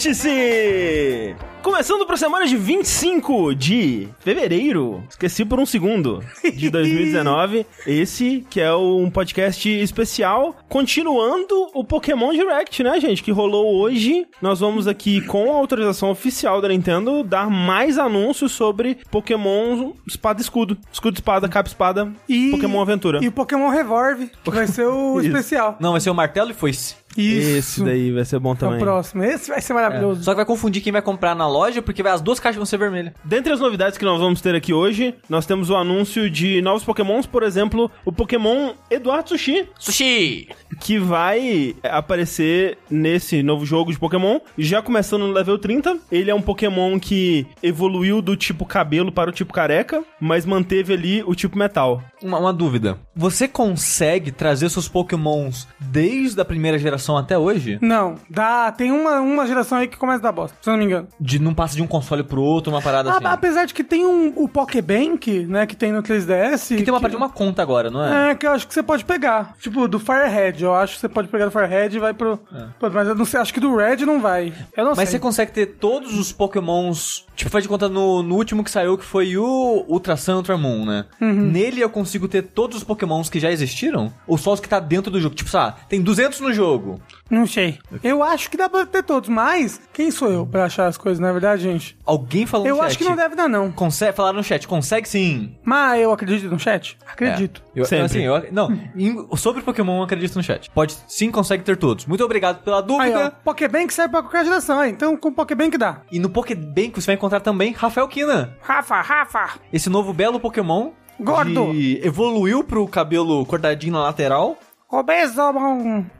Vértice! Começando para a semana de 25 de fevereiro, esqueci por um segundo, de 2019. Esse que é um podcast especial, continuando o Pokémon Direct, né, gente? Que rolou hoje. Nós vamos aqui, com a autorização oficial da Nintendo, dar mais anúncios sobre Pokémon Espada e Escudo. Escudo, Espada, Capa, Espada, E- Pokémon Aventura. E o Pokémon Revolve, que vai ser o especial. Não, vai ser o martelo e foice. Isso. Esse daí vai ser bom É o também. próximo. Esse vai ser maravilhoso. Só que vai confundir quem vai comprar na loja, porque vai, as duas caixas vão ser vermelhas. Dentre as novidades que nós vamos ter aqui hoje, nós temos o anúncio de novos Pokémons, por exemplo, o Pokémon Eduardo Sushi, Sushi! que vai aparecer nesse novo jogo de Pokémon, já começando no level 30. Ele é um Pokémon que evoluiu do tipo cabelo para o tipo careca, mas manteve ali o tipo metal. Uma, uma dúvida. Você consegue trazer seus pokémons desde a primeira geração até hoje? Não, dá. Tem uma, uma geração aí que começa a dar bosta, se eu não me engano. De não passa de um console pro outro, uma parada A- assim. apesar de que tem um, o Pokébank, né, que tem no 3DS. Que tem uma parte de uma conta agora, não é? É, que eu acho que você pode pegar. Tipo, do Firehead, eu acho que você pode pegar do Firehead e vai pro. Pô, Mas eu não sei, acho que do Red não vai. Eu não Mas você sei. consegue ter todos os pokémons. Tipo, faz de conta no, no último que saiu, que foi o Ultra Sun Ultra Moon, né? Nele eu consigo ter todos os pokémons que já existiram? Ou só os que tá dentro do jogo? Tipo, sabe, tem 200 no jogo. Não sei. Eu acho que dá pra ter todos, mas quem sou eu pra achar as coisas, não é verdade, gente? Alguém falou no eu chat. acho que não deve dar, não. Consegue, falaram no chat, consegue sim. Mas eu acredito no chat? Acredito. É. Eu, Sempre. Assim, eu, não, em- sobre Pokémon eu acredito no chat. Pode, sim, consegue ter todos. Muito obrigado pela Aí, dúvida. ó, Pokébank serve pra qualquer geração, aí. Então, com o Pokébank dá. E no Pokébank você vai encontrar também Rafael Kina. Rafa, Rafa. Esse novo belo Pokémon. Gordo. Que evoluiu pro cabelo cortadinho na lateral. Obeso,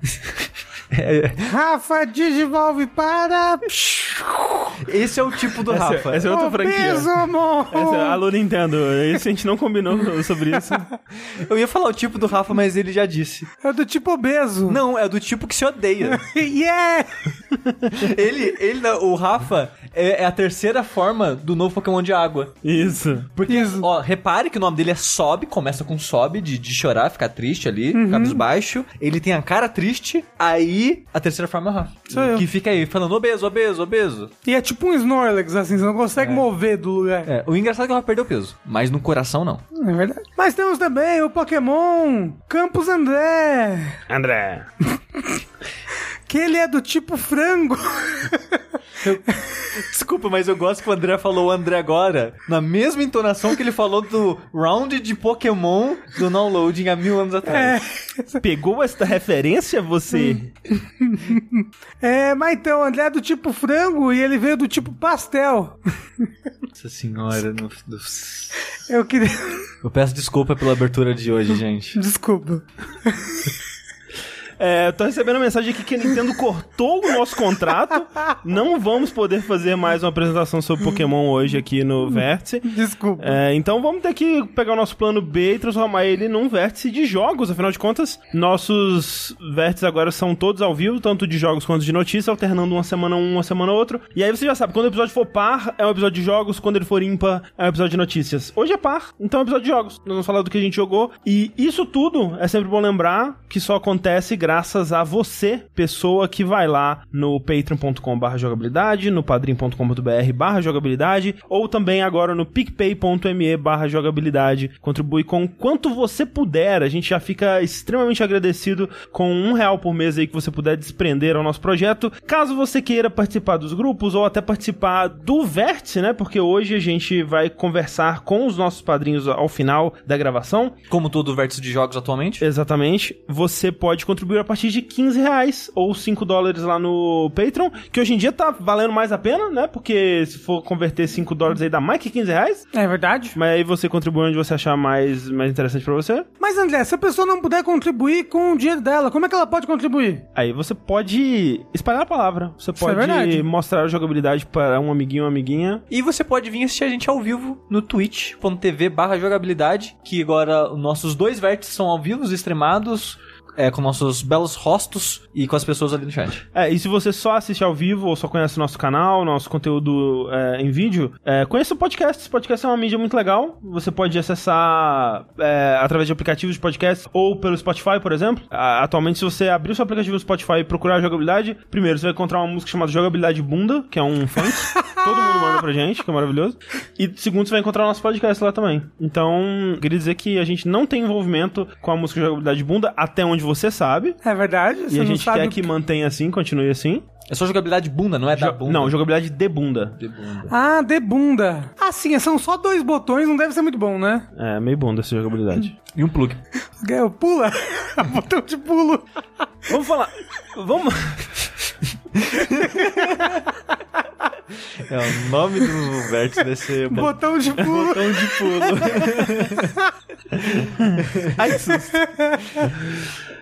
bom. Rafa, Digivolve para... Esse é o tipo do Essa, Rafa. essa é outra franquia. Obeso, bom. Essa é, alô Nintendo, esse a gente não combinou sobre isso. Eu ia falar o tipo do Rafa, mas ele já disse. É do tipo obeso. Não, é do tipo que se odeia. yeah! ele, ele, o Rafa, é, é a terceira forma do novo Pokémon de água. Isso. Porque, Isso. ó, repare que o nome dele é Sobe, começa com Sobe, de, de chorar, ficar triste ali, Uhum. cabisbaixo. Ele tem a cara triste, aí a terceira forma é o Rafa. Sou eu. Que fica aí falando obeso, obeso, obeso. E é tipo um Snorlax, assim, você não consegue mover do lugar. É, o engraçado é que o Rafa perdeu peso, mas no coração não. É verdade. Mas temos também o Pokémon Campus André, André. que ele é do tipo frango. Desculpa, mas eu gosto que o André falou o André agora, na mesma entonação que ele falou do round de Pokémon do downloading há mil anos atrás. Pegou esta referência, você? É, mas então, o André é do tipo frango e ele veio do tipo pastel. Nossa senhora, no- Eu queria... eu peço desculpa pela abertura de hoje, gente. Desculpa. É, tô recebendo uma mensagem aqui que a Nintendo cortou o nosso contrato. Não vamos poder fazer mais uma apresentação sobre Pokémon hoje aqui no Vértice. Desculpa. É, então vamos ter que pegar o nosso plano B e transformar ele num vértice de jogos. Afinal de contas, nossos vértices agora são todos ao vivo, tanto de jogos quanto de notícias, alternando uma semana um, uma semana outro. E aí você já sabe, quando o episódio for par, é um episódio de jogos, quando ele for ímpar, é um episódio de notícias. Hoje é par, então é um episódio de jogos. Nós vamos falar do que a gente jogou. E isso tudo é sempre bom lembrar que só acontece graças a você, pessoa que vai lá no patreon.com.br jogabilidade, no padrim.com.br barra jogabilidade, ou também agora no picpay.me barra jogabilidade. Contribui com quanto você puder. A gente já fica extremamente agradecido com um real por mês aí que você puder desprender ao nosso projeto. Caso você queira participar dos grupos ou até participar do Vértice, né? Porque hoje a gente vai conversar com os nossos padrinhos ao final da gravação. Como todo vértice de jogos atualmente. Exatamente. Você pode contribuir a partir de 15 reais ou 5 dólares lá no Patreon, que hoje em dia tá valendo mais a pena, né? Porque se for converter 5 dólares aí dá mais que 15 reais. É verdade. Mas aí você contribui onde você achar mais, mais interessante pra você. Mas, André, se a pessoa não puder contribuir com o dinheiro dela, como é que ela pode contribuir? Aí você pode espalhar a palavra. Você Isso é pode verdade. mostrar a jogabilidade para um amiguinho ou amiguinha. E você pode vir assistir a gente ao vivo no twitch.tv barra jogabilidade, que agora os nossos dois vértices são ao vivo, extremados, é, com nossos belos rostos e com as pessoas ali no chat. É, e se você só assiste ao vivo ou só conhece o nosso canal, nosso conteúdo é, em vídeo, é, conheça o podcast. Esse podcast é uma mídia muito legal. Você pode acessar é, através de aplicativos de podcast ou pelo Spotify, por exemplo. Atualmente, se você abrir o seu aplicativo no Spotify e procurar jogabilidade, primeiro você vai encontrar uma música chamada Jogabilidade Bunda, que é um funk. Todo mundo manda pra gente, que é maravilhoso. E segundo, você vai encontrar o nosso podcast lá também. Então, queria dizer que a gente não tem envolvimento com a música Jogabilidade Bunda, até onde você sabe. É verdade? Você E a não gente sabe quer o que mantenha assim, continue assim. É só jogabilidade bunda, não é da Jo- bunda. Não, jogabilidade de bunda. De bunda. Ah, de bunda. Ah, sim, são só dois botões, não deve ser muito bom, né? É, meio bunda essa jogabilidade. E um plug. É, Pula. Botão de pulo. Vamos falar. Vamos. É o nome do vértice desse Botão de pulo. Botão de pulo. Ai, que susto.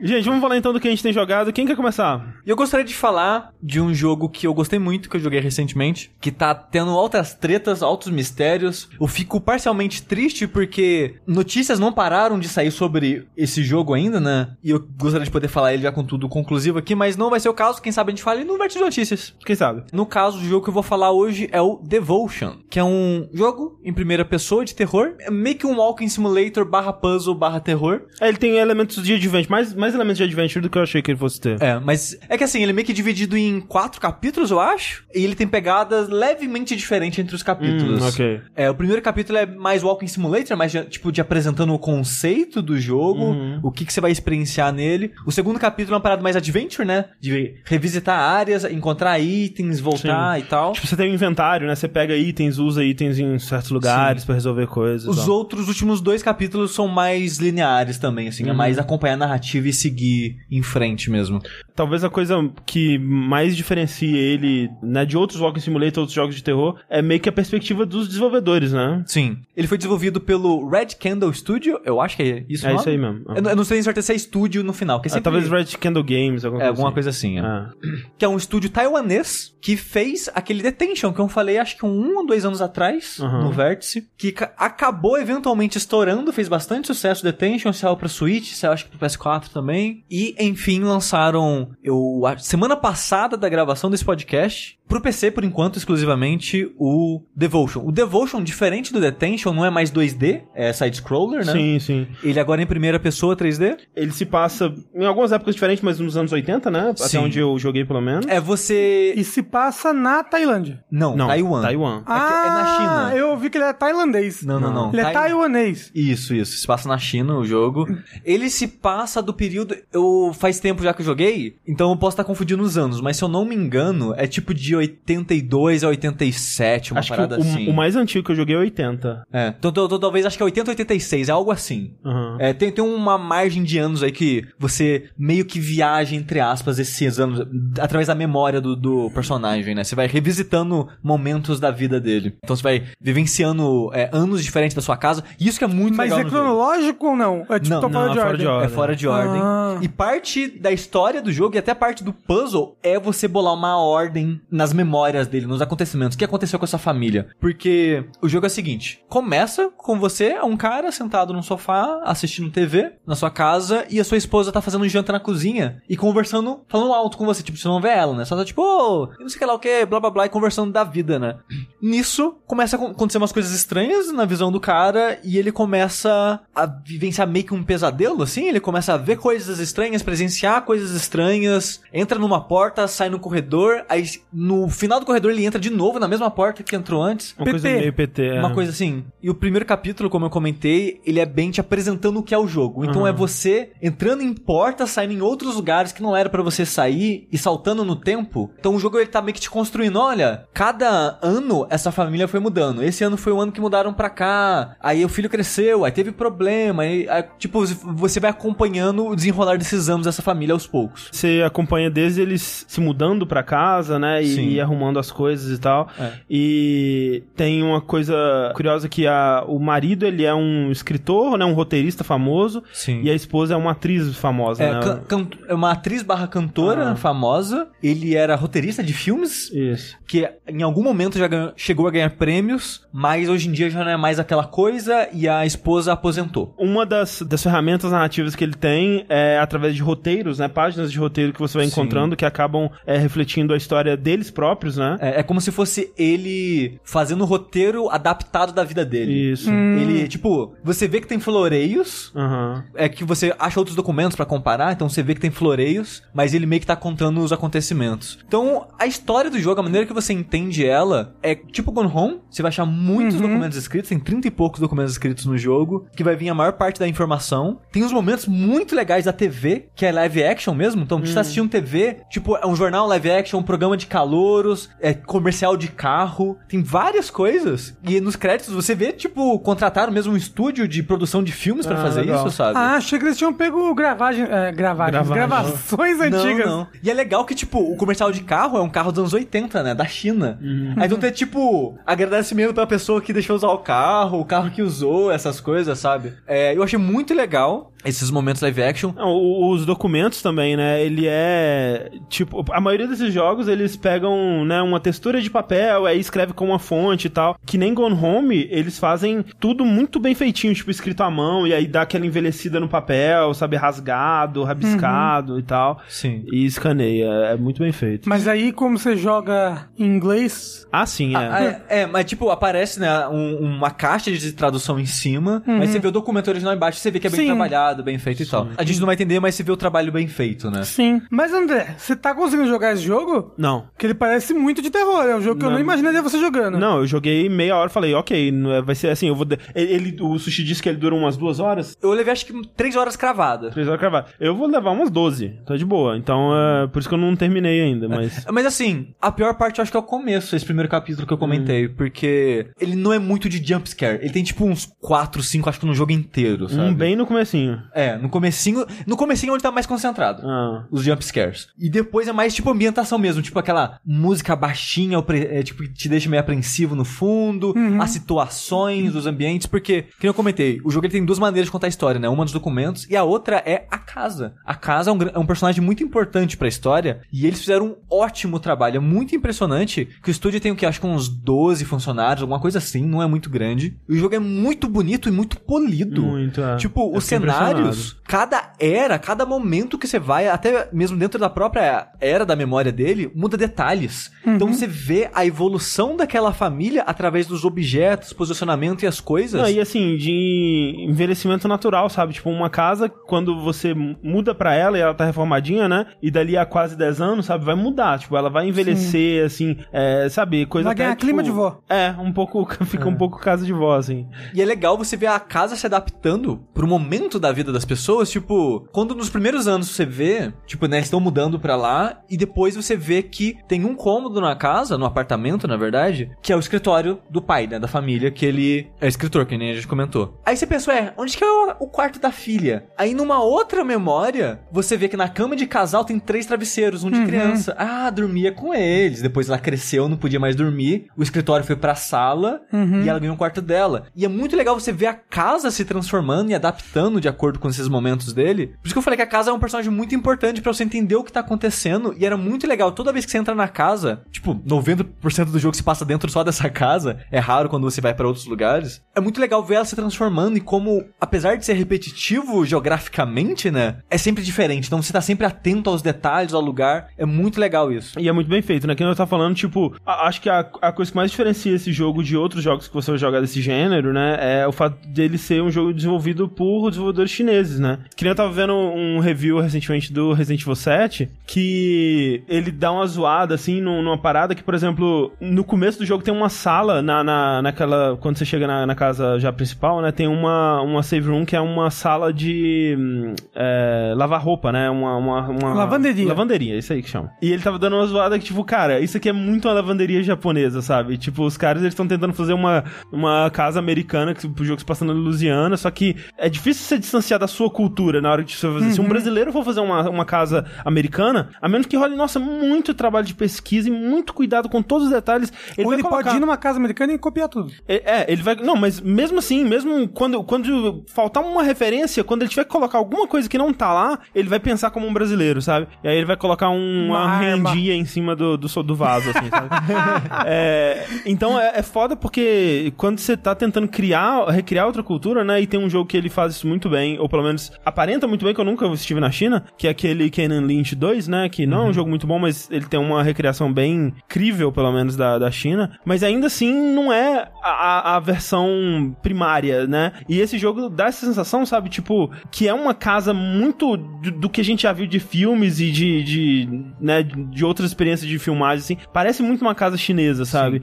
Gente, vamos falar então do que a gente tem jogado. Quem quer começar? Eu gostaria de falar de um jogo que eu gostei muito, que eu joguei recentemente, que tá tendo altas tretas, altos mistérios. Eu fico parcialmente triste porque notícias não pararam de sair sobre esse jogo ainda, né? E eu gostaria de poder falar ele já com tudo conclusivo aqui, mas não vai ser o caso. Quem sabe a gente fale no Vértice de Notícias. Quem sabe? No caso, o jogo que eu vou falar hoje é o Devotion, que é um jogo em primeira pessoa de terror. É meio que um walking simulator barra puzzle barra terror. É, ele tem elementos de adventure, mais, mais elementos de adventure do que eu achei que ele fosse ter. É, mas é que assim, ele é meio que dividido em quatro capítulos, eu acho. E ele tem pegadas levemente diferentes entre os capítulos. Hum, ok. É, o primeiro capítulo é mais Walking Simulator, mais de- tipo de apresentando o conceito do jogo, Uhum. o que, que você vai experienciar nele. O segundo capítulo é uma parada mais adventure, né? De revisitar áreas, encontrar itens, voltar e tal. Tipo, você tem um inventário, né? Você pega itens, usa itens em certos lugares pra resolver coisas. Os outros últimos dois capítulos são mais lineares também, assim, é Uhum. mais acompanhar a narrativa e seguir em frente mesmo. Talvez a coisa que mais diferencia ele, né, de outros Walking Simulator, outros jogos de terror, é meio que a perspectiva dos desenvolvedores, né? Sim. Ele foi desenvolvido pelo Red Candle Studio, eu acho que é isso É isso aí mesmo. Eu, não- eu não sei certeza se é estúdio no final, que é Ah, sempre... talvez Red Candle Games, alguma É, coisa alguma assim. coisa assim, é. Ah. Que é um estúdio taiwanês que fez aquele Detention, que eu falei acho que um ou dois anos atrás, Uhum. no Vértice, que ca- acabou eventualmente estourando, fez bastante sucesso Detention, saiu pra Switch, saiu acho que pro PS4 também. E, enfim, lançaram, eu acho, semana passada da gravação desse podcast, pro PC, por enquanto, exclusivamente, o Devotion. O Devotion, diferente do Detention, não é mais 2D, é side-scroller, né? Sim, sim. Ele agora é em primeira pessoa 3D. Ele se passa em algumas épocas diferentes, mas nos anos 80, né? Sim. Até onde eu joguei, pelo menos. É você... E se passa na Tailândia. Não, Não, Taiwan. Taiwan. É que é na China. Ah, eu vi que ele é tailandês. Não, não, não. Ele é Tai- taiwanês. Isso, isso. Se passa na China o jogo. Ele se passa do período. Eu faz tempo já que eu joguei, então eu posso estar confundindo os anos, mas se eu não me engano, é tipo de 82 a 87, uma Acho que parada o, assim. o mais antigo que eu joguei é 80. É. Então, então, então, talvez acho que é 80 86, é algo assim. Aham. É, tem, tem uma margem de anos aí que você meio que viaja, entre aspas, esses anos, através da memória do, do personagem, né? Você vai revisitando momentos da vida dele. Então você vai vivenciando é, anos diferentes da sua casa. E isso que é muito Mas legal. é no jogo. cronológico ou não? É tipo, Não, tô não, fora de é fora ordem. de ordem. É fora de ordem. Ah. E parte da história do jogo e até parte do puzzle é você bolar uma ordem nas memórias dele, nos acontecimentos. O que aconteceu com essa família? Porque o jogo é o seguinte: começa com você, um cara sentado num sofá, assistindo TV na sua casa, e a sua esposa tá fazendo janta na cozinha e conversando, falando alto com você. Tipo, você não vê ela, né? Só tá tipo, ô, não sei lá o que, blá blá blá, e conversando da vida, né? Nisso, começa a acontecer umas coisas estranhas na visão do cara e ele começa a vivenciar meio que um pesadelo, assim. Ele começa a ver coisas estranhas, presenciar coisas estranhas, entra numa porta, sai no corredor, aí no final do corredor ele entra de novo na mesma porta que entrou antes. Uma PT. coisa meio PT. é. Uma coisa assim. E o primeiro capítulo, como eu comentei, ele é bem te apresentando o que é o jogo. Então Aham. é você entrando em portas, saindo em outros lugares que não era pra você sair e saltando no tempo. Então o jogo ele tá meio que te construindo, olha, cada ano essa família foi mudando. Esse ano foi o ano que mudaram pra cá. Aí o filho cresceu, aí teve problema, aí, aí, tipo, você vai acompanhando o desenrolar desses anos dessa família aos poucos. Você acompanha desde eles se mudando pra casa, né? E, Sim. E arrumando as coisas e tal. É. E tem uma coisa curiosa que a, o marido, ele é um escritor, né? Um roteirista famoso. Sim. E a esposa é uma atriz famosa, É, né? can- é uma atriz barra cantora Ah. famosa. Ele era roteirista de filmes Isso. que em algum momento já ganhou, chegou a ganhar prêmios, mas hoje em dia já não é mais aquela coisa e a esposa aposentou. Uma das, das ferramentas narrativas que ele tem é através de roteiros, né? Páginas de roteiro que você vai Sim. encontrando que acabam é, refletindo a história deles próprios, né? É, é como se fosse ele fazendo o roteiro adaptado da vida dele. Isso. Ele, tipo, você vê que tem floreios, Aham. é que você acha outros documentos pra comparar, então você vê que tem floreios, mas ele meio que tá contando os acontecimentos. Então, a história do jogo, a maneira que você entende ela, é tipo Gone Home, você vai achar muitos documentos escritos, tem 30 e poucos documentos escritos no jogo, que vai vir a maior parte da informação. Tem uns momentos muito legais da TV, que é live action mesmo, então você tá assistindo TV, tipo, é um jornal live action, um programa de calouros, é comercial de carro, tem várias coisas. E nos créditos você vê, tipo, contrataram mesmo um estúdio de produção de filmes pra Ah, fazer legal. isso, sabe? Ah, achei que eles tinham pego gravagem, é, gravagens, Gravagem. gravações antigas. Não, não. E é legal que, tipo, o comercial de carro é um carro dos anos 80, né? Da China. Aí então tem, tipo, agradecimento pra pessoa que deixou usar o carro, o carro que usou, essas coisas, sabe? É, eu achei muito legal esses momentos live action. Não, os documentos também, né? Ele é. Tipo, a maioria desses jogos eles pegam, né, uma textura de papel, aí escreve com uma fonte e tal. Que nem Gone Home, eles fazem tudo muito bem feitinho, tipo, escrito à mão, e aí dá aquela envelhecida no papel, sabe, rasgado, rabiscado e tal. Sim. E escaneia. É muito bem feito. Mas aí, como você joga em inglês, Ah, sim, é. Ah, é, é, mas tipo, aparece, né, um- uma caixa de tradução em cima, mas você vê o documento original embaixo, você vê que é bem Sim. trabalhado, bem feito e tal. A gente não vai entender, mas você vê o trabalho bem feito, né? sim. Mas André, você tá conseguindo jogar esse jogo? Não. Que ele parece muito de terror, é um jogo que eu Não. não imaginaria você jogando. Não, eu joguei meia hora falei, ok, não é- vai ser assim, eu vou. de- Ele, o sushi disse que ele dura umas duas horas. Eu levei acho que três horas cravada. Três horas cravado. Eu vou levar umas 12, tá de boa. Então, é por isso que eu não terminei ainda, mas. Mas assim, a pior parte eu acho que é o começo, esse primeiro capítulo que eu comentei, porque ele não é muito de jumpscare. Ele tem tipo uns 4, 5, acho que no jogo inteiro, sabe? Um bem no comecinho. É, no comecinho, no comecinho é onde tá mais concentrado. Ah. Os jumpscares. E depois é mais tipo ambientação mesmo, tipo aquela música baixinha, é, tipo, que te deixa meio apreensivo no fundo, as situações, os ambientes, porque, que eu comentei, o jogo ele tem duas maneiras de contar a história, né? Uma dos documentos e a outra é a casa. A casa é um, é um personagem muito importante pra história e eles fizeram um ótimo trabalho. É muito impressionante que o estúdio tem o que? Acho que uns 12 funcionários, alguma coisa assim, não é muito grande. E o jogo é muito bonito e muito polido. Muito, é. Tipo, Eu os fiquei cenários, cada era, cada momento que você vai, até mesmo dentro da própria era da memória dele, muda detalhes. Então você vê a evolução daquela família através dos objetos, posicionamento e as coisas. Não, e assim, de envelhecimento natural, sabe? Tipo, uma casa, quando você muda pra ela e ela tá reformadinha, né? E dali a quase 10 anos, sabe? Vai mudar. Tipo, ela vai envelhecer, assim, é, sabe? Coisa Vai até, ganhar tipo, clima de vó. É, um pouco, fica um pouco casa de vó, assim. E é legal você ver a casa se adaptando pro momento da vida das pessoas, tipo, quando nos primeiros anos você vê, tipo, né, eles estão mudando pra lá e depois você vê que tem um cômodo na casa, no apartamento, na verdade, que é o escritório do pai, né, da família, que ele é escritor, que nem a gente comentou. Aí você pensou, é, onde que é o, o quarto da filha? Aí numa outra memória, você vê que na cama de casal tem três travesseiros, um de criança. Ah, dormia com eles. Depois ela cresceu, não podia mais dormir. O escritório foi pra sala e ela ganhou um quarto dela. E é muito legal você ver a casa se transformando e adaptando de acordo com esses momentos dele. Por isso que eu falei que a casa é um personagem muito importante pra você entender o que tá acontecendo. E era muito legal. Toda vez que você entra na casa, tipo, 90% do jogo se passa dentro só dessa casa. É raro quando você vai pra outros lugares. É muito legal ver ela se transformando e como, apesar de ser repetitivo geograficamente, né? É sempre diferente. Então você tá sempre atento aos detalhes, ao lugar. É muito legal isso. E é muito bem feito, né? Que nós tá falando, tipo, a- acho que a, a coisa que mais diferencia esse jogo de outros jogos que você vai jogar desse gênero, né? É o fato dele ser um jogo desenvolvido por desenvolvedores chineses, né? Que nem eu tava vendo um review recentemente do Resident Evil 7, que ele dá uma zoada, assim, num- numa parada que, por exemplo, no começo do jogo tem uma sala na, na, naquela. Quando você chega na, na casa já principal, né? Tem uma, uma save room que é uma sala de hum, é, lavar roupa, né? Uma, uma, uma Lavanderia. Lavanderia, isso aí que chama. E ele tava dando uma zoada que, tipo, cara, isso aqui é muito uma lavanderia japonesa, sabe? Tipo, os caras eles estão tentando fazer uma, uma casa americana que o jogo se passa na Louisiana, só que é difícil você distanciar da sua cultura na hora de você fazer. Se um brasileiro for fazer uma, uma casa americana, a menos que role, nossa, muito trabalho de pesquisa e muito cuidado com todos os detalhes. Ou vai ele colocar- pode ir numa casa americana e copiar tudo. é, é, ele vai. Não, mas mesmo assim, mesmo quando, quando faltar uma referência, quando ele tiver que colocar alguma coisa que não tá lá, ele vai pensar como um brasileiro, sabe? E aí ele vai colocar um, uma, rendia em cima do, do, do vaso, assim, sabe? É, então é, é foda porque quando você tá tentando criar, recriar outra cultura, né? E tem um jogo que ele faz isso muito bem, ou pelo menos aparenta muito bem, que eu nunca estive na China, que é aquele Kenan Lynch 2, né? Que não é um jogo muito bom, mas ele tem uma recriação bem crível, pelo menos, da, da China. Mas ainda assim, não é a, a- versão primária, né? E esse jogo dá essa sensação, sabe? Tipo, que é uma casa muito do, do que a gente já viu de filmes e de, de, né, de outras experiências de filmagem, assim. Parece muito uma casa chinesa, sabe?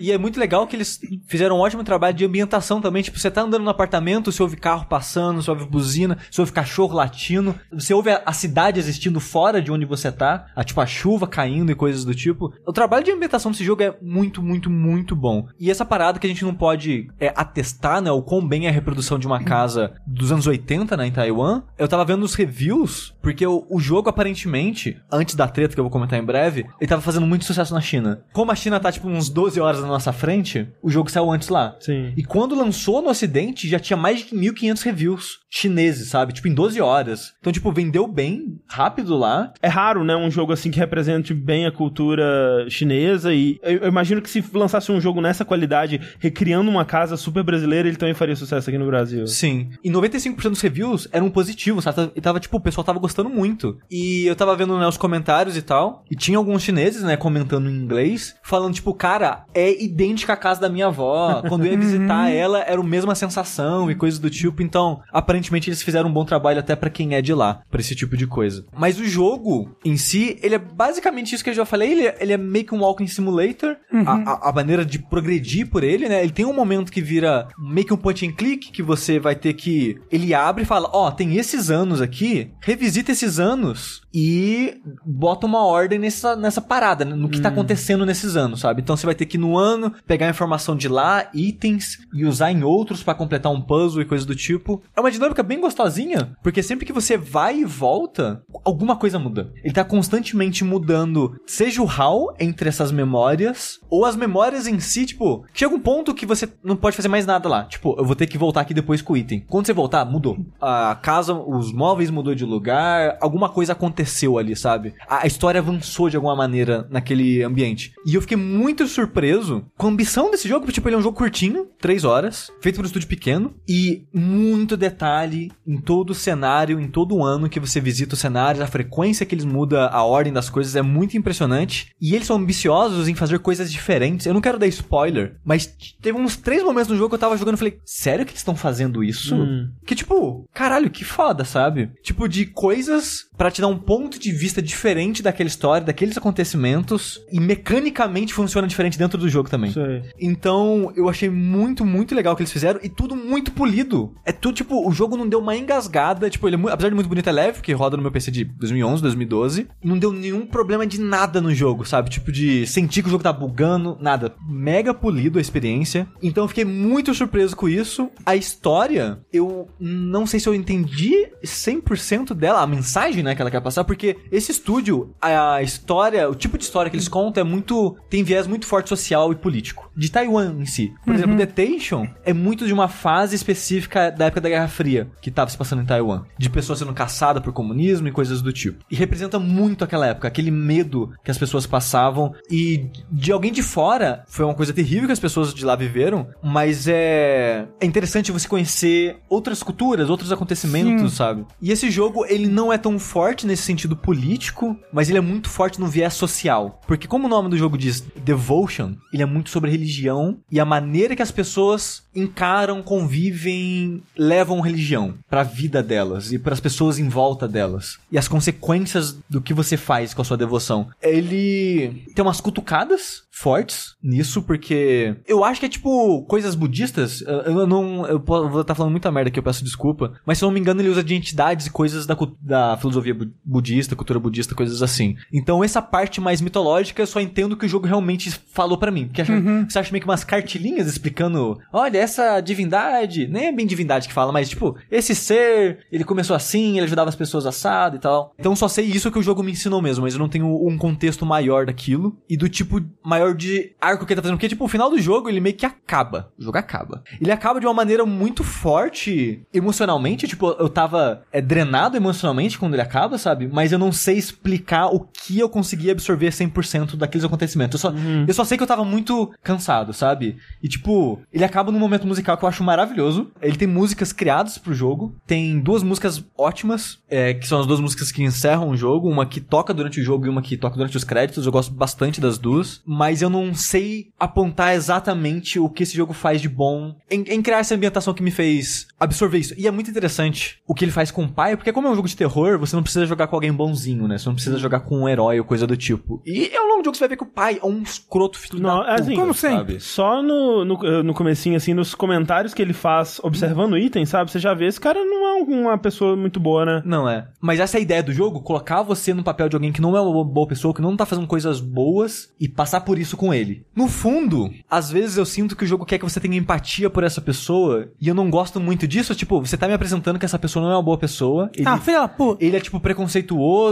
E é muito legal que eles fizeram um ótimo trabalho de ambientação também. Tipo, você tá andando no apartamento, você ouve carro passando, você ouve buzina, você ouve cachorro latindo, você ouve a, a cidade existindo fora de onde você tá, a, tipo, a chuva caindo e coisas do tipo. O trabalho de ambientação desse jogo é muito, muito, muito bom. E essa parada que a gente não pode é, atestar, né, o quão bem é a reprodução de uma casa dos anos 80, né, em Taiwan. Eu tava vendo os reviews, porque o, o jogo aparentemente, antes da treta que eu vou comentar em breve, ele tava fazendo muito sucesso na China. Como a China tá, tipo, uns 12 horas na nossa frente, o jogo saiu antes lá. Sim. E quando lançou no ocidente, já tinha mais de 1.500 reviews chineses, sabe? Tipo, em 12 horas. Então, tipo, vendeu bem, rápido lá. É raro, né, um jogo assim que represente bem a cultura chinesa e eu, imagino que se lançasse um jogo nessa qualidade, recriando uma casa super brasileira, ele também faria sucesso aqui no Brasil. Sim. E 95% dos reviews eram positivos, sabe? E tava, tipo, o pessoal tava gostando muito. E eu tava vendo, né, os comentários e tal. E tinha alguns chineses, né, comentando em inglês, falando, tipo, cara, é idêntica à casa da minha avó. Quando eu ia visitar ela, era a mesma sensação e coisas do tipo. Então, aparentemente, eles fizeram um bom trabalho até pra quem é de lá, pra esse tipo de coisa. Mas o jogo em si, ele é basicamente isso que eu já falei. Ele é, ele é meio que um walking simulator. A, a- a maneira de progredir por ele, né? Ele tem um momento que vira meio que um point and click, que você vai ter que. Ele abre e fala: Ó, tem esses anos aqui, revisita esses anos e bota uma ordem nessa, nessa parada, né? no que tá acontecendo nesses anos, sabe? Então você vai ter que ir no ano, pegar a informação de lá, itens, e usar em outros pra completar um puzzle e coisas do tipo. É uma dinâmica bem gostosinha, porque sempre que você vai e volta, alguma coisa muda. Ele tá constantemente mudando, seja o how entre essas memórias, ou as memórias em si, tipo, chega um ponto que você não pode fazer mais nada lá. Tipo, eu vou ter que voltar aqui depois com o item. Quando você voltar, mudou. A casa, os móveis mudou de lugar, alguma coisa aconteceu ali, sabe? A, história avançou de alguma maneira naquele ambiente. E eu fiquei muito surpreso com a ambição desse jogo, porque, tipo, ele é um jogo curtinho, 3 horas, feito por um estúdio pequeno, e muito detalhe em todo o cenário, em todo o ano que você visita os cenários, a frequência que eles mudam a ordem das coisas é muito impressionante. E eles são ambiciosos em fazer coisas diferentes. Eu não quero dar spoiler, mas teve uns três momentos no jogo que eu tava jogando e falei, sério que eles estão fazendo isso? Hum. Que tipo, caralho, que foda, sabe? Tipo, de coisas pra te dar um ponto de vista diferente daquela história, daqueles acontecimentos, e mecanicamente funciona diferente dentro do jogo também. Aí. Então, eu achei muito, muito legal o que eles fizeram e tudo muito polido. É tudo, tipo, o jogo não deu uma engasgada. Tipo, ele é apesar de muito bonito, é leve, porque roda no meu PC de 2011, 2012. Não deu nenhum problema de nada no jogo, sabe? Tipo, de sentir que o jogo tá bugando, nada. Mega polido a experiência. Então, eu fiquei muito surpreso com isso. A história, eu não sei se eu entendi 100% dela, a mensagem, né, que ela quer passar, porque esse estúdio, a história, o tipo de história que eles contam é muito. tem viés muito forte social e político. De Taiwan em si. Por exemplo, Detention é muito de uma fase específica da época da Guerra Fria, que tava se passando em Taiwan. De pessoas sendo caçadas por comunismo e coisas do tipo. E representa muito aquela época, aquele medo que as pessoas passavam. E de alguém de fora, foi uma coisa terrível que as pessoas de lá viveram, mas é. É interessante você conhecer outras culturas, outros acontecimentos, sabe? E esse jogo, ele não é tão forte nesse sentido político, mas ele é muito forte no viés social. Porque como o nome do jogo diz Devotion, ele é muito sobre religião e a maneira que as pessoas encaram, convivem, levam religião pra vida delas e para as pessoas em volta delas. E as consequências do que você faz com a sua devoção. Ele tem umas cutucadas fortes nisso, porque eu acho que é tipo coisas budistas. Eu, não. Eu vou estar falando muita merda aqui, eu peço desculpa. Mas se eu não me engano, ele usa de entidades e coisas da, da filosofia bu- budista, cultura budista, coisas assim. Então, essa parte mais mitológica, eu só entendo que o jogo realmente falou pra mim. Porque acha- você acha meio que umas cartilinhas explicando: olha, essa divindade. Nem é bem divindade que fala, mas tipo, tipo, esse ser, ele começou assim, ele ajudava as pessoas assado e tal. Então só sei isso que o jogo me ensinou mesmo, mas eu não tenho um contexto maior daquilo e do tipo maior de arco que ele tá fazendo. Porque, tipo, o final do jogo, ele meio que acaba. O jogo acaba. Ele acaba de uma maneira muito forte emocionalmente. Tipo, eu tava é, drenado emocionalmente quando ele acaba, sabe? Mas eu não sei explicar o que eu consegui absorver 100% daqueles acontecimentos. Eu só, eu só sei que eu tava muito cansado, sabe? E, tipo, ele acaba num momento musical que eu acho maravilhoso. Ele tem músicas criadas pro jogo. Tem duas músicas ótimas, é, que são as duas músicas que encerram o jogo. Uma que toca durante o jogo e uma que toca durante os créditos. Eu gosto bastante das duas. Mas eu não sei apontar exatamente o que esse jogo faz de bom em, em criar essa ambientação que me fez absorver isso. E é muito interessante o que ele faz com o pai, porque como é um jogo de terror, você não precisa jogar com alguém bonzinho, né? Você não precisa jogar com um herói ou coisa do tipo. E ao longo do jogo você vai ver que o pai é um escroto filho Não, da puta, assim, como sempre. sabe? Só no, no, no comecinho, assim, nos comentários que ele faz observando itens, sabe? Você já vê, esse cara não é uma pessoa muito boa, né? Não é. Mas essa é a ideia do jogo, colocar você no papel de alguém que não é uma boa pessoa, que não tá fazendo coisas boas e passar por isso com ele. No fundo, às vezes eu sinto que o jogo quer que você tenha empatia por essa pessoa e eu não gosto muito disso. Tipo, você tá me apresentando que essa pessoa não é uma boa pessoa. Ele, Ah, filha puta. ele é, tipo, preconceituoso,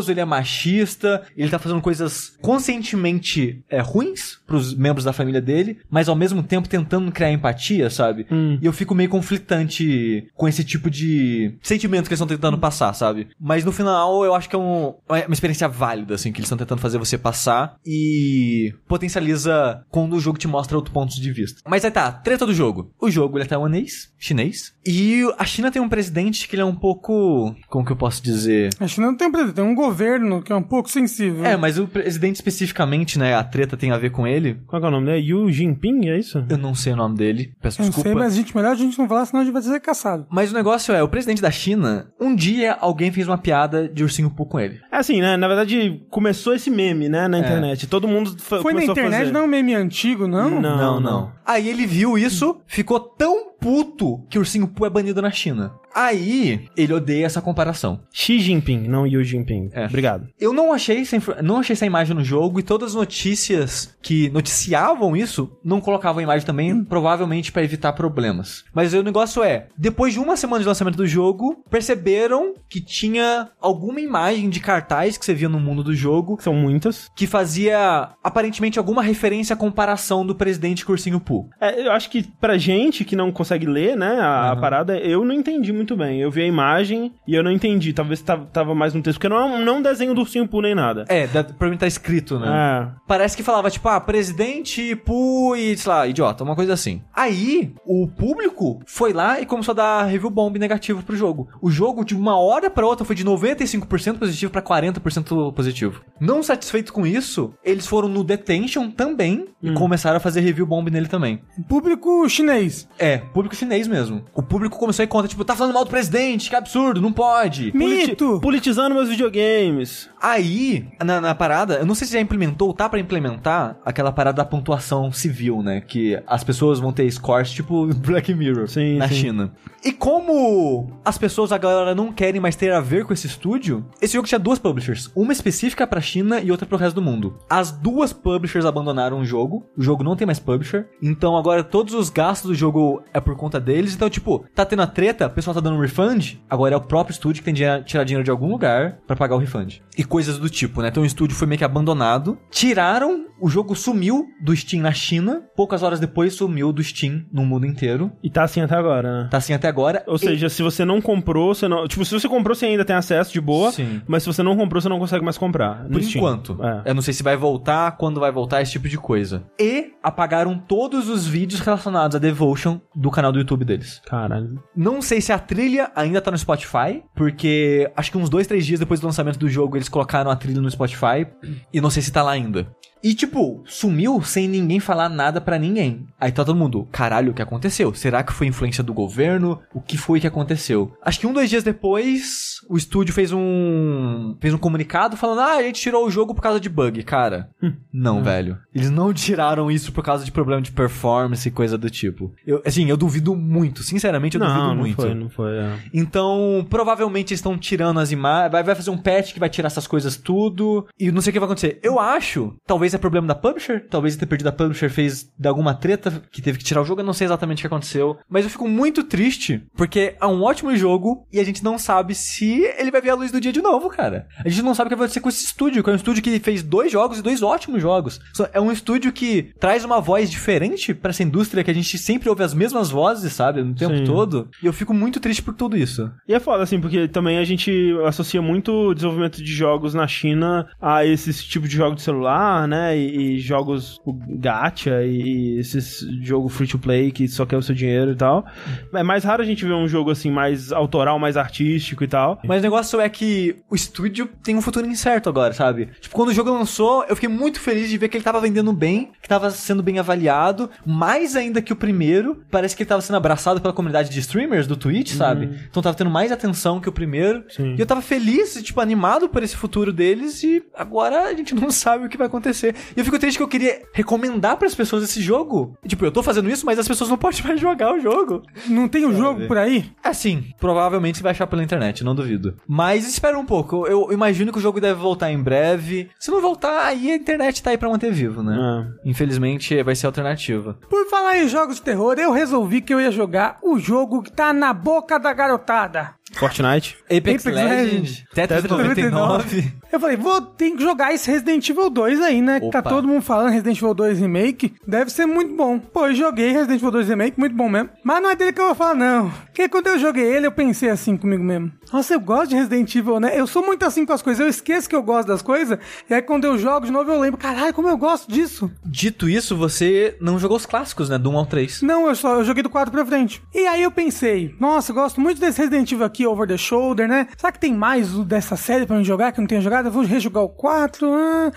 ele é machista, ele tá fazendo coisas conscientemente é, ruins pros membros da família dele, mas ao mesmo tempo tentando criar empatia, sabe? E eu fico meio conflitante com esse tipo de sentimento que eles estão tentando passar, sabe? Mas no final eu acho que é um- uma experiência válida, assim, que eles estão tentando fazer você passar e potencializa quando o jogo te mostra outros pontos de vista. Mas aí tá, treta do jogo. O jogo ele é taiwanês, chinês, e a China tem um presidente que ele é um pouco. Como que eu posso dizer? A China não tem um presidente, tem um governo que é um pouco sensível. É, mas o presidente especificamente, né? A treta tem a ver com ele. Qual que é o nome dele? Yu Jinping, é isso? Eu não sei o nome dele, peço Eu não desculpa. sei, mas a gente, melhor a gente não falar, senão a gente vai ser caçado. Mas o negócio é, o presidente da China, um dia alguém fez uma piada de ursinho Poo com ele. É assim, né? Na verdade, começou esse meme, né? Na internet. Todo mundo Foi na começou a internet, fazer. não é um meme antigo, não? Não, não. Aí ele viu isso, ficou tão puto que o ursinho Poo é banido na China. Aí, ele odeia essa comparação. Xi Jinping, não Yu Jinping. É. Obrigado. Eu não achei, essa, não achei essa imagem no jogo e todas as notícias que noticiavam isso não colocavam a imagem também, provavelmente pra evitar problemas. Mas o negócio é, depois de uma semana de lançamento do jogo, perceberam que tinha alguma imagem de cartaz que você via no mundo do jogo São muitas. que fazia aparentemente alguma referência à comparação do presidente com o Ursinho Poo. É, eu acho que pra gente que não consegue ler, né, a, a parada, eu não entendi muito bem. Eu vi a imagem e eu não entendi. Talvez tava, tava mais no texto, porque não é um, não é um desenho do ursinho Poo nem nada. É, da, pra mim tá escrito, né? É. Parece que falava, tipo, ah, presidente, pu e, sei lá, idiota, uma coisa assim. Aí, o público foi lá e começou a dar review bomb negativo pro jogo. O jogo, de uma hora pra outra, foi de 95% positivo pra 40% positivo. Não satisfeito com isso, eles foram no Detention também e começaram a fazer review bomb nele também. Público chinês. É, público chinês mesmo. O público começou a ir contra, tipo, tá falando mal do presidente, que absurdo, não pode. Politi- Mito! politizando meus videogames. Aí, na, na parada, eu não sei se já implementou, tá pra implementar aquela parada da pontuação civil, né? Que as pessoas vão ter scores tipo Black Mirror Sim, na sim. China. E como as pessoas, a galera não querem mais ter a ver com esse estúdio, esse jogo tinha duas publishers. Uma específica pra China e outra pro resto do mundo. As duas publishers abandonaram o jogo. O jogo não tem mais publisher. Então agora todos os gastos do jogo é por conta deles. Então, tipo, tá tendo a treta, o pessoal tá dando um refund. Agora é o próprio estúdio que tem que tirar dinheiro de algum lugar pra pagar o refund. E coisas do tipo, né? Então o estúdio foi meio que abandonado. Tiraram, o jogo sumiu do Steam na China. Poucas horas depois sumiu do Steam no mundo inteiro. E tá assim até agora, né? Tá assim até agora. Ou seja, se você não comprou, você não. Tipo, se você comprou, você ainda tem acesso de boa. Sim. Mas se você não comprou, você não consegue mais comprar. no Por Steam. enquanto. É. Eu não sei se vai voltar, quando vai voltar, esse tipo de coisa. E apagaram todos os vídeos relacionados a Devotion do canal do YouTube deles. Caralho. Não sei se a trilha ainda tá no Spotify, porque acho que uns dois, três dias depois do lançamento do jogo eles colocaram a trilha no Spotify e não sei se tá lá ainda. E tipo, sumiu sem ninguém falar nada pra ninguém. Aí tá todo mundo, caralho, o que aconteceu? Será que foi influência do governo? O que foi que aconteceu? Acho que um, dois dias depois, o estúdio fez um fez um comunicado falando: "Ah, a gente tirou o jogo por causa de bug". Cara, não, velho. Eles não tiraram isso por causa de problema de performance e coisa do tipo. Eu, assim, eu duvido muito, sinceramente, eu duvido Não, não muito. foi, não foi. é. Então, provavelmente eles estão tirando as imagens. Vai, vai fazer um patch que vai tirar essas coisas tudo. E não sei o que vai acontecer. Eu acho, talvez é problema da publisher, talvez ter perdido a publisher fez de alguma treta que teve que tirar o jogo, eu não sei exatamente o que aconteceu. Mas eu fico muito triste, porque é um ótimo jogo e a gente não sabe se ele vai ver a luz do dia de novo, cara. A gente não sabe o que vai acontecer com esse estúdio, que é um estúdio que fez dois jogos e dois ótimos jogos. É um estúdio que traz uma voz diferente para essa indústria que a gente sempre ouve as mesmas vozes, sabe, no tempo Sim. todo. E eu fico muito triste por tudo isso. E é foda, assim, porque também a gente associa muito o desenvolvimento de jogos na China a esses tipos de jogos de celular, né? E, e jogos gacha e, e esses jogos free to play que só quer o seu dinheiro e tal. É mais raro a gente ver um jogo assim mais autoral, mais artístico e tal. Mas o negócio é que o estúdio tem um futuro incerto agora, sabe? Tipo, quando o jogo lançou, eu fiquei muito feliz de ver que ele tava vendendo bem, que tava sendo bem avaliado, mais ainda que o primeiro. Parece que ele tava sendo abraçado pela comunidade de streamers do Twitch, uhum. sabe? Então tava tendo mais atenção que o primeiro. Sim. E eu tava feliz, tipo, animado por esse futuro deles e agora a gente não sabe o que vai acontecer. E eu fico triste que eu queria recomendar para as pessoas esse jogo. Tipo, eu tô fazendo isso, mas as pessoas não podem mais jogar o jogo. Não tem o um jogo por aí? Assim, provavelmente você vai achar pela internet, não duvido. Mas espera um pouco. Eu imagino que o jogo deve voltar em breve. Se não voltar, aí a internet tá aí pra manter vivo, né? É. Infelizmente, vai ser alternativa. Por falar em jogos de terror, eu resolvi que eu ia jogar o jogo que tá na boca da garotada. Fortnite. Apex, Apex Legends. Tetris 99. Eu falei, vou ter que jogar esse Resident Evil 2 aí, né? Que tá todo mundo falando Resident Evil 2 Remake. Deve ser muito bom. Pô, eu joguei Resident Evil 2 Remake, muito bom mesmo. Mas não é dele que eu vou falar, não. Porque quando eu joguei ele, eu pensei assim comigo mesmo. Nossa, eu gosto de Resident Evil, né? Eu sou muito assim com as coisas. Eu esqueço que eu gosto das coisas. E aí quando eu jogo de novo, eu lembro, caralho, como eu gosto disso. Dito isso, você não jogou os clássicos, né? Do 1 ao 3. Não, eu só eu joguei do 4 pra frente. E aí eu pensei, nossa, eu gosto muito desse Resident Evil aqui, Over the Shoulder, né? Será que tem mais dessa série pra mim jogar que eu não tenho jogado? Eu vou rejogar o 4. Ah.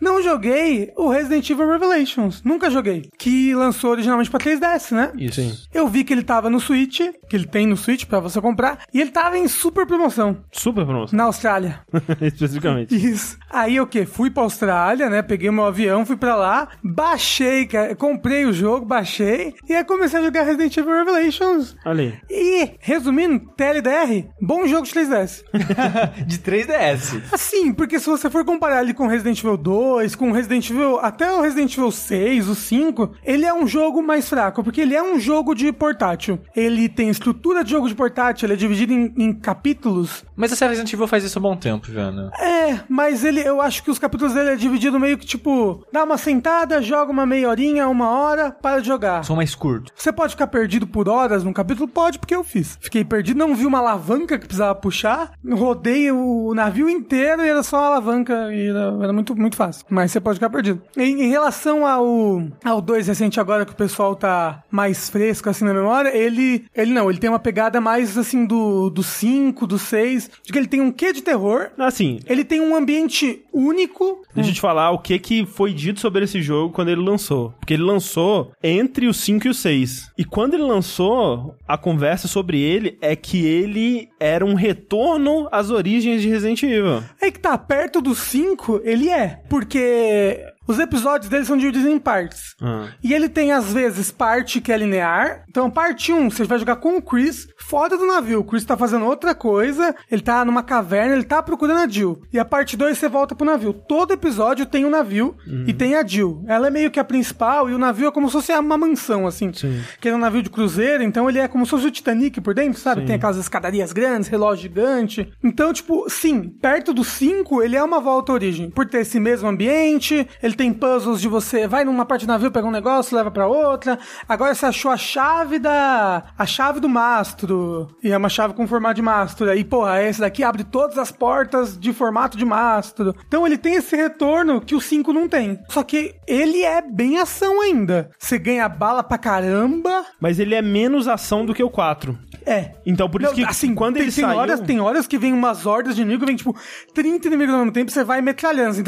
Não joguei o Resident Evil Revelations. Nunca joguei. Que lançou originalmente pra 3DS, né? Isso. Sim. Eu vi que ele tava no Switch, que ele tem no Switch pra você comprar, e ele tava em super promoção. Super promoção? Na Austrália. Especificamente. Isso. Aí o que? Fui pra Austrália, né? Peguei meu avião, fui pra lá, baixei, cara. Comprei o jogo, baixei, e aí comecei a jogar Resident Evil Revelations. Ali. E, resumindo, TLDR, bom jogo de 3DS. de 3DS. Assim, porque se você for comparar ele com Resident Evil 2, 2, com Resident Evil, até o Resident Evil 6, o 5, ele é um jogo mais fraco, porque ele é um jogo de portátil. Ele tem estrutura de jogo de portátil, ele é dividido em, em capítulos. Mas a série Resident Evil faz isso há bom tempo já, né? É, mas ele, eu acho que os capítulos dele é dividido meio que tipo, dá uma sentada, joga uma meia horinha, uma hora, para de jogar. São mais curtos. Você pode ficar perdido por horas num capítulo? Pode, porque eu fiz. Fiquei perdido, não vi uma alavanca que precisava puxar, rodei o navio inteiro e era só a alavanca e era, era muito, muito fácil. Mas você pode ficar perdido. Em, em relação ao, ao 2 recente agora, que o pessoal tá mais fresco assim na memória, ele, ele não, ele tem uma pegada mais assim do 5, do 6, de que ele tem um quê de terror. Assim. Ele tem um ambiente único. Deixa eu te falar o que, que foi dito sobre esse jogo quando ele lançou. Porque ele lançou entre o 5 e o 6. E quando ele lançou, a conversa sobre ele é que ele era um retorno às origens de Resident Evil. É que tá perto do 5, ele é. Porque porque os episódios dele são divididos em partes. Ah. E ele tem, às vezes, parte que é linear. Então, parte 1, você vai jogar com o Chris fora do navio. O Chris tá fazendo outra coisa, ele tá numa caverna, ele tá procurando a Jill. E a parte 2, você volta pro navio. Todo episódio tem um navio uhum. e tem a Jill. Ela é meio que a principal e o navio é como se fosse uma mansão, assim. Sim. Que é um navio de cruzeiro, então ele é como se fosse o Titanic por dentro, sabe? Sim. Tem aquelas escadarias grandes, relógio gigante. Então, tipo, sim, perto do 5, ele é uma volta à origem. Por ter esse mesmo ambiente, ele ele tem puzzles de você vai numa parte do navio, pega um negócio, leva para outra. Agora você achou a chave da. a chave do mastro. E é uma chave com formato de mastro. Aí, porra, esse daqui abre todas as portas de formato de mastro. Então ele tem esse retorno que o 5 não tem. Só que ele é bem ação ainda. Você ganha bala pra caramba. Mas ele é menos ação do que o 4. É. Então por isso não, que assim, quando tem, ele tem saiu... Horas, tem horas que vem umas hordas de inimigo, vem tipo 30 inimigos ao mesmo tempo, você vai metralhando assim.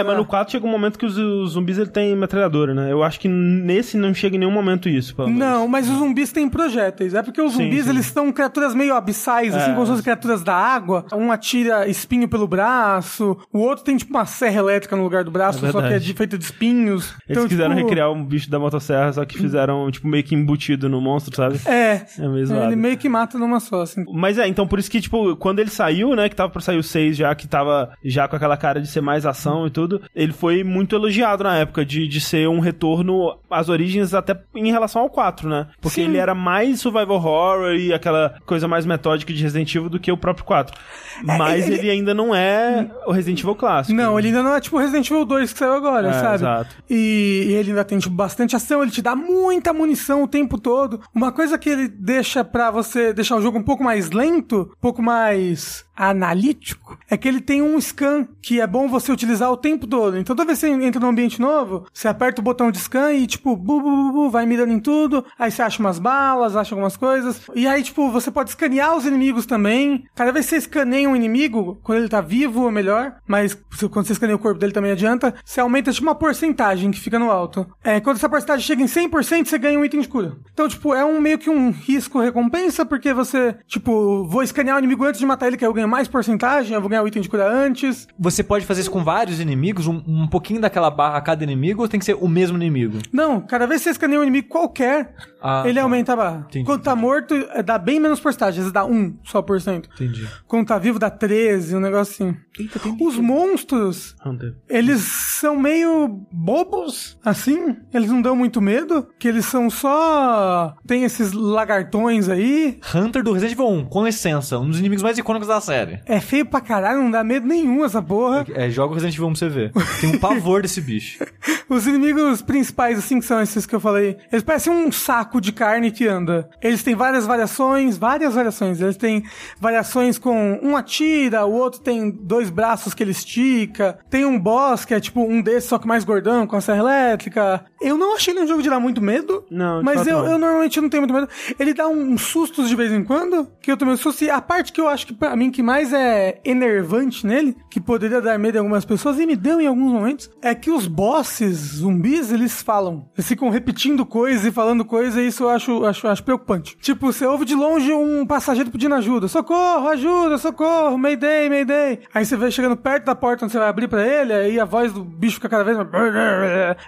é, mas no 4 chega um momento que os, os zumbis ele tem metralhadora, né? Eu acho que nesse não chega em nenhum momento isso. Não, mas os zumbis têm projéteis. É porque os zumbis, sim, sim. eles são criaturas meio abissais, assim, é. como fossem criaturas da água. Um atira espinho pelo braço, o outro tem tipo uma serra elétrica no lugar do braço, é só que é de, feito de espinhos. Eles então, quiseram tipo... recriar um bicho da motosserra, só que fizeram, tipo, meio que embutido no monstro, sabe? É. É mesmo. É, ele meio que mata numa só, assim. Mas é, então por isso que, tipo, quando ele saiu, né, que tava pra sair o 6 já, que tava já com aquela cara de ser mais ação e tudo, ele foi foi muito elogiado na época, de, de ser um retorno às origens até em relação ao 4, né? Porque Sim. ele era mais survival horror e aquela coisa mais metódica de Resident Evil do que o próprio 4. É, Mas ele... ele... ainda não é o Resident Evil clássico. Não, ele ainda não é tipo o Resident Evil 2 que saiu agora, é, sabe? Exato. E, e, ele ainda tem tipo, bastante ação, ele te dá muita munição o tempo todo. Uma coisa que ele deixa pra você deixar o jogo um pouco mais lento, um pouco mais analítico, é que ele tem um scan que é bom você utilizar o tempo todo. Então toda vez você entra num ambiente novo, você aperta o botão de scan e tipo, bu, bu, bu, bu vai mirando em tudo, aí você acha umas balas, acha algumas coisas, e aí tipo, você pode escanear os inimigos também. Cada vez que você escaneia um inimigo, quando ele tá vivo ou melhor, mas quando você escaneia o corpo dele também adianta, você aumenta tipo uma porcentagem que fica no alto. É, quando essa porcentagem chega em 100%, você ganha um item de cura. Então, tipo, é um meio que um risco recompensa, porque você, tipo, vou escanear o inimigo antes de matar ele, que eu ganho mais porcentagem, eu vou ganhar o item de cura antes. Você pode fazer isso com vários inimigos, um, um pouquinho daquela barra a cada inimigo, ou tem que ser o mesmo inimigo? Não, cada vez que você escaneia um inimigo qualquer, ah, ele tá. aumenta a barra. Entendi. Quando tá morto, é, dá bem menos porcentagem, às vezes dá 1 só por cento. Entendi. Quando tá vivo, dá 13, um negócio assim. Eita, Os monstros, Hunter. eles são meio bobos, assim. Eles não dão muito medo, que eles são só... Tem esses lagartões aí. Hunter do Resident Evil 1, com licença, um dos inimigos mais icônicos da série. É feio pra caralho, não dá medo nenhum essa porra. É, é joga o Resident Evil 1 pra você ver. Tem um pavor desse bicho. Os inimigos principais, assim, que são esses que eu falei, eles parecem um saco de carne que anda. Eles têm várias variações, várias variações. Eles têm variações com um atira, o outro tem dois braços que ele estica. Tem um boss que é tipo um desses, só que mais gordão, com a serra elétrica. Eu não achei ele um jogo de dar muito medo. Não, Mas eu, eu, normalmente não tenho muito medo. Ele dá uns sustos de vez em quando, que eu tomei um susto. E a parte que eu acho que pra mim que mais é enervante nele, que poderia dar medo em algumas pessoas, e me deu em alguns momentos, é que os bosses zumbis, eles falam. Eles ficam repetindo coisas e falando coisas, e isso eu acho, acho, acho preocupante. Tipo, você ouve de longe um passageiro pedindo ajuda. Socorro, ajuda, socorro, mayday, mayday. Aí você vai chegando perto da porta onde você vai abrir pra ele, aí a voz do bicho fica cada vez mais...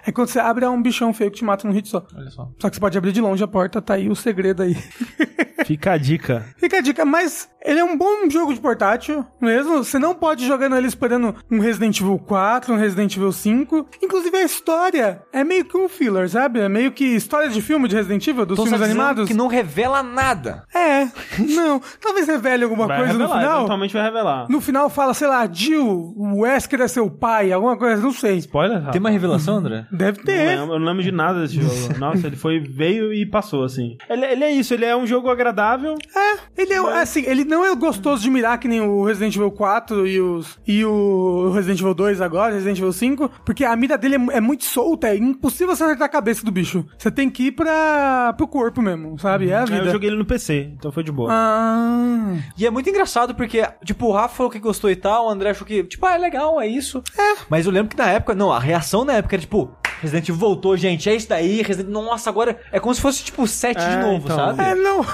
Aí quando você abre, é um bichão feio que te mata num hit só. Olha só. Só que você pode abrir de longe a porta, tá aí o segredo aí. Fica a dica. Fica a dica, mas ele é um bom jogo de portátil, mesmo. Você não pode jogar nele esperando um Resident Evil 4, um Resident Evil 5. Inclusive a história é meio que um filler, sabe? É meio que história de filme de Resident Evil, dos Tô filmes animados. que não revela nada. É, não. Talvez revele alguma vai coisa revelar, no final. Eventualmente vai revelar. No final fala, sei lá, Jill, o Wesker é seu pai, alguma coisa, não sei. Spoiler? Tem uma revelação, André? Deve ter. Não eu não lembro de nada desse jogo. Nossa, ele foi, veio e passou, assim. Ele, ele é isso, ele é um jogo agradável. É, ele é, mas... assim, ele não é gostoso de mirar que nem o Resident Evil 4 e, os, e o Resident Evil 2 agora, Resident Evil 5, porque a mira dele é, é muito solta, é impossível você acertar a cabeça do bicho. Você tem que ir pra, pro corpo mesmo, sabe? É a vida. Eu joguei ele no PC, então foi de boa. Ah. E é muito engraçado porque, tipo, o Rafa falou que gostou e tal, o André achou que, tipo, ah, é legal, é isso. É. Mas eu lembro que na época, não, a reação na época era tipo, Resident Evil voltou, gente, é isso daí, Resident... Nossa, agora é como se fosse, tipo, 7 é, de novo, então. sabe? É, não...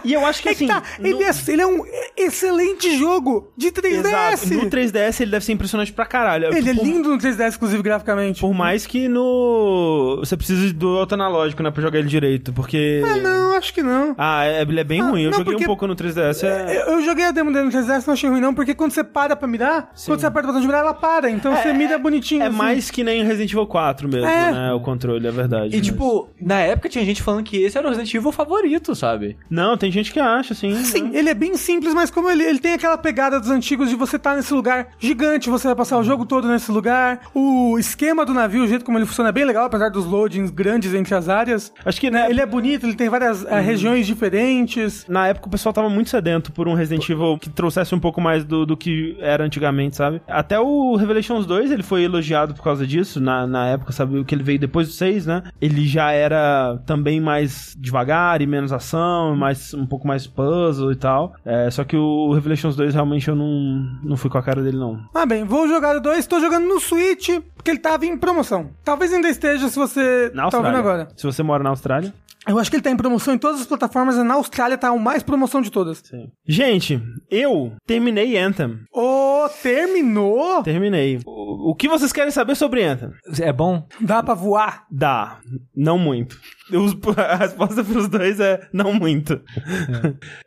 E eu acho que é assim. Que tá, no... ele, é, ele, é, um excelente jogo de 3DS. Exato. No 3DS ele deve ser impressionante pra caralho. Ele tipo, é lindo no 3DS, inclusive, graficamente. Por mais que no. Você precisa do outro analógico, né? Pra jogar ele direito. Porque. Ah, não, acho que não. Ah, é, ele é bem ah, ruim. Eu não, joguei um pouco no 3DS. É... Eu, joguei a demo dele no 3DS, não achei ruim, não, porque quando você para pra mirar, Sim. quando você aperta o botão de mirar, ela para. Então é, você mira bonitinho. É assim. mais que nem Resident Evil 4 mesmo, é. né? O controle, é verdade. E mas... tipo, na época tinha gente falando que esse era o Resident Evil favorito, sabe? Não, tem gente que acha assim. Sim, né? ele é bem simples, mas como ele, ele tem aquela pegada dos antigos de você estar tá nesse lugar gigante, você vai passar o jogo todo nesse lugar. O esquema do navio, o jeito como ele funciona é bem legal, apesar dos loadings grandes entre as áreas. Acho que, né? Ele é bonito, ele tem várias uhum. regiões diferentes. Na época o pessoal tava muito sedento por um Resident Evil que trouxesse um pouco mais do, do que era antigamente, sabe? Até o Revelations 2 ele foi elogiado por causa disso, na, na época, sabe? O que ele veio depois do 6, né? Ele já era também mais devagar e menos ação, mais, um pouco mais puzzle e tal. É, só que o Revelations 2 realmente eu não, não fui com a cara dele, não. Ah, bem, vou jogar o 2, estou jogando no Switch, porque ele tava em promoção. Talvez ainda esteja se você na tá ouvindo agora. Se você mora na Austrália. Eu acho que ele tá em promoção em todas as plataformas, e na Austrália tá o mais promoção de todas. Sim. Gente, eu terminei Anthem. Ô, oh, terminou? Terminei. O, o que vocês querem saber sobre Anthem? É bom? Dá pra voar? Dá. Não muito. Os, a resposta pros dois é não muito.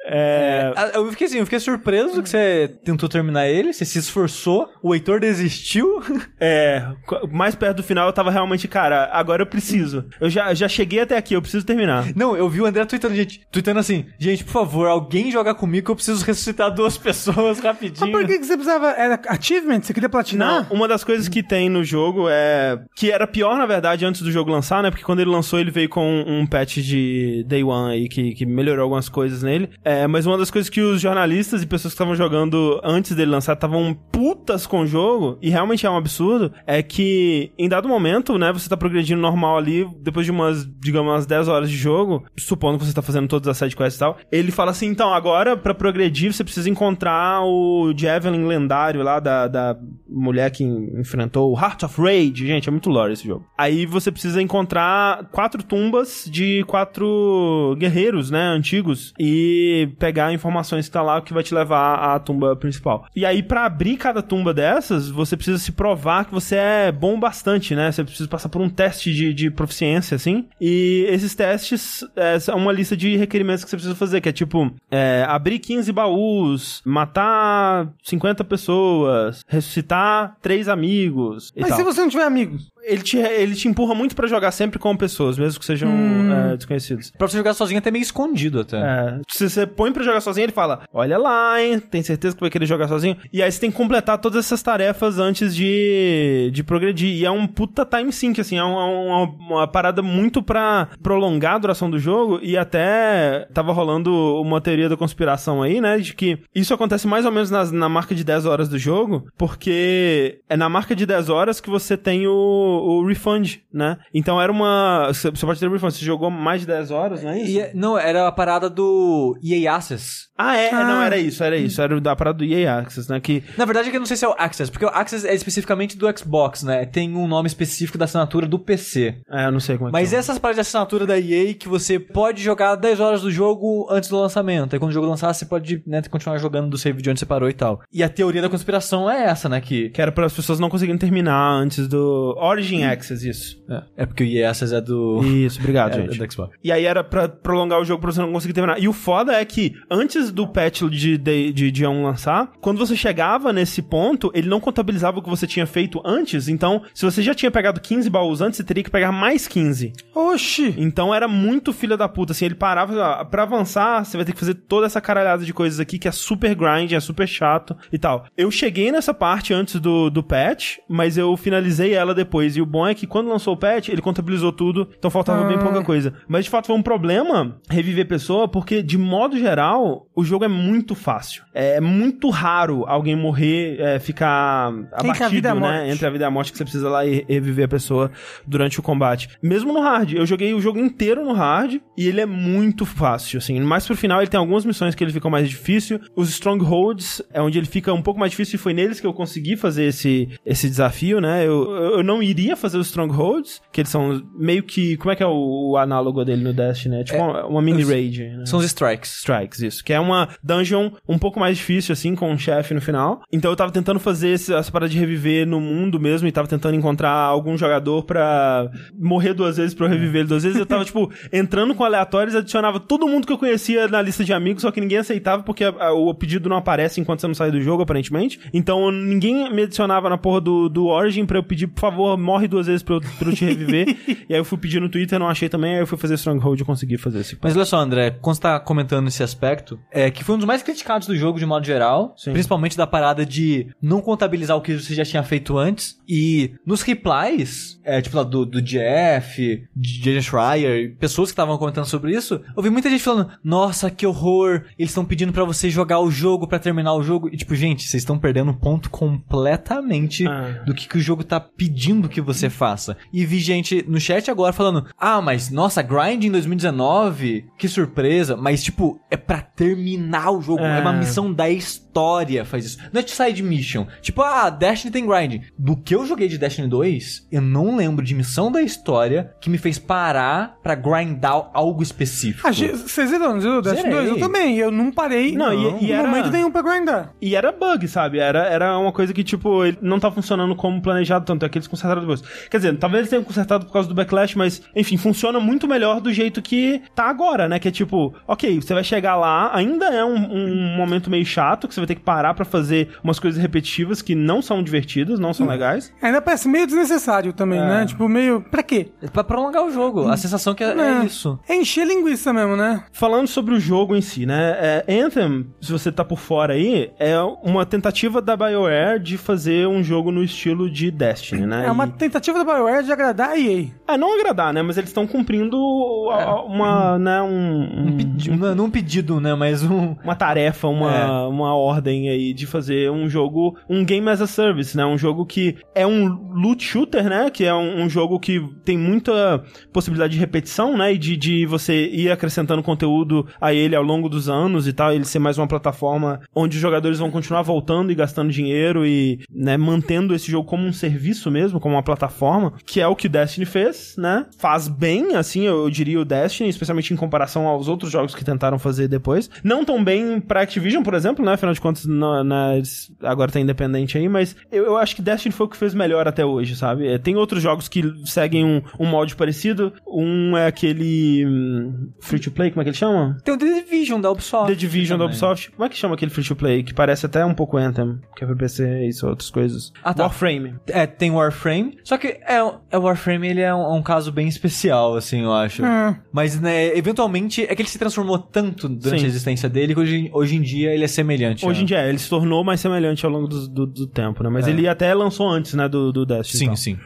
É. é. eu fiquei assim, eu fiquei surpreso que você tentou terminar ele, você se esforçou, o Heitor desistiu. É, mais perto do final eu tava realmente, cara, agora eu preciso. Eu já, já cheguei até aqui, eu preciso terminar. Não, eu vi o André tweetando, gente, tweetando assim, gente, por favor, alguém joga comigo que eu preciso ressuscitar duas pessoas rapidinho. Mas por que, que você precisava? Era achievement? Você queria platinar? Não, uma das coisas que tem no jogo é. Que era pior, na verdade, antes do jogo lançar, né? Porque quando ele lançou, ele veio com um patch de Day One aí que, que melhorou algumas coisas nele. É, mas uma das coisas que os jornalistas e pessoas que estavam jogando antes dele lançar estavam putas com o jogo, e realmente é um absurdo, é que em dado momento, né, você tá progredindo normal ali, depois de umas, digamos, umas 10 horas de jogo, supondo que você tá fazendo todas as side quests e tal, ele fala assim, então, agora, para progredir, você precisa encontrar o Javelin lendário lá da, da mulher que enfrentou o Heart of Rage. Gente, é muito lore esse jogo. Aí você precisa encontrar quatro tumbas de quatro guerreiros, né, antigos, e pegar informações que tá lá que vai te levar à tumba principal. E aí, para abrir cada tumba dessas, você precisa se provar que você é bom bastante, né? Você precisa passar por um teste de, de proficiência, assim. E esses testes é, são uma lista de requerimentos que você precisa fazer, que é tipo, é, abrir 15 baús, matar 50 pessoas, ressuscitar três amigos. Mas se você não tiver amigos? Ele te, ele te empurra muito para jogar sempre com pessoas, mesmo que sejam hum. é, desconhecidos. Pra você jogar sozinho até meio escondido até. É. Se você põe pra jogar sozinho, ele fala, olha lá, hein, tem certeza que vai querer jogar sozinho? E aí você tem que completar todas essas tarefas antes de, de progredir. E é um puta time sync, assim, é uma, uma, uma parada muito pra prolongar a duração do jogo e até tava rolando uma teoria da conspiração aí, né, de que isso acontece mais ou menos nas, na marca de 10 horas do jogo, porque é na marca de 10 horas que você tem o o, refund, né? Então era uma. Você pode ter o refund. Você jogou mais de 10 horas, não é isso? E, não, era a parada do EA Access. Ah, é? Ah. Não, era isso, era isso. Era da parada do EA Access, né? Que... Na verdade é que eu não sei se é o Access, porque o Access é especificamente do Xbox, né? Tem um nome específico da assinatura do PC. É, eu não sei como é Mas que é. essas paradas de assinatura da EA que você pode jogar 10 horas do jogo antes do lançamento. Aí quando o jogo lançar, você pode né, continuar jogando do save de onde você parou e tal. E a teoria da conspiração é essa, né? Que, que era para as pessoas não conseguirem terminar antes do Origin Access, isso. É, é porque o EA Access é do... Isso, obrigado, é, gente. É e aí era para prolongar o jogo pra você não conseguir terminar. E o foda é que antes do patch de de, de, dia 1 lançar, quando você chegava nesse ponto, ele não contabilizava o que você tinha feito antes. Então, se você já tinha pegado 15 baús antes, você teria que pegar mais 15. Oxi! Então era muito filha da puta. Assim, ele parava para avançar, você vai ter que fazer toda essa caralhada de coisas aqui que é super grind, é super chato e tal. Eu cheguei nessa parte antes do, do patch, mas eu finalizei ela depois. E o bom é que quando lançou o patch, ele contabilizou tudo, então faltava ah. bem pouca coisa. Mas de fato foi um problema reviver pessoa, porque de modo geral, o jogo é muito fácil. É muito raro alguém morrer, é, ficar abatido, Entre a né? Entre a vida e a morte, que você precisa lá e reviver a pessoa durante o combate. Mesmo no hard, eu joguei o jogo inteiro no hard e ele é muito fácil, assim. Mais pro final, ele tem algumas missões que ele fica mais difícil. Os Strongholds é onde ele fica um pouco mais difícil e foi neles que eu consegui fazer esse, esse desafio, né? Eu, eu não iria fazer os Strongholds, que eles são meio que. Como é que é o, o análogo dele no Destiny? É tipo é, uma, uma, mini raid. Né? São os Strikes. Strikes, isso. Que é uma dungeon um pouco mais difícil, assim, com um chefe no final. Então eu tava tentando fazer esse, essa parada de reviver no mundo mesmo e tava tentando encontrar algum jogador pra morrer duas vezes pra eu reviver ele duas vezes. Eu tava, tipo, entrando com aleatórios, adicionava todo mundo que eu conhecia na lista de amigos, só que ninguém aceitava porque a, a, o pedido não aparece enquanto você não sai do jogo, aparentemente. Então ninguém me adicionava na porra do, do Origin pra eu pedir, por favor, morre duas vezes pra eu, pra eu te reviver. e aí eu fui pedir no Twitter, não achei também, aí eu fui fazer Stronghold e consegui fazer esse. Mas olha só, André, quando você tá comentando esse aspecto, é que foi um dos mais criticados do jogo de modo geral, Sim. principalmente da parada de não contabilizar o que você já tinha feito antes. E nos replies, é, tipo lá do, do Jeff, de Jason Schreier, pessoas que estavam comentando sobre isso, eu vi muita gente falando: Nossa, que horror! Eles estão pedindo para você jogar o jogo para terminar o jogo. E tipo, gente, vocês estão perdendo o ponto completamente ah. do que, que o jogo tá pedindo que você faça. E vi gente no chat agora falando: Ah, mas nossa, grind em 2019, que surpresa. Mas tipo, é para terminar o jogo. É. é uma missão da história história faz isso. Não é de side mission. Tipo, ah, Destiny tem grind. Do que eu joguei de Destiny 2, eu não lembro de missão da história que me fez parar pra grindar algo específico. Ah, vocês viram o Destiny 2? Eu também. Eu não parei não, não e, e era... momento nenhum pra grindar. E era bug, sabe? Era, era uma coisa que, tipo, ele não tá funcionando como planejado tanto. É que eles consertaram depois. Quer dizer, talvez eles tenham consertado por causa do backlash, mas, enfim, funciona muito melhor do jeito que tá agora, né? Que é tipo, ok, você vai chegar lá, ainda é um, um momento meio chato, que você vai ter que parar para fazer umas coisas repetitivas que não são divertidas, não são hum. legais. Ainda parece meio desnecessário também, é. né? Tipo, meio. Pra quê? É pra prolongar o jogo. Hum. A sensação que é, é, é, isso. É encher linguiça mesmo, né? Falando sobre o jogo em si, né? É, Anthem, se você tá por fora aí, é uma tentativa da BioWare de fazer um jogo no estilo de Destiny, né? É uma tentativa da BioWare de agradar a EA. É, não agradar, né? Mas eles estão cumprindo é. uma, né, um... Um, um, pedido, não, não um pedido, né? Mas um... Uma tarefa, uma, é. uma ordem aí de fazer um jogo, um game as a service, né? Um jogo que é um loot shooter, né? Que é um, um jogo que tem muita possibilidade de repetição, né? E de, de você ir acrescentando conteúdo a ele ao longo dos anos e tal, ele ser mais uma plataforma onde os jogadores vão continuar voltando e gastando dinheiro e, né, mantendo esse jogo como um serviço mesmo, como uma plataforma, que é o que Destiny fez, né? Faz bem, assim, eu, eu diria o Destiny, especialmente em comparação aos outros jogos que tentaram fazer depois. Não tão bem pra Activision, por exemplo, né? Afinal de contas, na, agora tá independente aí, mas eu, eu, acho que Destiny foi o que fez melhor até hoje, sabe? É, tem outros jogos que seguem um, um molde parecido. Um é aquele hum, free to play, como é que ele chama? Tem o The Division da Ubisoft. The Division da Ubisoft. Como é que chama aquele free to play? Que parece até um pouco Anthem, que é pra PC e outras coisas. Ah, tá. Warframe. É, tem Warframe. Só que é, é Warframe, ele é um, um caso bem especial, assim, eu acho. Hum. Mas, né, eventualmente, é que ele se transformou tanto durante Sim. a existência dele que hoje, hoje em dia ele é semelhante. Hoje né? em dia, é, ele se tornou mais semelhante ao longo do, do, do tempo, né? Mas é. ele até lançou antes, né, do, do Destiny. Sim, então. sim.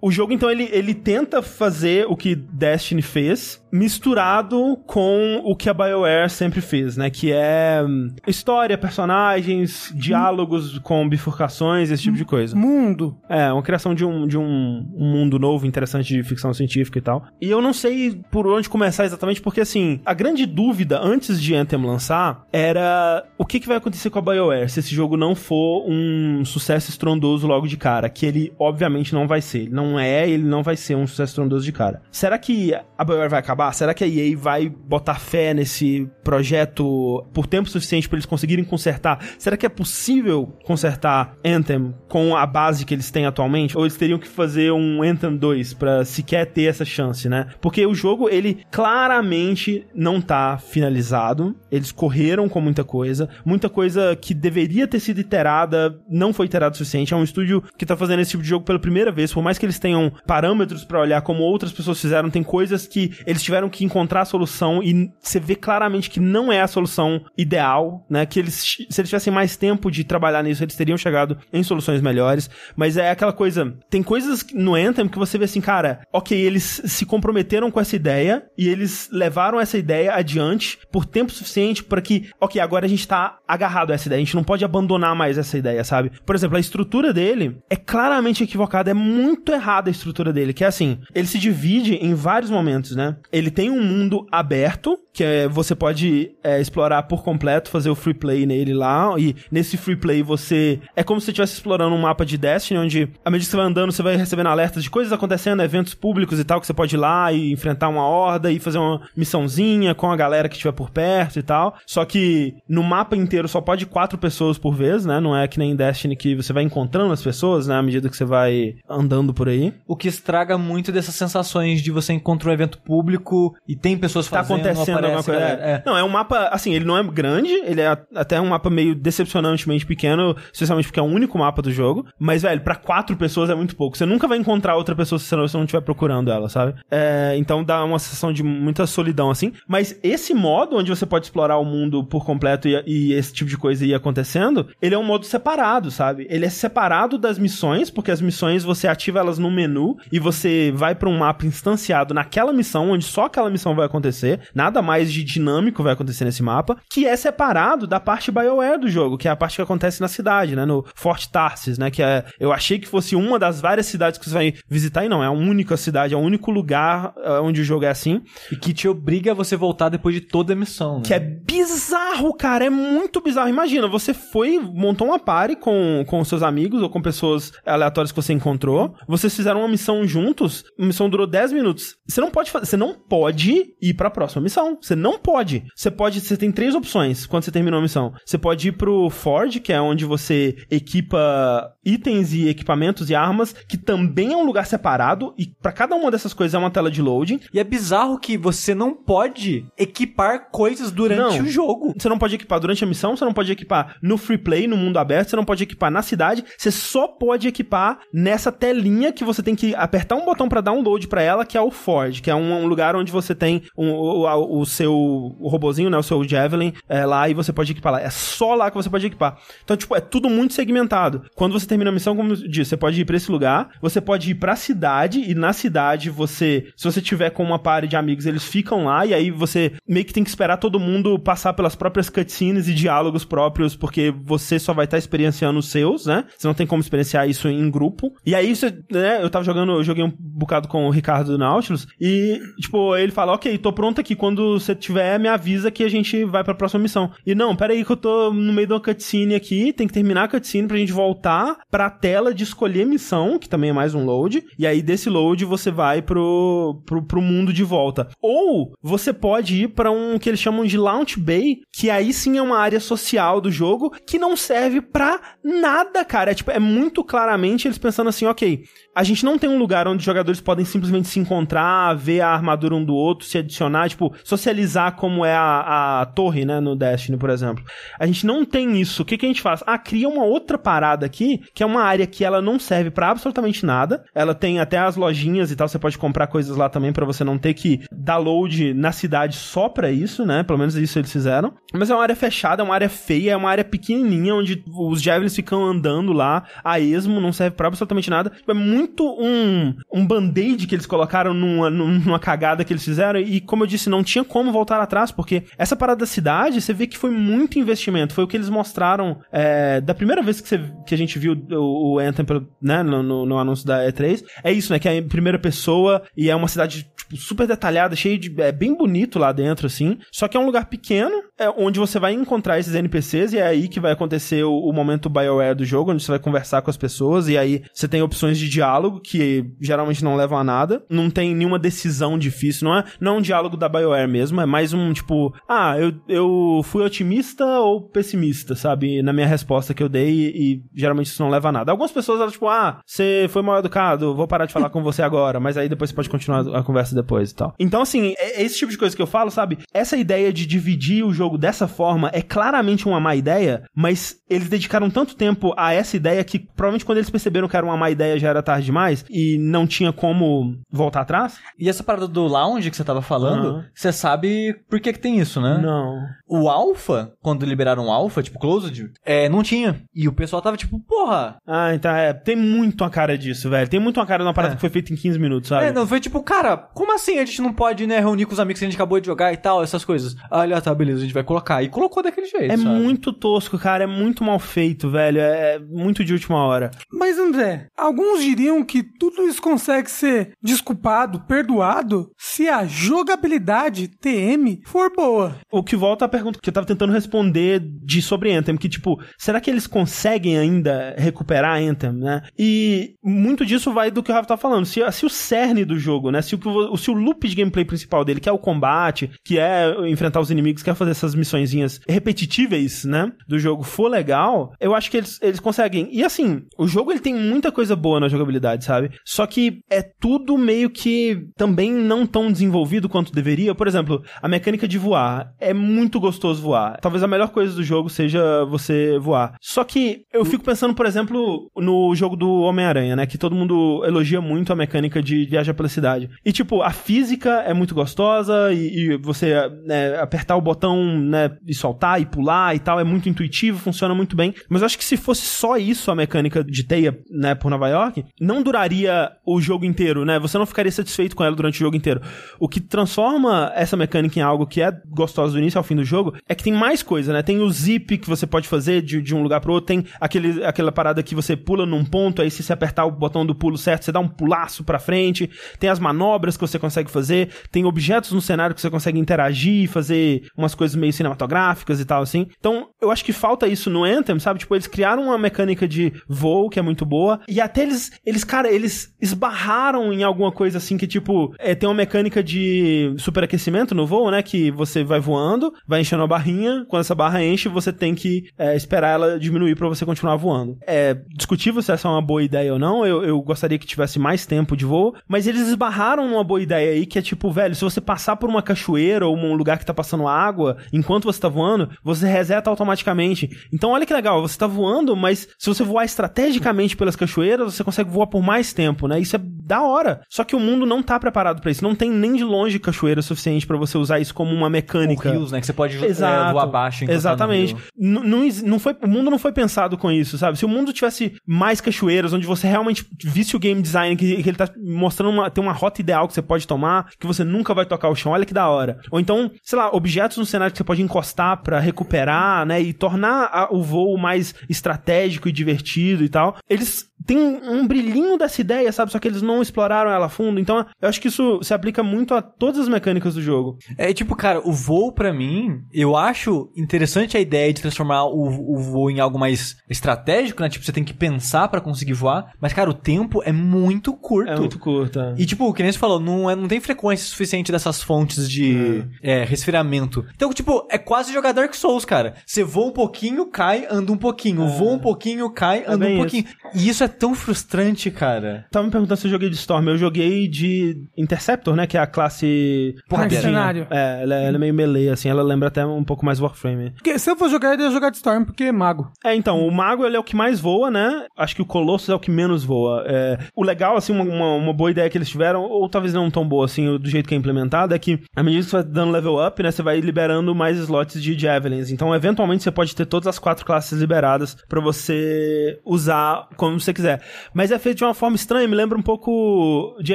O jogo, então, ele, ele tenta fazer o que Destiny fez, misturado com o que a BioWare sempre fez, né? Que é hum, história, personagens, diálogos com bifurcações, esse tipo de coisa. Mundo. É, uma criação de um, de um, um mundo novo, interessante de ficção científica e tal. E eu não sei por onde começar exatamente, porque assim, a grande dúvida antes de Anthem lançar era o que, que vai acontecer com a BioWare se esse jogo não for um sucesso estrondoso logo de cara, que ele obviamente não vai ser. Ele não é, ele não vai ser um sucesso estrondoso de cara. Será que a BioWare vai acabar? Será que a EA vai botar fé nesse projeto por tempo suficiente para eles conseguirem consertar? Será que é possível consertar Anthem com a base que eles têm atualmente? Ou eles teriam que fazer um Anthem 2 para sequer ter essa chance, né? Porque o jogo, ele claramente não tá finalizado. Eles correram com muita coisa. Muita coisa que deveria ter sido iterada não foi iterada o suficiente. É um estúdio que tá fazendo esse tipo de jogo pela primeira vez. Por mais que eles tenham parâmetros para olhar como outras pessoas fizeram, tem coisas que eles tiveram que encontrar a solução e você vê claramente que não é a solução ideal, né? Que eles, se eles tivessem mais tempo de trabalhar nisso, eles teriam chegado em soluções melhores. Mas é aquela coisa, tem coisas no Anthem que você vê assim, cara, ok, eles se comprometeram com essa ideia e eles levaram essa ideia adiante por tempo suficiente para que, ok, agora a gente tá agarrado essa ideia, a gente não pode abandonar mais essa ideia, sabe? Por exemplo, a estrutura dele é claramente equivocada, é muito errada a estrutura dele, que é assim, ele se divide em vários momentos, né? Ele tem um mundo aberto, que é, você pode é, explorar por completo, fazer o free play nele lá, e nesse free play você. É como se você estivesse explorando um mapa de Destiny, onde, à medida que você vai andando, você vai recebendo alertas de coisas acontecendo, eventos públicos e tal, que você pode ir lá e enfrentar uma horda e fazer uma missãozinha com a galera que estiver por perto e tal. Só que no mapa inteiro só pode quatro pessoas por vez, né? Não é que nem em Destiny que você vai encontrando as pessoas, né? À medida que você vai andando por aí. O que estraga muito dessas sensações de você encontrar um evento público e tem pessoas tá fazendo, acontecendo alguma coisa. É. é. Não, é um mapa, assim, ele não é grande, ele é até um mapa meio decepcionantemente pequeno, especialmente porque é o único mapa do jogo. Mas, velho, para quatro pessoas é muito pouco. Você nunca vai encontrar outra pessoa se você não estiver procurando ela, sabe? É, então dá uma sensação de muita solidão, assim. Mas esse modo, onde você pode explorar o mundo por completo e, e esse tipo de coisa ir acontecendo, ele é um modo separado, sabe? Ele é separado das missões, porque as missões você ativa elas no menu e você vai para um mapa instanciado naquela missão, onde só aquela missão vai acontecer, nada mais de dinâmico vai acontecer nesse mapa, que é separado da parte BioWare do jogo, que é a parte que acontece na cidade, né, no Fort Tarsis, né, que é, eu achei que fosse uma das várias cidades que você vai visitar, e não, é a única cidade, é o único lugar é, onde o jogo é assim. E que te obriga a você voltar depois de toda a missão, né? Que é bizarro, cara, é muito bizarro. imagina, você foi, montou uma party com, com seus amigos ou com pessoas aleatórias que você encontrou, vocês fizeram uma missão juntos, a missão durou 10 minutos. Você não pode fazer, você não pode ir para a próxima missão. Você não pode. Você pode, você tem três opções quando você terminou a missão. Você pode ir pro Ford, que é onde você equipa itens e equipamentos e armas, que também é um lugar separado e para cada uma dessas coisas é uma tela de loading. E é bizarro que você não pode equipar coisas durante não, o jogo. Você não pode equipar durante a missão, você não pode equipar no free play, no mundo aberto, você não pode equipar na cidade, você só pode equipar nessa telinha que você tem que apertar um botão para download para ela, que é o Ford, que é um, um lugar onde você tem um, o, o, seu robozinho, né, o seu Javelin é, lá e você pode equipar lá. É só lá que você pode equipar. Então, tipo, é tudo muito segmentado. Quando você termina a missão, como eu disse, você pode ir para esse lugar, você pode ir pra cidade e na cidade você, se você tiver com uma party de amigos, eles ficam lá e aí você meio que tem que esperar todo mundo passar pelas próprias cutscenes e diálogos próprios, porque você só vai estar tá experienciando os seus, né? Você não tem como experienciar isso em grupo. E aí, você, né, eu tava jogando, eu joguei um bocado com o Ricardo do Nautilus e, tipo, ele fala, ok, tô pronto aqui, quando você tiver, me avisa que a gente vai pra próxima missão. E não, pera aí que eu tô no meio de uma cutscene aqui, tem que terminar a cutscene pra gente voltar pra tela de escolher missão, que também é mais um load, e aí desse load você vai pro, pro, pro mundo de volta. Ou você pode ir para um que eles chamam de Launch Bay, que aí sim é uma área social do jogo que não serve pra nada, cara. É, tipo, é muito claramente eles pensando assim, ok, a gente não tem um lugar onde jogadores podem simplesmente se encontrar, ver a armadura um do outro, se adicionar, tipo, socializar como é a, a torre, né, no Destiny, por exemplo. A gente não tem isso. O que, que a gente faz? Ah, cria uma outra parada aqui, que é uma área que ela não serve para absolutamente nada. Ela tem até as lojinhas e tal, você pode comprar coisas lá também para você não ter que dar load na cidade só pra isso, né? Pelo menos isso eles fizeram. Mas é uma área fechada, é uma área feia, é uma área pequenininha onde os Javelins ficam andando lá a esmo, não serve pra absolutamente nada. Tipo, é muito muito um, um band-aid que eles colocaram numa, numa cagada que eles fizeram. E, como eu disse, não tinha como voltar atrás, porque essa parada da cidade, você vê que foi muito investimento. Foi o que eles mostraram é, da primeira vez que, você, que a gente viu o, o Anthem né, no, no, no, anúncio da E3. É isso, né? Que é em primeira pessoa e é uma cidade tipo, super detalhada, cheia de. É bem bonito lá dentro, assim. Só que é um lugar pequeno, é onde você vai encontrar esses NPCs e é aí que vai acontecer o, o momento BioWare do jogo, onde você vai conversar com as pessoas e aí você tem opções de diálogo diálogo que geralmente não levam a nada. Não tem nenhuma decisão difícil. Não é, não é um diálogo da BioWare mesmo. É mais um tipo, ah, eu, eu fui otimista ou pessimista, sabe? Na minha resposta que eu dei e, e geralmente isso não leva a nada. Algumas pessoas, elas tipo, ah, você foi mal educado, vou parar de falar com você agora, mas aí depois você pode continuar a conversa depois e tal. Então, assim, é, é esse tipo de coisa que eu falo, sabe? Essa ideia de dividir o jogo dessa forma é claramente uma má ideia, mas eles dedicaram tanto tempo a essa ideia que provavelmente quando eles perceberam que era uma má ideia já era tarde demais e não tinha como voltar atrás. E essa parada do lounge que você tava falando, você uhum. sabe por que que tem isso, né? Não. O Alpha, quando liberaram o Alpha, tipo Closed, é, não tinha. E o pessoal tava tipo, porra. Ah, então é, tem muito a cara disso, velho. Tem muito a cara de uma parada é. que foi feita em 15 minutos, sabe? É, não, foi tipo, cara, como assim a gente não pode, né, reunir com os amigos que a gente acabou de jogar e tal, essas coisas? Ah, olha, tá, beleza, a gente vai colocar. E colocou daquele jeito, É sabe? muito tosco, cara, é muito mal feito, velho. É muito de última hora. Mas, André, alguns diriam que tudo isso consegue ser desculpado, perdoado, se a jogabilidade TM for boa. O que volta à pergunta que eu tava tentando responder de sobre Anthem, que tipo, será que eles conseguem ainda recuperar Anthem, né? E muito disso vai do que o Rafa tá falando. Se, se o cerne do jogo, né? Se o, se o loop de gameplay principal dele, que é o combate, que é enfrentar os inimigos, que é fazer essas missõezinhas repetitíveis, né? Do jogo for legal, eu acho que eles, eles conseguem. E assim, o jogo ele tem muita coisa boa na jogabilidade, sabe? Só que é tudo meio que também não tão desenvolvido quanto deveria. Por exemplo, a mecânica de voar. É muito gostoso voar. Talvez a melhor coisa do jogo seja você voar. Só que eu fico pensando, por exemplo, no jogo do Homem-Aranha, né? Que todo mundo elogia muito a mecânica de viajar pela cidade. E, tipo, a física é muito gostosa e, e você né, apertar o botão, né? E soltar e pular e tal é muito intuitivo, funciona muito bem. Mas eu acho que se fosse só isso a mecânica de teia, né, por Nova York, não duraria o jogo inteiro, né? Você não ficaria satisfeito com ela durante o jogo inteiro. O que transforma essa mecânica em algo que é gostoso do início ao fim do jogo jogo é que tem mais coisa, né? Tem o zip que você pode fazer de, de um lugar pro outro, tem aquele, aquela parada que você pula num ponto, aí se você apertar o botão do pulo certo, você dá um pulaço pra frente, tem as manobras que você consegue fazer, tem objetos no cenário que você consegue interagir, fazer umas coisas meio cinematográficas e tal, assim. Então, eu acho que falta isso no Anthem, sabe? Tipo, eles criaram uma mecânica de voo que é muito boa, e até eles, eles cara, eles esbarraram em alguma coisa assim que, tipo, é, tem uma mecânica de superaquecimento no voo, né? Que você vai voando, vai enchendo a barrinha, quando essa barra enche, você tem que é, esperar ela diminuir para você continuar voando. É discutível se essa é uma boa ideia ou não, eu, eu gostaria que tivesse mais tempo de voo, mas eles esbarraram numa boa ideia aí, que é tipo, velho, se você passar por uma cachoeira ou um lugar que tá passando água, enquanto você tá voando, você reseta automaticamente. Então olha que legal, você tá voando, mas se você voar estrategicamente pelas cachoeiras, você consegue voar por mais tempo, né? Isso é da hora. Só que o mundo não tá preparado para isso. Não tem nem de longe cachoeira suficiente para você usar isso como uma mecânica. Ou rios, né? Que você pode é, Exato. É, abaixo. Tá Exatamente. Não, não, foi, o mundo não foi pensado com isso, sabe? Se o mundo tivesse mais cachoeiras, onde você realmente visse o game design, que, que ele tá mostrando uma, tem uma rota ideal que você pode tomar, que você nunca vai tocar o chão, olha que da hora. Ou então, sei lá, objetos no cenário que você pode encostar para recuperar, né? E tornar a, o voo mais estratégico e divertido e tal. Eles tem um brilhinho dessa ideia, sabe? Só que eles não exploraram ela a fundo. Então, eu acho que isso se aplica muito a todas as mecânicas do jogo. É tipo, cara, o voo para mim, eu acho interessante a ideia de transformar o, o voo em algo mais estratégico, né? Tipo, você tem que pensar para conseguir voar. Mas, cara, o tempo é muito curto. É muito curto. É. E, tipo, o que nem você falou, não, é, não tem frequência suficiente dessas fontes de é. É, resfriamento. Então, tipo, é quase jogar Dark Souls, cara. Você voa um pouquinho, cai, anda um pouquinho. É. Voa um pouquinho, cai, é anda um pouquinho. Isso. E isso é tão frustrante, cara. Tava me perguntando se eu joguei de Storm. Eu joguei de Interceptor, né? Que é a classe. Porra, cenário. É, ela, é, ela, é meio melee, assim. Ela lembra até um pouco mais Warframe. Porque se eu for jogar, eu ia jogar de Storm, porque é mago. É, então, o mago ele é o que mais voa, né? Acho que o Colossus é o que menos voa. É, o legal, assim, uma, uma, uma, boa ideia que eles tiveram, ou talvez não tão boa, assim, do jeito que é implementado, é que à medida que você vai dando level up, né? Você vai liberando mais slots de Javelins. Então, eventualmente, você pode ter todas as quatro classes liberadas para você usar como você quiser quiser. Mas é feito de uma forma estranha, me lembra um pouco de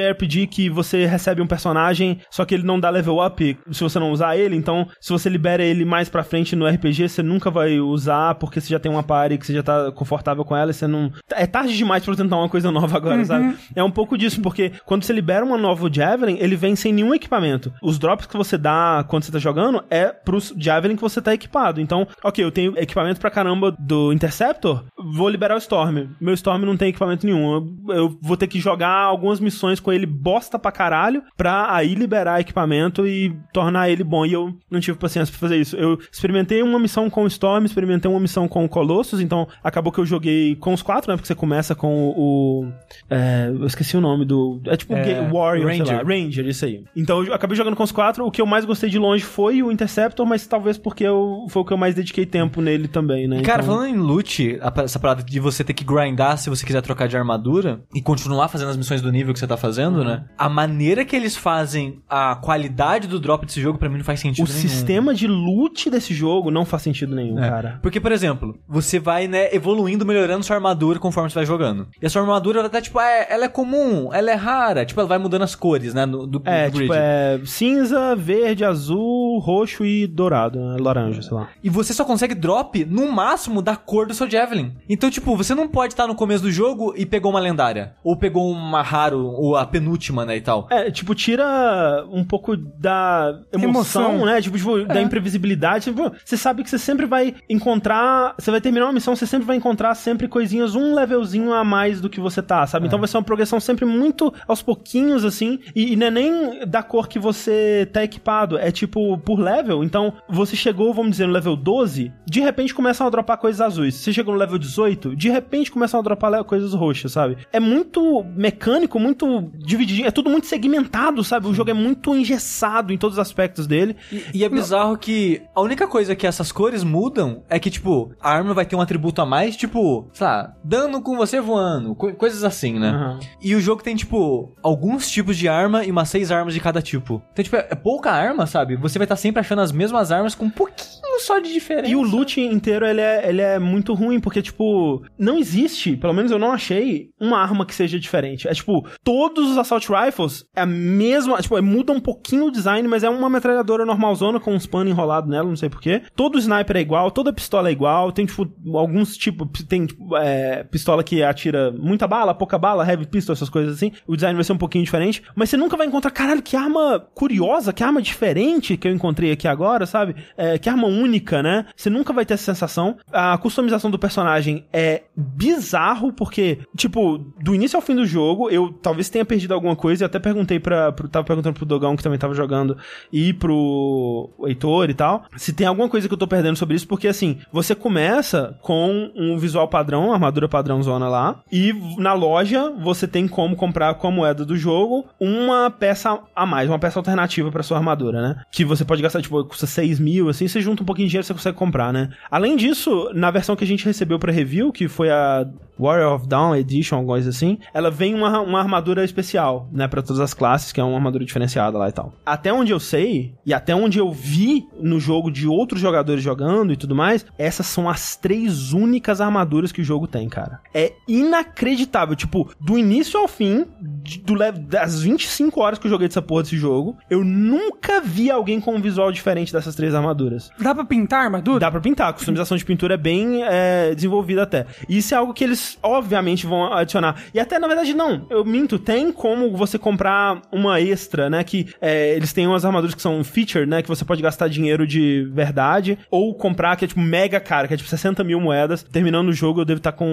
RPG que você recebe um personagem, só que ele não dá level up se você não usar ele, então se você libera ele mais pra frente no RPG, você nunca vai usar porque você já tem uma party que você já tá confortável com ela e você não... É tarde demais pra tentar uma coisa nova agora, uhum. sabe? É um pouco disso, porque quando você libera uma nova Javelin, ele vem sem nenhum equipamento. Os drops que você dá quando você tá jogando é pros Javelin que você tá equipado. Então, ok, eu tenho equipamento pra caramba do Interceptor, vou liberar o Storm. Meu Storm não tem equipamento nenhum. Eu, eu, vou ter que jogar algumas missões com ele bosta pra caralho pra aí liberar equipamento e tornar ele bom. E eu não tive paciência pra fazer isso. Eu experimentei uma missão com o Storm, experimentei uma missão com o Colossus, então acabou que eu joguei com os quatro, né? Porque você começa com o. o é, eu esqueci o nome do. É tipo é, Warrior, Ranger. sei lá. Ranger, isso aí. Então eu acabei jogando com os quatro. O que eu mais gostei de longe foi o Interceptor, mas talvez porque eu, foi o que eu mais dediquei tempo nele também, né? Cara, então... falando em loot, essa parada de você ter que grindar se você quiser trocar de armadura e continuar fazendo as missões do nível que você tá fazendo, uhum. né? A maneira que eles fazem a qualidade do drop desse jogo, para mim, não faz sentido o nenhum. O sistema de loot desse jogo não faz sentido nenhum, é. cara. Porque, por exemplo, você vai, né, evoluindo, melhorando sua armadura conforme você vai jogando. E a sua armadura, ela tá, tipo, é, ela é comum, ela é rara. Tipo, ela vai mudando as cores, né, do, do, é, grid. Tipo, é cinza, verde, azul, roxo e dourado, né, laranja, sei lá. E você só consegue drop no máximo da cor do seu Javelin. Então, tipo, você não pode estar no começo do jogo e pegou uma lendária. Ou pegou uma raro, ou a penúltima, né, e tal. É, tipo, tira um pouco da emoção, emoção. né? Tipo, tipo é. da imprevisibilidade. Tipo, você sabe que você sempre vai encontrar. Você vai terminar uma missão, você sempre vai encontrar sempre coisinhas, um levelzinho a mais do que você tá, sabe? É. Então vai ser uma progressão sempre muito aos pouquinhos, assim. E, e não é nem da cor que você tá equipado, é tipo por level. Então, você chegou, vamos dizer, no level 12, de repente começam a dropar coisas azuis. Você chegou no level 18, de repente começam a dropar coisas roxas sabe? É muito mecânico, muito dividido, é tudo muito segmentado, sabe? O jogo é muito engessado em todos os aspectos dele. E, e é bizarro que a única coisa que essas cores mudam é que, tipo, a arma vai ter um atributo a mais, tipo, sei lá, dano com você voando, co coisas assim, né? Uhum. E o jogo tem, tipo, alguns tipos de arma e umas seis armas de cada tipo. Então, tipo, é, é pouca arma, sabe? Você vai estar tá sempre achando as mesmas armas com um pouquinho só de diferença. E o loot inteiro, ele é, ele é muito ruim, porque, tipo, não existe, pelo menos menos eu não achei uma arma que seja diferente. É tipo, todos os Assault Rifles é a mesma, tipo, é, muda um pouquinho o design, mas é uma metralhadora normalzona com uns panos enrolados nela, não sei porquê. Todo sniper é igual, toda pistola é igual, tem tipo, alguns tipos, tem tipo, é, pistola que atira muita bala, pouca bala, heavy pistol, essas coisas assim. O design vai ser um pouquinho diferente, mas você nunca vai encontrar, caralho, que arma curiosa, que arma diferente que eu encontrei aqui agora, sabe? É, que arma única, né? Você nunca vai ter essa sensação. A customização do personagem é bizarro, porque, tipo, do início ao fim do jogo, eu talvez tenha perdido alguma coisa, e até perguntei pra. Pro, tava perguntando pro Dogão, que também tava jogando, e pro Heitor e tal, se tem alguma coisa que eu tô perdendo sobre isso, porque assim, você começa com um visual padrão, armadura padrão zona lá, e na loja você tem como comprar com a moeda do jogo uma peça a mais, uma peça alternativa para sua armadura, né? Que você pode gastar, tipo, custa 6 mil, assim, você junta um pouquinho de dinheiro você consegue comprar, né? Além disso, na versão que a gente recebeu para review, que foi a Warrior of Dawn Edition, alguma coisa assim, ela vem uma, uma armadura especial, né, para todas as classes, que é uma armadura diferenciada lá e tal. Até onde eu sei, e até onde eu vi no jogo de outros jogadores jogando e tudo mais, essas são as três únicas armaduras que o jogo tem, cara. É inacreditável, tipo, do início ao fim, do, das 25 horas que eu joguei dessa porra desse jogo, eu nunca vi alguém com um visual diferente dessas três armaduras. Dá pra pintar a armadura? Dá pra pintar, a customização de pintura é bem é, desenvolvida até. E isso é algo que eles obviamente vão adicionar. E até, na verdade, não. Eu minto. Tem como você comprar uma extra, né? Que é, eles têm umas armaduras que são feature, né? Que você pode gastar dinheiro de verdade. Ou comprar, que é tipo mega cara, que é tipo 60 mil moedas. Terminando o jogo, eu devo estar com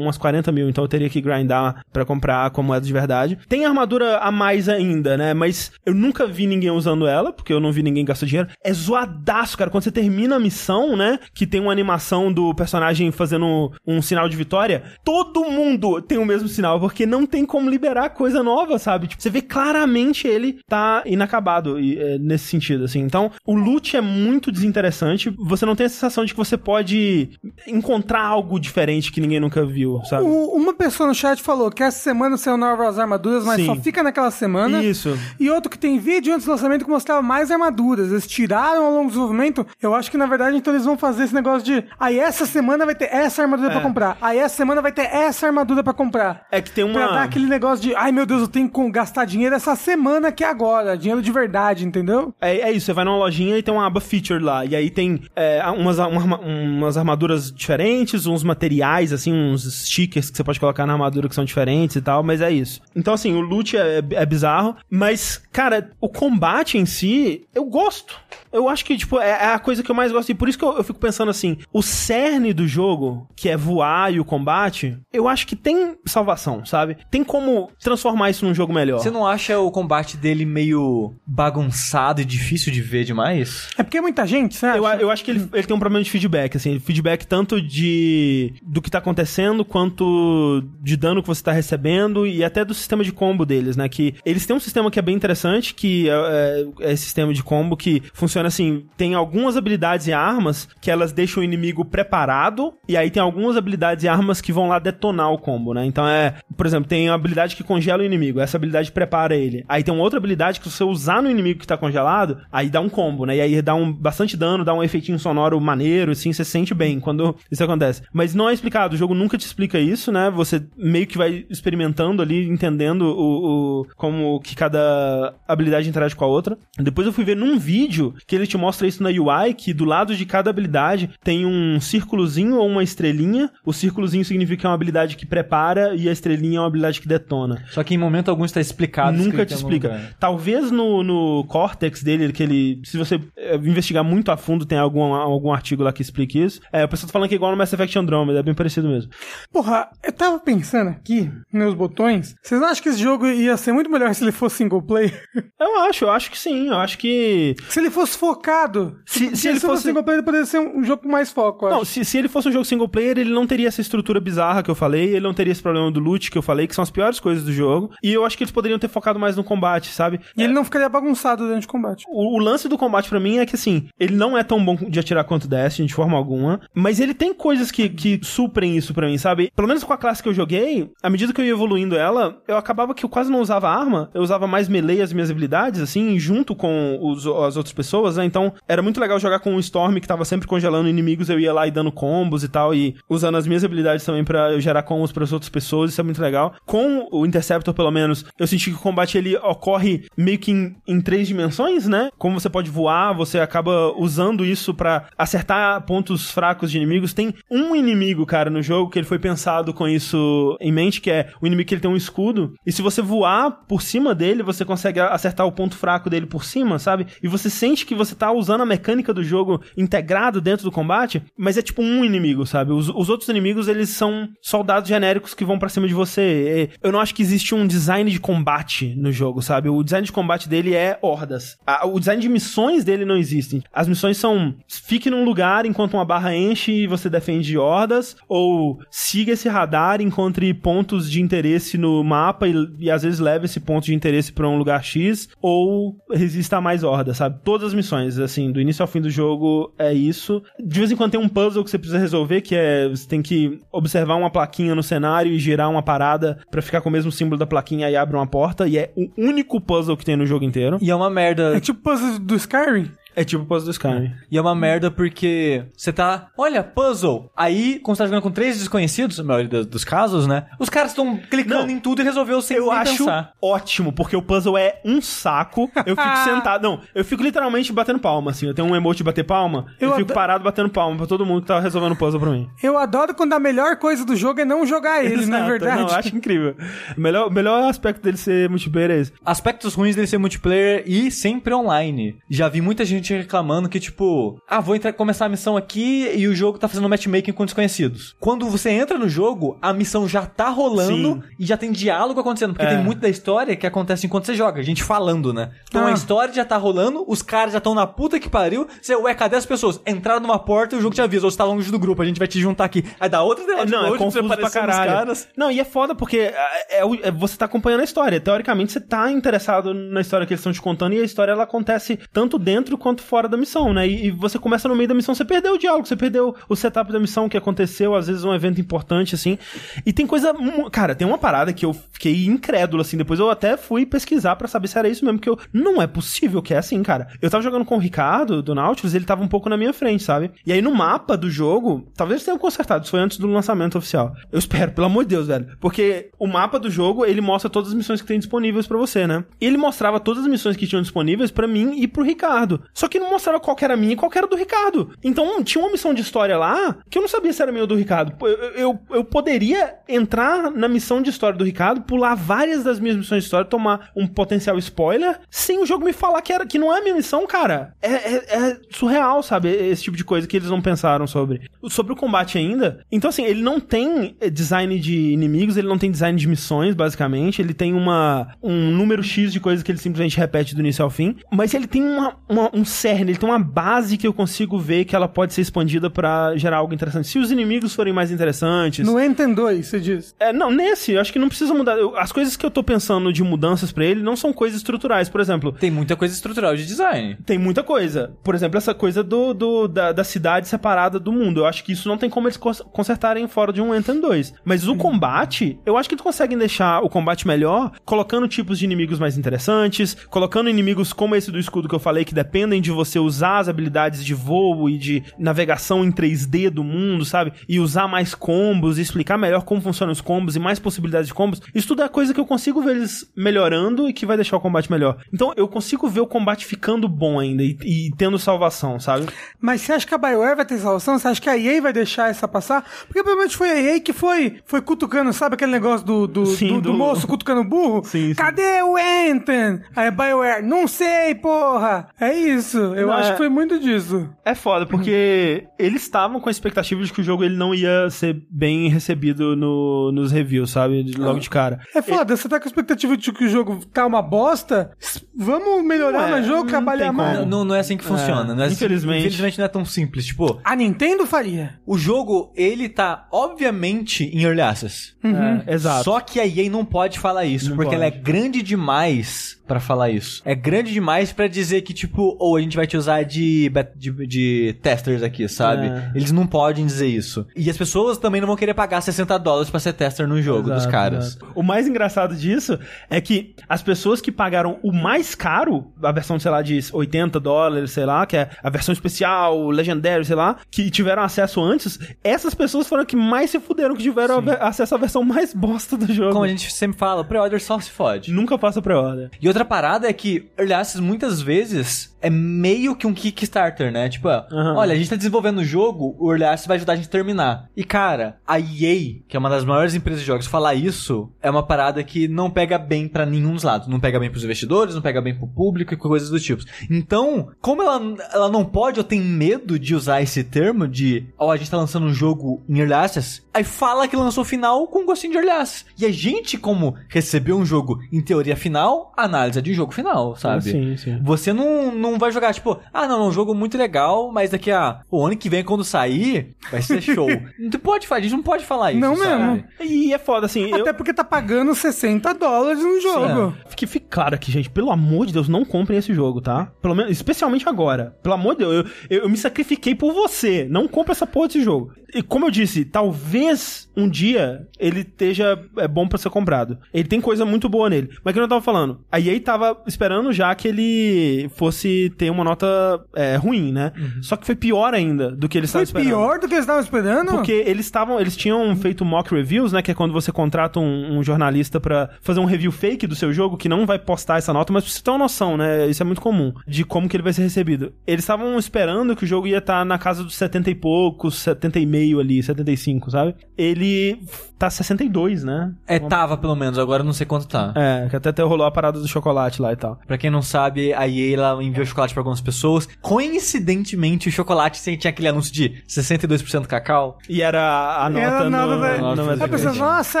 umas 40 mil. Então eu teria que grindar para comprar com moeda de verdade. Tem armadura a mais ainda, né? Mas eu nunca vi ninguém usando ela, porque eu não vi ninguém gastar dinheiro. É zoadaço, cara. Quando você termina a missão, né? Que tem uma animação do personagem fazendo um sinal de vitória todo mundo tem o mesmo sinal, porque não tem como liberar coisa nova, sabe? Tipo, você vê claramente ele tá inacabado e, é, nesse sentido, assim. Então, o loot é muito desinteressante. Você não tem a sensação de que você pode encontrar algo diferente que ninguém nunca viu, sabe? O, uma pessoa no chat falou que essa semana saiu novas armaduras, mas Sim. só fica naquela semana. Isso. E outro que tem vídeo antes do lançamento que mostrava mais armaduras. Eles tiraram ao longo do desenvolvimento. Eu acho que, na verdade, então eles vão fazer esse negócio de aí essa semana vai ter essa armadura é. pra comprar. Aí essa semana vai ter essa armadura para comprar. É que tem uma. Pra dar aquele negócio de, ai meu Deus, eu tenho que gastar dinheiro essa semana que é agora. Dinheiro de verdade, entendeu? É, é isso, você vai numa lojinha e tem uma aba feature lá. E aí tem é, umas, uma, umas armaduras diferentes, uns materiais, assim, uns stickers que você pode colocar na armadura que são diferentes e tal, mas é isso. Então, assim, o loot é, é bizarro, mas, cara, o combate em si, eu gosto. Eu acho que, tipo, é, é a coisa que eu mais gosto. E por isso que eu, eu fico pensando assim: o cerne do jogo, que é voar e o combate, eu acho que tem salvação, sabe? Tem como transformar isso num jogo melhor. Você não acha o combate dele meio bagunçado e difícil de ver demais? É porque é muita gente, sabe? Eu, eu acho que ele, ele tem um problema de feedback, assim. Feedback tanto de do que tá acontecendo, quanto de dano que você tá recebendo e até do sistema de combo deles, né? Que eles têm um sistema que é bem interessante, que é, é, é esse sistema de combo que funciona funciona assim: tem algumas habilidades e armas que elas deixam o inimigo preparado, e aí tem algumas habilidades e armas que vão lá detonar o combo, né? Então é, por exemplo, tem a habilidade que congela o inimigo, essa habilidade prepara ele. Aí tem uma outra habilidade que se você usar no inimigo que tá congelado, aí dá um combo, né? E aí dá um bastante dano, dá um efeitinho sonoro maneiro, assim, você se sente bem quando isso acontece. Mas não é explicado, o jogo nunca te explica isso, né? Você meio que vai experimentando ali, entendendo o, o como que cada habilidade interage com a outra. Depois eu fui ver num vídeo que ele te mostra isso na UI, que do lado de cada habilidade tem um círculozinho ou uma estrelinha. O círculozinho significa que é uma habilidade que prepara e a estrelinha é uma habilidade que detona. Só que em momento algum está explicado. Nunca te explica. Talvez no, no Cortex dele, que ele, se você eh, investigar muito a fundo, tem algum, algum artigo lá que explique isso. É, o pessoal tá falando que é igual no Mass Effect Andromeda, é bem parecido mesmo. Porra, eu tava pensando aqui, meus botões, vocês não acham que esse jogo ia ser muito melhor se ele fosse single player? Eu acho, eu acho que sim, eu acho que... Se ele fosse focado. Se, se ele fosse single player, ele poderia ser um jogo com mais foco. Não, se, se ele fosse um jogo single player, ele não teria essa estrutura bizarra que eu falei, ele não teria esse problema do loot que eu falei, que são as piores coisas do jogo. E eu acho que eles poderiam ter focado mais no combate, sabe? E é. ele não ficaria bagunçado durante o combate. O, o lance do combate para mim é que assim, ele não é tão bom de atirar quanto Destiny, de forma alguma, mas ele tem coisas que, que suprem isso para mim, sabe? Pelo menos com a classe que eu joguei, à medida que eu ia evoluindo ela, eu acabava que eu quase não usava arma, eu usava mais melee as minhas habilidades, assim, junto com os, as outras pessoas, né? Então, era muito legal jogar com o Storm, que tava sempre congelando inimigos, eu ia lá e dando combos e tal, e usando as minhas habilidades também para gerar combos para as outras pessoas, isso é muito legal. Com o Interceptor, pelo menos, eu senti que o combate ele ocorre meio que em, em três dimensões, né? Como você pode voar, você acaba usando isso para acertar pontos fracos de inimigos. Tem um inimigo, cara, no jogo que ele foi pensado com isso em mente, que é o inimigo que ele tem um escudo, e se você voar por cima dele, você consegue acertar o ponto fraco dele por cima, sabe? E você sente que você tá usando a mecânica do jogo integrado dentro do combate, mas é tipo um inimigo, sabe? Os, os outros inimigos, eles são soldados genéricos que vão para cima de você. Eu não acho que existe um design de combate no jogo, sabe? O design de combate dele é hordas. o design de missões dele não existe. As missões são fique num lugar enquanto uma barra enche e você defende hordas, ou siga esse radar, encontre pontos de interesse no mapa e, e às vezes leve esse ponto de interesse para um lugar X, ou resista a mais hordas, sabe? Todas as missões, assim, do início ao fim do jogo é isso. De vez em quando tem um puzzle que você precisa resolver, que é você tem que observar uma plaquinha no cenário e girar uma parada para ficar com o mesmo símbolo da plaquinha e abre uma porta, e é o único puzzle que tem no jogo inteiro. E é uma merda. É tipo puzzle do Skyrim? É tipo o puzzle do Skyrim. E é uma merda porque você tá, olha, puzzle. Aí, quando você tá jogando com três desconhecidos, na maioria dos casos, né? Os caras estão clicando Não. em tudo e resolveu sem Eu nem acho pensar. ótimo, porque o puzzle é um saco. Eu fico sentado. Não, eu fico literalmente batendo palma, assim. Eu tenho um emote de bater palma. Eu, Eu fico ado- parado batendo palma pra todo mundo que tá resolvendo o puzzle pra mim. Eu adoro quando a melhor coisa do jogo é não jogar ele, não é Exato. verdade? Não, eu acho incrível. O melhor, o melhor aspecto dele ser multiplayer é esse. Aspectos ruins dele ser multiplayer e sempre online. Já vi muita gente reclamando que, tipo, ah, vou entrar, começar a missão aqui e o jogo tá fazendo matchmaking com desconhecidos. Quando você entra no jogo, a missão já tá rolando Sim. e já tem diálogo acontecendo. Porque É. tem muito da história que acontece enquanto você joga, gente falando, né? Então Ah. a história já tá rolando, os caras já estão na puta que pariu. Você, ué, cadê as pessoas? Entraram numa porta e o jogo te avisa, ou você tá longe do grupo, a gente vai te juntar aqui. Aí dá outra tela de não, é load pra você confuso pra caralho. caras. Não, e é foda porque é, é é- você tá acompanhando a história. Teoricamente, você tá interessado na história que eles estão te contando e a história ela acontece tanto dentro quanto fora da missão, né? E, e você começa no meio da missão, você perdeu o diálogo, você perdeu o setup da missão que aconteceu, às vezes um evento importante, assim. E tem coisa. Cara, tem uma parada que eu fiquei incrédulo, assim. Depois eu até fui pesquisar pra saber se era isso mesmo, que eu. Não é possível que é assim, cara. Eu tava jogando com o Ricardo, do Nautilus, ele tava um pouco na minha frente, sabe? E aí no mapa do jogo, talvez tenham consertado, isso foi antes do lançamento oficial. Eu espero, pelo amor de Deus, velho. Porque o mapa do jogo, ele mostra todas as missões que tem disponíveis pra você, né? Ele mostrava todas as missões que tinham disponíveis pra mim e pro Ricardo. Só que não mostrava qual era a minha e qual era do Ricardo. Então tinha uma missão de história lá que eu não sabia se era minha ou do Ricardo. Eu, eu, eu poderia entrar na missão de história do Ricardo, pular várias das minhas missões de história, tomar um potencial spoiler, sem o jogo me falar que, era, que não é a minha missão, cara. É, é- é surreal, sabe? Esse tipo de coisa que eles não pensaram sobre. Sobre o combate ainda. Então, assim, ele não tem eh, design de inimigos, ele não tem design de missões, basicamente. Ele tem uma, um número X de coisas que ele simplesmente repete do início ao fim. Mas ele tem uma, uma- um cerne, ele tem uma base que eu consigo ver que ela pode ser expandida pra gerar algo interessante. Se os inimigos forem mais interessantes. No Enten 2, você diz. É, não, nesse, eu acho que não precisa mudar. Eu- as coisas que eu tô pensando de mudanças pra ele não são coisas estruturais. Por exemplo, Tem muita coisa estrutural de design. tem muita coisa. Por exemplo, essa coisa do, do- da, da cidade separada do mundo. Eu acho que isso não tem como eles cons- consertarem fora de um Anthem 2. Mas o combate, eu acho que eles conseguem deixar o combate melhor, colocando tipos de inimigos mais interessantes, colocando inimigos como esse do escudo que eu falei, que dependem de você usar as habilidades de voo e de navegação em 3D do mundo, sabe? E usar mais combos, e explicar melhor como funcionam os combos e mais possibilidades de combos. Isso tudo é coisa que eu consigo ver eles melhorando e que vai deixar o combate melhor. Então eu consigo ver o combate ficando bom ainda e, e tendo salvação, sabe? Mas você acha que a BioWare vai ter salvação? Você acha que a EA vai deixar essa passar? Porque provavelmente foi a EA que foi, foi cutucando, sabe aquele negócio do, do, Sim, do, do do- moço cutucando o burro? Sim, sim. Cadê o Anthem? Aí a BioWare, não sei, porra! É isso, eu Não, acho é- que foi muito disso. É foda, porque eles estavam com a expectativa de que o jogo ele não ia ser bem recebido no, nos reviews, sabe? Logo de cara. É foda, você tá com a expectativa de que o jogo tá uma bosta? Vamos melhorar é, no jogo, trabalhar mais. Não, não é assim que funciona. não é assim- infelizmente. infelizmente não é tão simples. Tipo, A Nintendo faria. o jogo, ele tá, obviamente, em Early Access. É, exato. Só que a EA não pode falar isso, Não porque pode. ela é grande demais pra falar isso. É grande demais pra dizer que, tipo, ou ou a gente vai te usar de, de, de testers aqui, sabe? É. Eles não podem dizer isso. E as pessoas também não vão querer pagar 60 dólares pra ser tester no jogo exato, dos caras. Exato. O mais engraçado disso é que as pessoas que pagaram o mais caro, a versão, sei lá, de 80 dólares, sei lá, que é a versão especial, legendário, sei lá, que tiveram acesso antes, essas pessoas foram que mais se fuderam, que tiveram acesso à versão mais bosta do jogo. Como a gente sempre fala, pre-order só se fode. Nunca faça pre-order. E outra parada é que Early Access muitas vezes é meio que um Kickstarter, né? Tipo, uhum. olha, a gente tá desenvolvendo o jogo, o Early Access vai ajudar a gente a terminar. E cara, a EA, que é uma das maiores empresas de jogos, falar isso é uma parada que não pega bem para nenhum dos lados. Não pega bem pros investidores, não pega bem pro público e coisas do tipo. Então, como ela, ela não pode ou tem medo de usar esse termo de, ó, oh, a gente tá lançando um jogo em Early Access, aí fala que lançou o final com gostinho de Early Access. E a gente, como recebeu um jogo em teoria final, análise de jogo final, sabe? Sim, sim. Você não, não vai jogar, tipo, ah, não, é um jogo muito legal, mas daqui a o ano que vem, quando sair, vai ser show. não pode falar, a gente não pode falar isso. Não sabe? mesmo. E é foda, assim. Até eu... porque tá pagando 60 dólares no jogo. Sim. Que fique claro aqui, gente, pelo amor de Deus, não comprem esse jogo, tá? Pelo menos, especialmente agora. Pelo amor de Deus, eu, eu, eu me sacrifiquei por você. Não compre essa porra desse jogo. E como eu disse, talvez um dia ele esteja é bom para ser comprado. Ele tem coisa muito boa nele. Mas que eu não tava falando, a EA tava esperando já que ele fosse ter uma nota é, ruim, né? Uhum. Só que foi pior ainda do que eles estavam esperando. Foi pior do que eles estavam esperando? Porque eles estavam, eles tinham feito mock reviews, né? Que é quando você contrata um, um jornalista para fazer um review fake do seu jogo, que não vai postar essa nota, mas pra você ter uma noção, né? Isso é muito comum, de como que ele vai ser recebido. Eles estavam esperando que o jogo ia estar tá na casa dos 70 e poucos, 70 e meio ali, 75, sabe? Ele tá 62, né? É, tava pelo menos, agora não sei quanto tá. É, que até, até rolou a parada do chocolate lá e tal. Pra quem não sabe, a EA ela enviou chocolate pra algumas pessoas. Coincidentemente, o chocolate tinha aquele anúncio de 62% cacau. E era a nota era no... Nada, no, no, no a pessoa, nossa,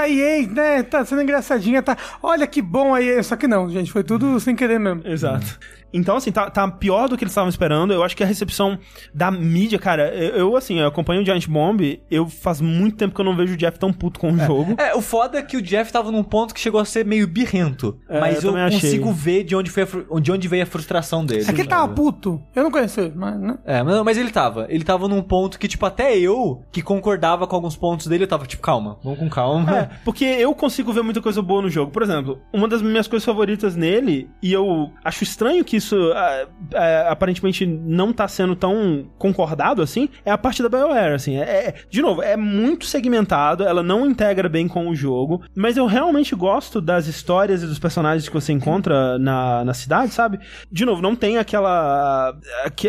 a EA, né, tá sendo engraçadinha, tá... Olha que bom a EA. Só que não, gente, foi tudo sem querer mesmo. Exato. Então, assim, tá, tá pior do que eles estavam esperando. Eu acho que a recepção da mídia, cara, eu, eu, assim, eu acompanho o Giant Bomb, eu faz muito tempo que eu não vejo o Jeff tão puto com o é. jogo. É, o foda é que o Jeff tava num ponto que chegou a ser meio birrento. É, mas eu, eu consigo ver de onde, foi a, de onde veio a frustração dele. É que ele tava puto. Eu não conheço ele, mas, né? É, mas, mas ele tava. Ele tava num ponto que, tipo, até eu, que concordava com alguns pontos dele, eu tava, tipo, calma, vamos com calma. É, porque eu consigo ver muita coisa boa no jogo. Por exemplo, uma das minhas coisas favoritas nele, e eu acho estranho que isso. Uh, é, aparentemente não tá sendo tão concordado assim, é a parte da BioWare, assim. É, é, de novo, é muito segmentado, ela não integra bem com o jogo, mas eu realmente gosto das histórias e dos personagens que você encontra na, na cidade, sabe? De novo, não tem aquela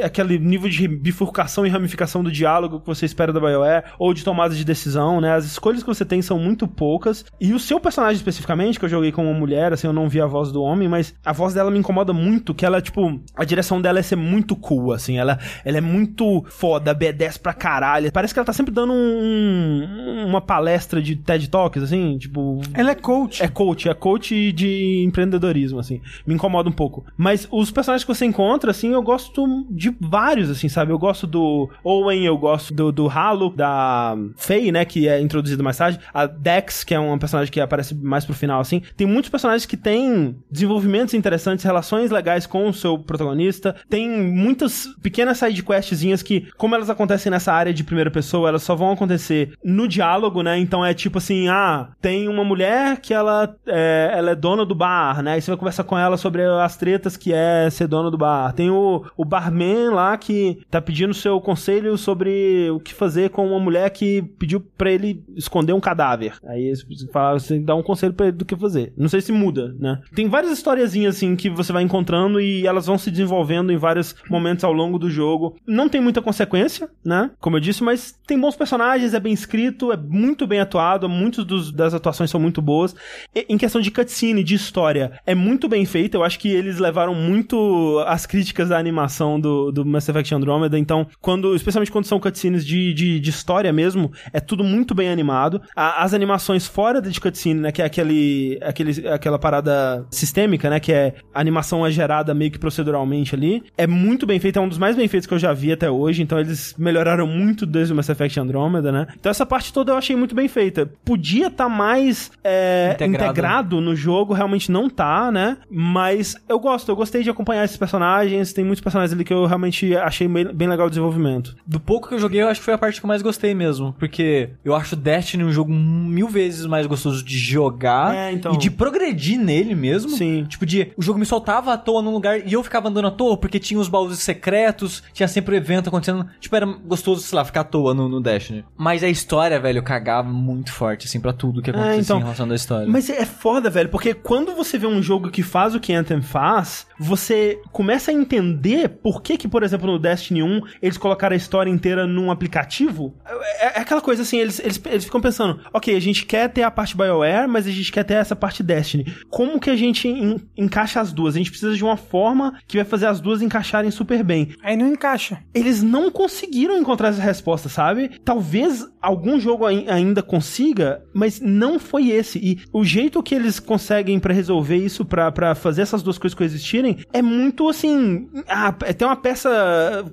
aquele nível de bifurcação e ramificação do diálogo que você espera da BioWare, ou de tomada de decisão, né? As escolhas que você tem são muito poucas, e o seu personagem especificamente, que eu joguei com uma mulher, assim, eu não vi a voz do homem, mas a voz dela me incomoda muito, que ela, tipo, a direção dela é ser muito cool, assim. Ela, ela é muito foda, B10 pra caralho. Parece que ela tá sempre dando um, uma palestra de TED Talks, assim, tipo... Ela é coach. É coach, é coach de empreendedorismo, assim. Me incomoda um pouco. Mas os personagens que você encontra, assim, eu gosto de vários, assim, sabe? Eu gosto do Owen, eu gosto do, do Halo, da Faye, né, que é introduzido mais tarde. A Dex, que é uma personagem que aparece mais pro final, assim. Tem muitos personagens que têm desenvolvimentos interessantes, relações legais com o seu protagonista. Tem muitas pequenas sidequestzinhas que, como elas acontecem nessa área de primeira pessoa, elas só vão acontecer no diálogo, né? Então é tipo assim, ah, tem uma mulher que ela é, ela é dona do bar, né? E você vai conversar com ela sobre as tretas que é ser dona do bar. Tem o, o barman lá que tá pedindo seu conselho sobre o que fazer com uma mulher que pediu para ele esconder um cadáver. Aí você fala, você dá um conselho para ele do que fazer. Não sei se muda, né? Tem várias historiazinhas assim que você vai encontrando e elas vão se desenvolvendo em vários momentos ao longo do jogo. Não tem muita consequência, né? Como eu disse, mas tem bons personagens, é bem escrito, é muito bem atuado, muitas das atuações são muito boas. E, em questão de cutscene, de história, é muito bem feito. Eu acho que eles levaram muito as críticas da animação do, do Mass Effect Andromeda. Então, quando, especialmente quando são cutscenes de, de, de história mesmo, é tudo muito bem animado. A, as animações fora de cutscene, né? Que é aquele, aquele, aquela parada sistêmica, né? Que é a animação é gerada meio que proceduralmente ali. É muito bem feito, é um dos mais bem feitos que eu já vi até hoje, então eles melhoraram muito desde o Mass Effect Andromeda, né? Então essa parte toda eu achei muito bem feita. Podia estar tá mais é, integrado. integrado no jogo, realmente não tá, né? Mas eu gosto, eu gostei de acompanhar esses personagens, tem muitos personagens ali que eu realmente achei bem legal o desenvolvimento. Do pouco que eu joguei, eu acho que foi a parte que eu mais gostei mesmo, porque eu acho Destiny um jogo mil vezes mais gostoso de jogar é, então... e de progredir nele mesmo. Sim. Tipo, de o jogo me soltava à toa num lugar e eu ficava andando à toa porque tinha os baús secretos, tinha sempre o evento acontecendo. Tipo, era gostoso, sei lá, ficar à toa no, no Destiny. Mas a história, velho, cagava muito forte, assim, pra tudo que é, acontecia é, então... em relação à história. Mas é foda, velho, porque quando você vê um jogo que faz o que Anthem faz, você começa a entender por que que, por exemplo, no Destiny 1, eles colocaram a história inteira num aplicativo. É, é aquela coisa assim, eles, eles, eles ficam pensando, ok, a gente quer ter a parte BioWare, mas a gente quer ter essa parte Destiny. Como que a gente en, encaixa as duas? A gente precisa de uma forma que vai fazer as duas encaixarem super bem. Aí não encaixa. Eles não conseguiram encontrar essa resposta, sabe? Talvez algum jogo ainda consiga, mas não foi esse. E o jeito que eles conseguem para resolver isso, para fazer essas duas coisas coexistirem, é muito assim. Ah, é, tem uma peça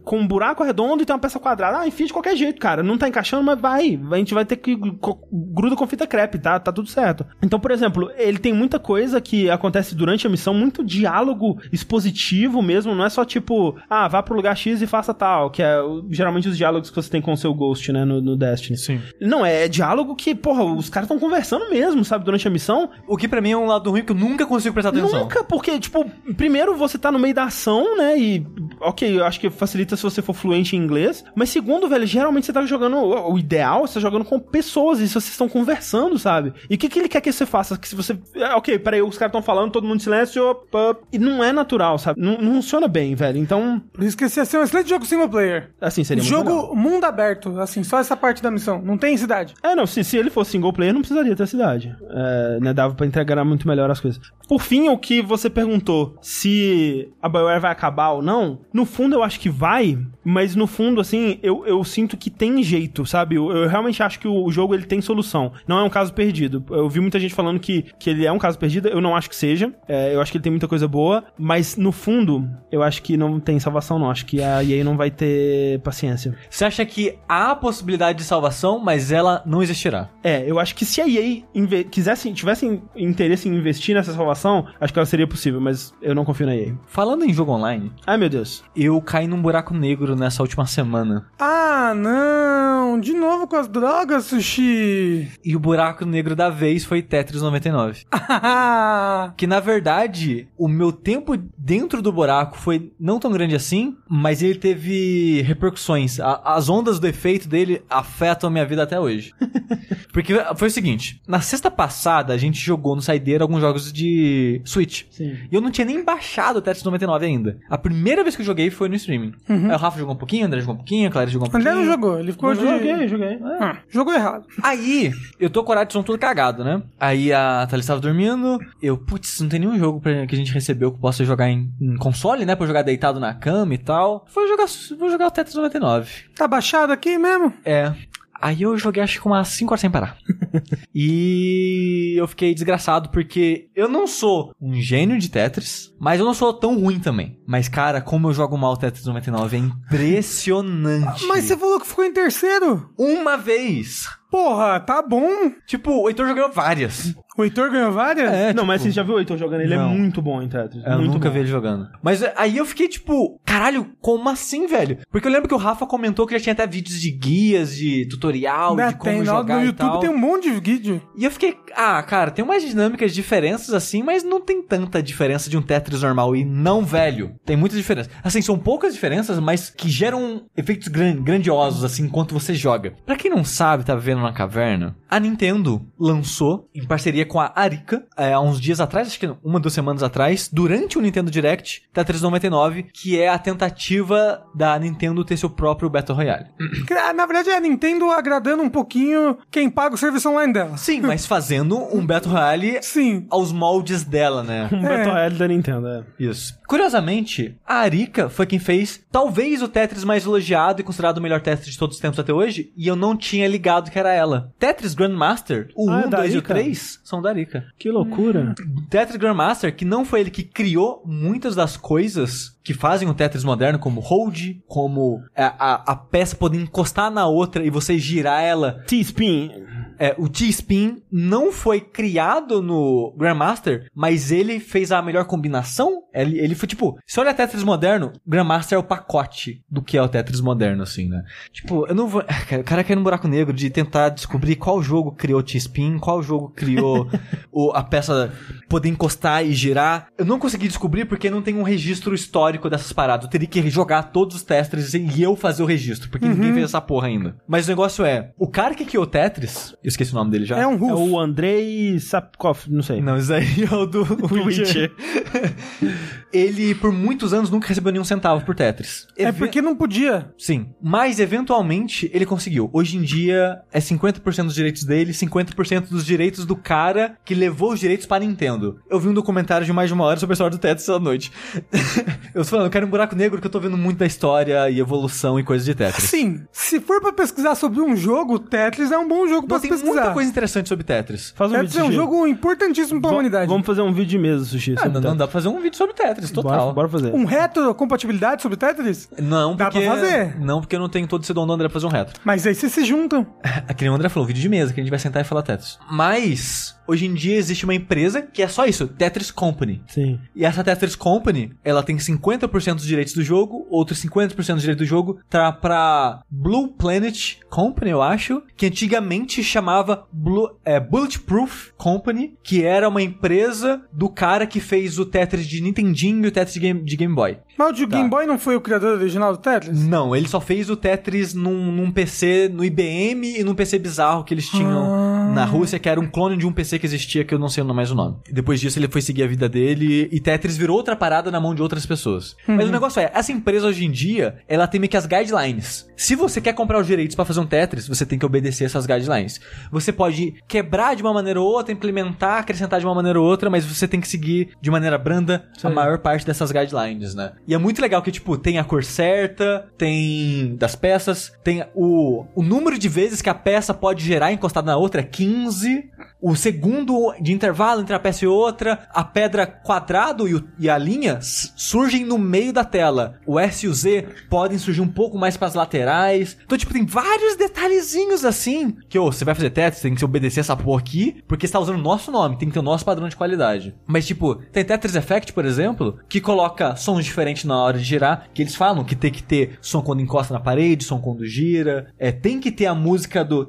com um buraco redondo e tem uma peça quadrada. Ah, enfim, de qualquer jeito, cara. Não tá encaixando, mas vai. A gente vai ter que. Gruda com fita crepe, tá? Tá tudo certo. Então, por exemplo, ele tem muita coisa que acontece durante a missão, muito diálogo expositivo mesmo. Não é só tipo, ah, vá pro lugar X e faça tal, que é geralmente os diálogos que você tem com o seu Ghost, né, no, no Destiny. Sim. Não, é diálogo que, porra, os caras estão conversando mesmo, sabe, durante a missão. O que para mim é um lado ruim que eu nunca consigo prestar atenção. Nunca, porque, tipo, primeiro você tá no meio da ação, né, e, ok, eu acho que facilita se você for fluente em inglês, mas segundo, velho, geralmente você tá jogando, o ideal, você tá jogando com pessoas e vocês estão conversando, sabe? E o que, que ele quer que você faça? Que se você, é, ok, peraí, os caras estão falando, todo mundo em silêncio, opa, e não é natural, sabe? Não, não, funciona bem, velho, então... Por isso que esse ia ser um excelente jogo single player. Assim, seria Jogo legal. mundo aberto, assim, só essa parte da missão, não tem cidade. É, não, se, se ele fosse single player, não precisaria ter cidade. É, né, dava pra entregar muito melhor as coisas. Por fim, o que você perguntou, se a BioWare vai acabar ou não, no fundo eu acho que vai, mas no fundo, assim, eu, eu sinto que tem jeito, sabe? Eu, eu realmente acho que o, o, jogo ele tem solução. Não é um caso perdido. Eu vi muita gente falando que, que ele é um caso perdido, eu não acho que seja. É, eu acho que ele tem muita coisa boa, mas no fundo, eu acho que não tem salvação, não. Acho que a EA não vai ter paciência. Você acha que há possibilidade de salvação, mas ela não existirá? É, eu acho que se a EA quisesse, tivesse interesse em investir nessa salvação, acho que ela seria possível, mas eu não confio na EA. Falando em jogo online. Ai, meu Deus. Eu caí num buraco negro nessa última semana. Ah, não! De novo com as drogas, Sushi! E o buraco negro da vez foi Tetris 99. que na verdade, o meu tempo dentro do buraco foi não tão grande assim, mas ele teve repercussões. A, as ondas do efeito dele afetam a minha vida até hoje. Porque foi o seguinte: na sexta passada, a gente jogou no Saideira alguns jogos de Switch. Sim. E eu não tinha nem baixado o Tetris 99 ainda. A primeira vez que eu joguei foi no streaming. Uhum. Aí o Rafa jogou um pouquinho, o André jogou um pouquinho, a Clara jogou um pouquinho. André não jogou, ele ficou de... Joguei, joguei. Ah, jogou errado. Aí, eu tô com o Horizon tudo cagado, né? Aí a Thalys tava dormindo, eu, putz, não tem nenhum jogo pra, que a gente recebeu que eu possa jogar em, em, console, né? Pra jogar deitado na cama e tal. Vou jogar, vou jogar o Tetris 99. Tá baixado aqui mesmo? É. Aí eu joguei acho que umas 5 horas sem parar. e eu fiquei desgraçado porque eu não sou um gênio de Tetris, mas eu não sou tão ruim também. Mas cara, como eu jogo mal Tetris 99 é impressionante. Mas você falou que ficou em terceiro? Uma vez. Porra, tá bom. Tipo, o Heitor jogou várias. O Heitor ganhou várias? É, não, tipo... mas você já viu o Heitor jogando? Ele é não. é muito bom em Tetris. Eu muito nunca bom. vi ele jogando. Mas aí eu fiquei tipo, caralho, como assim, velho? Porque eu lembro que o Rafa comentou que já tinha até vídeos de guias, de tutorial, não, de como tem, jogar no YouTube tem um monte de vídeo. E eu fiquei, ah, cara, tem umas dinâmicas, diferenças assim, mas não tem tanta diferença de um Tetris normal. E não, velho. Tem muita diferença. Assim, são poucas diferenças, mas que geram efeitos gran grandiosos, assim, enquanto você joga. Pra quem não sabe, tá vendo na caverna, a Nintendo lançou, em parceria com a Arica, é, há uns dias atrás, acho que uma, duas semanas atrás, durante o Nintendo Direct, Tetris 99, que é a tentativa da Nintendo ter seu próprio Battle Royale. Na verdade, é a Nintendo agradando um pouquinho quem paga o serviço online dela. Sim, mas fazendo um Battle Royale Sim. aos moldes dela, né? Um é. Battle Royale da Nintendo, é. Isso. Curiosamente, a Arica foi quem fez talvez o Tetris mais elogiado e considerado o melhor Tetris de todos os tempos até hoje, e eu não tinha ligado que era ela. Tetris Grandmaster, o Ah, é 1, da 2 e o Ica? 3 são da Arika. Que loucura. Tetris Grandmaster, que não foi ele que criou muitas das coisas que fazem o Tetris moderno, como hold, como a, a, a peça poder encostar na outra e você girar ela. T-Spin. É, o T-Spin não foi criado no Grandmaster, mas ele fez a melhor combinação. Ele, ele foi tipo, se olha Tetris moderno, Grandmaster é o pacote do que é o Tetris moderno, assim, né? Tipo, eu não vou. O cara quer ir no buraco negro de tentar descobrir qual jogo criou o T-Spin, qual jogo criou o, a peça poder encostar e girar. Eu não consegui descobrir porque não tem um registro histórico dessas paradas. Eu teria que jogar todos os Tetris e eu fazer o registro, porque ninguém fez essa porra ainda. Mas o negócio é, o cara que criou o Tetris, esqueci o nome dele já. É um É Rufo. o Andrei Sapkov, não sei. Não, isso aí é o do Witcher. Ele, por muitos anos, nunca recebeu nenhum centavo por Tetris. É Eve- porque não podia. Sim. Mas, eventualmente, ele conseguiu. Hoje em dia, é 50% dos direitos dele, 50% dos direitos do cara que levou os direitos para a Nintendo. Eu vi um documentário de mais de uma hora sobre a história do Tetris essa noite. eu tô falando, eu quero um buraco negro que eu tô vendo muito da história e evolução e coisas de Tetris. Sim, se for pra pesquisar sobre um jogo, Tetris é um bom jogo pra Não, se tem pesquisar. muita coisa interessante sobre Tetris. Faz um Tetris vídeo, é um Sushi. jogo importantíssimo pra Va- humanidade. Vamos fazer um vídeo de mesa, Sushi. Ah, não, não dá pra fazer um vídeo sobre Tetris, total. Bora, bora fazer. Um retrocompatibilidade sobre Tetris? Não, Dá porque... pra fazer. Não, porque eu não tenho todo esse dom do André pra fazer um retro. Mas aí vocês se juntam. Aqui nem o André falou, vídeo de mesa, que a gente vai sentar e falar Tetris. Mas, hoje em dia existe uma empresa que é só isso, Tetris Company. Sim. E essa Tetris Company, ela tem 50% dos direitos do jogo, outros 50% dos direitos do jogo tá pra Blue Planet Company, eu acho, que antigamente chamava Blue, é, Bulletproof Company, que era uma empresa do cara que fez o Tetris de Nintendinho e o Tetris de Game, de Game Boy. Mas o Tá. Game Boy não foi o criador original do Tetris? Não, ele só fez o Tetris num, num PC, no IBM e num PC bizarro que eles tinham Ah. Na Rússia, que era um clone de um PC que existia, que eu não sei mais o nome. Depois disso ele foi seguir a vida dele e Tetris virou outra parada na mão de outras pessoas. Mas o negócio é, essa empresa hoje em dia, ela tem meio que as guidelines. Se você quer comprar os direitos pra fazer um Tetris, você tem que obedecer essas guidelines. Você pode quebrar de uma maneira ou outra, implementar, acrescentar de uma maneira ou outra, mas você tem que seguir de maneira branda a Sim. maior parte dessas guidelines, né? E é muito legal que, tipo, tem a cor certa, tem das peças, tem o, o número de vezes que a peça pode gerar encostada na outra é 15. O segundo de intervalo entre a peça e outra, a pedra quadrado e, o- e a linha surgem no meio da tela. O S e o Z podem surgir um pouco mais pras laterais. Então, tipo, tem vários detalhezinhos assim. Que, ô, você vai fazer Tetris, tem que obedecer essa porra aqui, porque você tá usando o nosso nome, tem que ter o nosso padrão de qualidade. Mas, tipo, tem Tetris Effect, por exemplo, que coloca sons diferentes na hora de girar, que eles falam que tem que ter som quando encosta na parede, som quando gira. É, tem que ter a música do.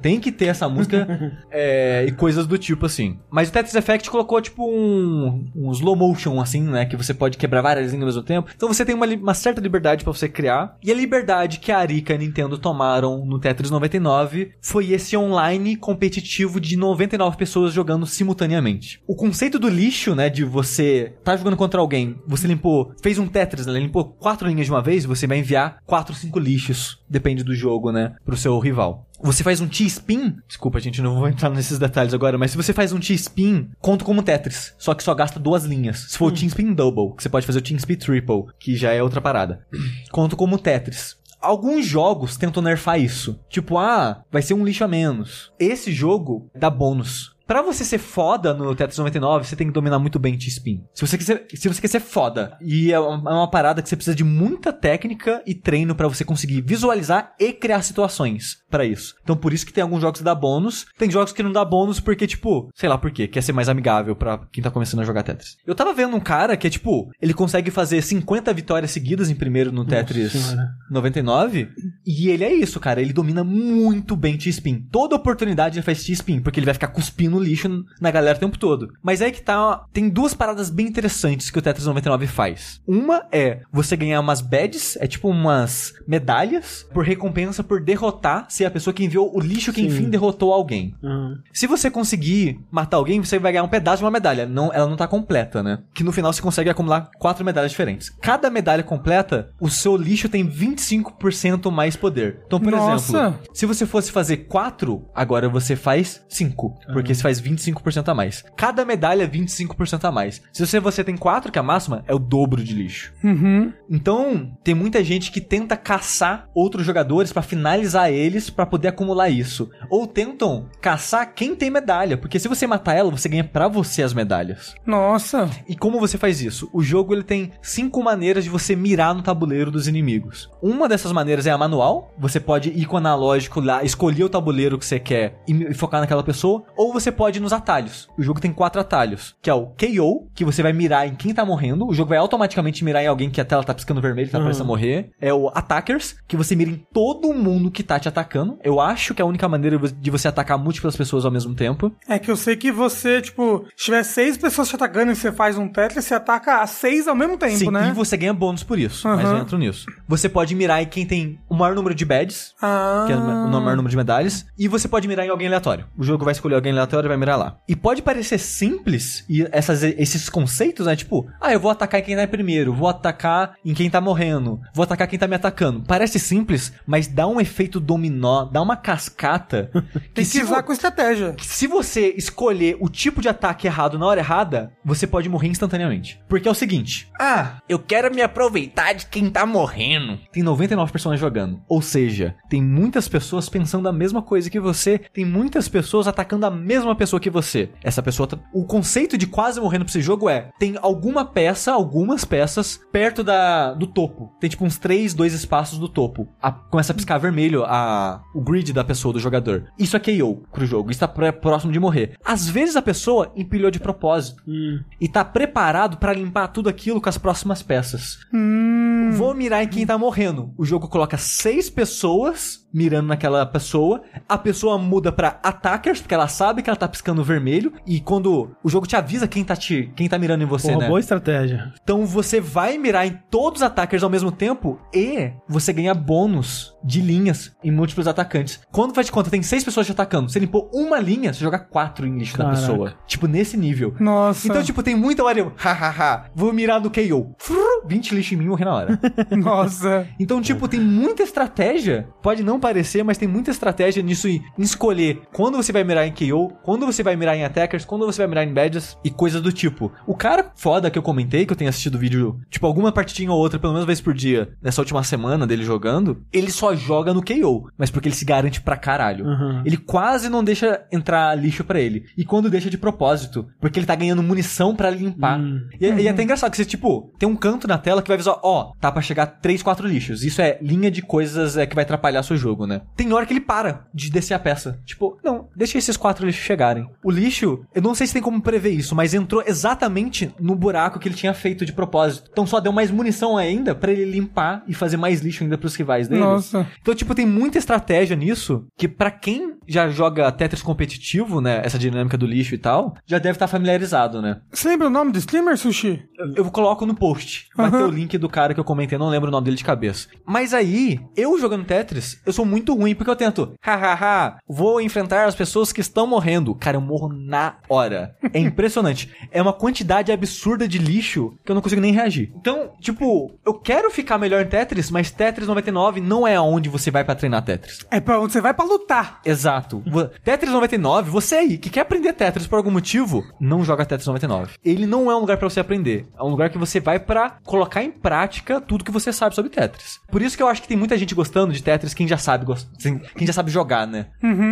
Tem que ter essa música é, e coisas do tipo assim. Mas o Tetris Effect colocou, tipo, um, um slow motion, assim, né? Que você pode quebrar várias linhas ao mesmo tempo. Então você tem uma, uma certa liberdade pra você criar. E a liberdade que a Arika e a Nintendo tomaram no Tetris 99 foi esse online competitivo de 99 pessoas jogando simultaneamente. O conceito do lixo, né? De você tá jogando contra alguém, você limpou, fez um Tetris, né? Limpou quatro linhas de uma vez, você vai enviar quatro, cinco lixos, depende do jogo, né? Pro seu rival. Você faz um T-spin, desculpa, gente, não vou entrar nesses detalhes agora, mas se você faz um T-spin, conta como Tetris, só que só gasta duas linhas. Se for o T-spin double, que você pode fazer o T-spin triple, que já é outra parada. Conta como Tetris. Alguns jogos tentam nerfar isso. Tipo, ah, vai ser um lixo a menos. Esse jogo dá bônus. Pra você ser foda no Tetris 99, você tem que dominar muito bem T-Spin. Se você quiser, se você quer ser foda, e é uma, é uma parada que você precisa de muita técnica e treino pra você conseguir visualizar e criar situações pra isso. Então por isso que tem alguns jogos que dá bônus, tem jogos que não dá bônus porque tipo, sei lá por quê, quer ser mais amigável pra quem tá começando a jogar Tetris. Eu tava vendo um cara que é tipo, ele consegue fazer 50 vitórias seguidas em primeiro no Tetris Senhora. 99. E ele é isso, cara. Ele domina muito bem T-Spin. Toda oportunidade ele faz T-Spin, porque ele vai ficar cuspindo lixo na galera o tempo todo. Mas aí que tá. Tem duas paradas bem interessantes que o Tetris 99 faz. Uma é você ganhar umas badges, é tipo umas medalhas, por recompensa por derrotar se a pessoa que enviou o lixo que Sim. enfim derrotou alguém. Aham. Se você conseguir matar alguém, você vai ganhar um pedaço de uma medalha. Não, ela não tá completa, né? Que no final você consegue acumular quatro medalhas diferentes. Cada medalha completa, o seu lixo tem 25% mais poder. Então, por Nossa! exemplo, se você fosse fazer quatro, agora você faz cinco. Porque você faz 25% a mais. Cada medalha é 25% a mais. Se você, você tem 4, que é a máxima, é o dobro de lixo. Uhum. Então, tem muita gente que tenta caçar outros jogadores pra finalizar eles pra poder acumular isso. Ou tentam caçar quem tem medalha, porque se você matar ela, você ganha pra você as medalhas. Nossa. E como você faz isso? O jogo ele tem cinco maneiras de você mirar no tabuleiro dos inimigos. Uma dessas maneiras é a manual. Você pode ir com o analógico lá, escolher o tabuleiro que você quer e focar naquela pessoa. Ou você pode ir nos atalhos. O jogo tem quatro atalhos, que é o KO, que você vai mirar em quem tá morrendo. O jogo vai automaticamente mirar em alguém que a tela tá piscando vermelho, tá prestes a morrer. É o Attackers, que você mira em todo mundo que tá te atacando. Eu acho que é a única maneira de você atacar múltiplas pessoas ao mesmo tempo. É que eu sei que você, tipo, se tiver seis pessoas te atacando e você faz um Tetris, você ataca seis ao mesmo tempo, Sim, né? e você ganha bônus por isso, mas Aham. eu entro nisso. Você pode mirar em quem tem o maior número de badges, Ah. que é o maior número de medalhas, e você pode mirar em alguém aleatório. O jogo vai escolher alguém aleatório e vai mirar lá. E pode parecer simples, e essas, esses conceitos, né? Tipo, ah, eu vou atacar em quem tá em primeiro, vou atacar em quem tá morrendo, vou atacar quem tá me atacando. Parece simples, mas dá um efeito dominó, dá uma cascata. Tem que se usar com estratégia. se você escolher o tipo de ataque errado na hora errada, você pode morrer instantaneamente. Porque é o seguinte: ah, eu quero me aproveitar de quem tá morrendo. Tem 99 personagens jogando. Ou seja, tem muitas pessoas pensando a mesma coisa que você, tem muitas pessoas atacando a mesma pessoa que você. Essa pessoa. Tá... O conceito de quase morrendo pra esse jogo é: tem alguma peça, algumas peças, perto da do topo. Tem tipo uns 3, 2 espaços do topo. A- começa a piscar vermelho a, o grid da pessoa, do jogador. Isso é KO pro jogo. Isso tá pré- próximo de morrer. Às vezes a pessoa empilhou de propósito Hum. e tá preparado pra limpar tudo aquilo com as próximas peças. Hum. Vou mirar em quem tá morrendo. O jogo coloca seis pessoas mirando naquela pessoa. A pessoa muda pra attackers, porque ela sabe que ela tá piscando vermelho. E quando o jogo te avisa quem tá, te, quem tá mirando em você, Porra, né? boa estratégia. Então você vai mirar em todos os attackers ao mesmo tempo e você ganha bônus de linhas em múltiplos atacantes. Quando faz de conta, tem seis pessoas te atacando. Você limpou uma linha, você joga quatro em lixo Caraca. na pessoa. Tipo, nesse nível. Nossa. Então, tipo, tem muita hora eu, hahaha, vou mirar no KO. Frrr, 20 lixo em mim morrer na hora. Nossa. Então, tipo, tem muita estratégia. Pode não parecer, mas tem muita estratégia nisso em em escolher quando você vai mirar em KO, quando você vai mirar em attackers, quando você vai mirar em badges e coisas do tipo. O cara foda que eu comentei, que eu tenho assistido vídeo, tipo, alguma partidinha ou outra, pelo menos uma vez por dia, nessa última semana dele jogando, ele só joga no KO, mas porque ele se garante pra caralho. Uhum. Ele quase não deixa entrar lixo pra ele. E quando deixa de propósito, porque ele tá ganhando munição pra limpar. Hum. E, é- e é até engraçado que você, tipo, tem um canto na tela que vai avisar, ó, tá pra chegar 3, 4 lixos. Isso é linha de coisas é, que vai atrapalhar seu jogo, né? Tem hora que ele para de descer a peça. Tipo, não, deixa esses quatro lixos chegarem. O lixo, eu não sei se tem como prever isso, mas entrou exatamente no buraco que ele tinha feito de propósito. Então só deu mais munição ainda pra ele limpar e fazer mais lixo ainda pros rivais dele. Nossa. Então, tipo, tem muita estratégia nisso que pra quem já joga Tetris competitivo, né, essa dinâmica do lixo e tal, já deve estar familiarizado, né? Você lembra o nome do streamer, Sushi? Eu coloco no post. Vai Aham. ter o link do cara que eu comentei, eu não lembro o nome dele de cabeça. Mas aí, eu jogando Tetris, eu sou muito ruim porque eu tento, hahaha, vou enfrentar as pessoas que estão morrendo. Cara, eu morro na hora. É impressionante. É uma quantidade absurda de lixo que eu não consigo nem reagir. Então, tipo, eu quero ficar melhor em Tetris, mas Tetris 99 não é aonde você vai pra treinar Tetris. É pra onde você vai pra lutar. Exato. Tetris 99, você aí que quer aprender Tetris por algum motivo, não joga Tetris 99. Ele não é um lugar pra você aprender. É um lugar que você vai pra colocar em prática tudo que você sabe sobre Tetris. Por isso que eu acho que tem muita gente gostando de Tetris, quem já sabe, assim, quem já sabe jogar, né?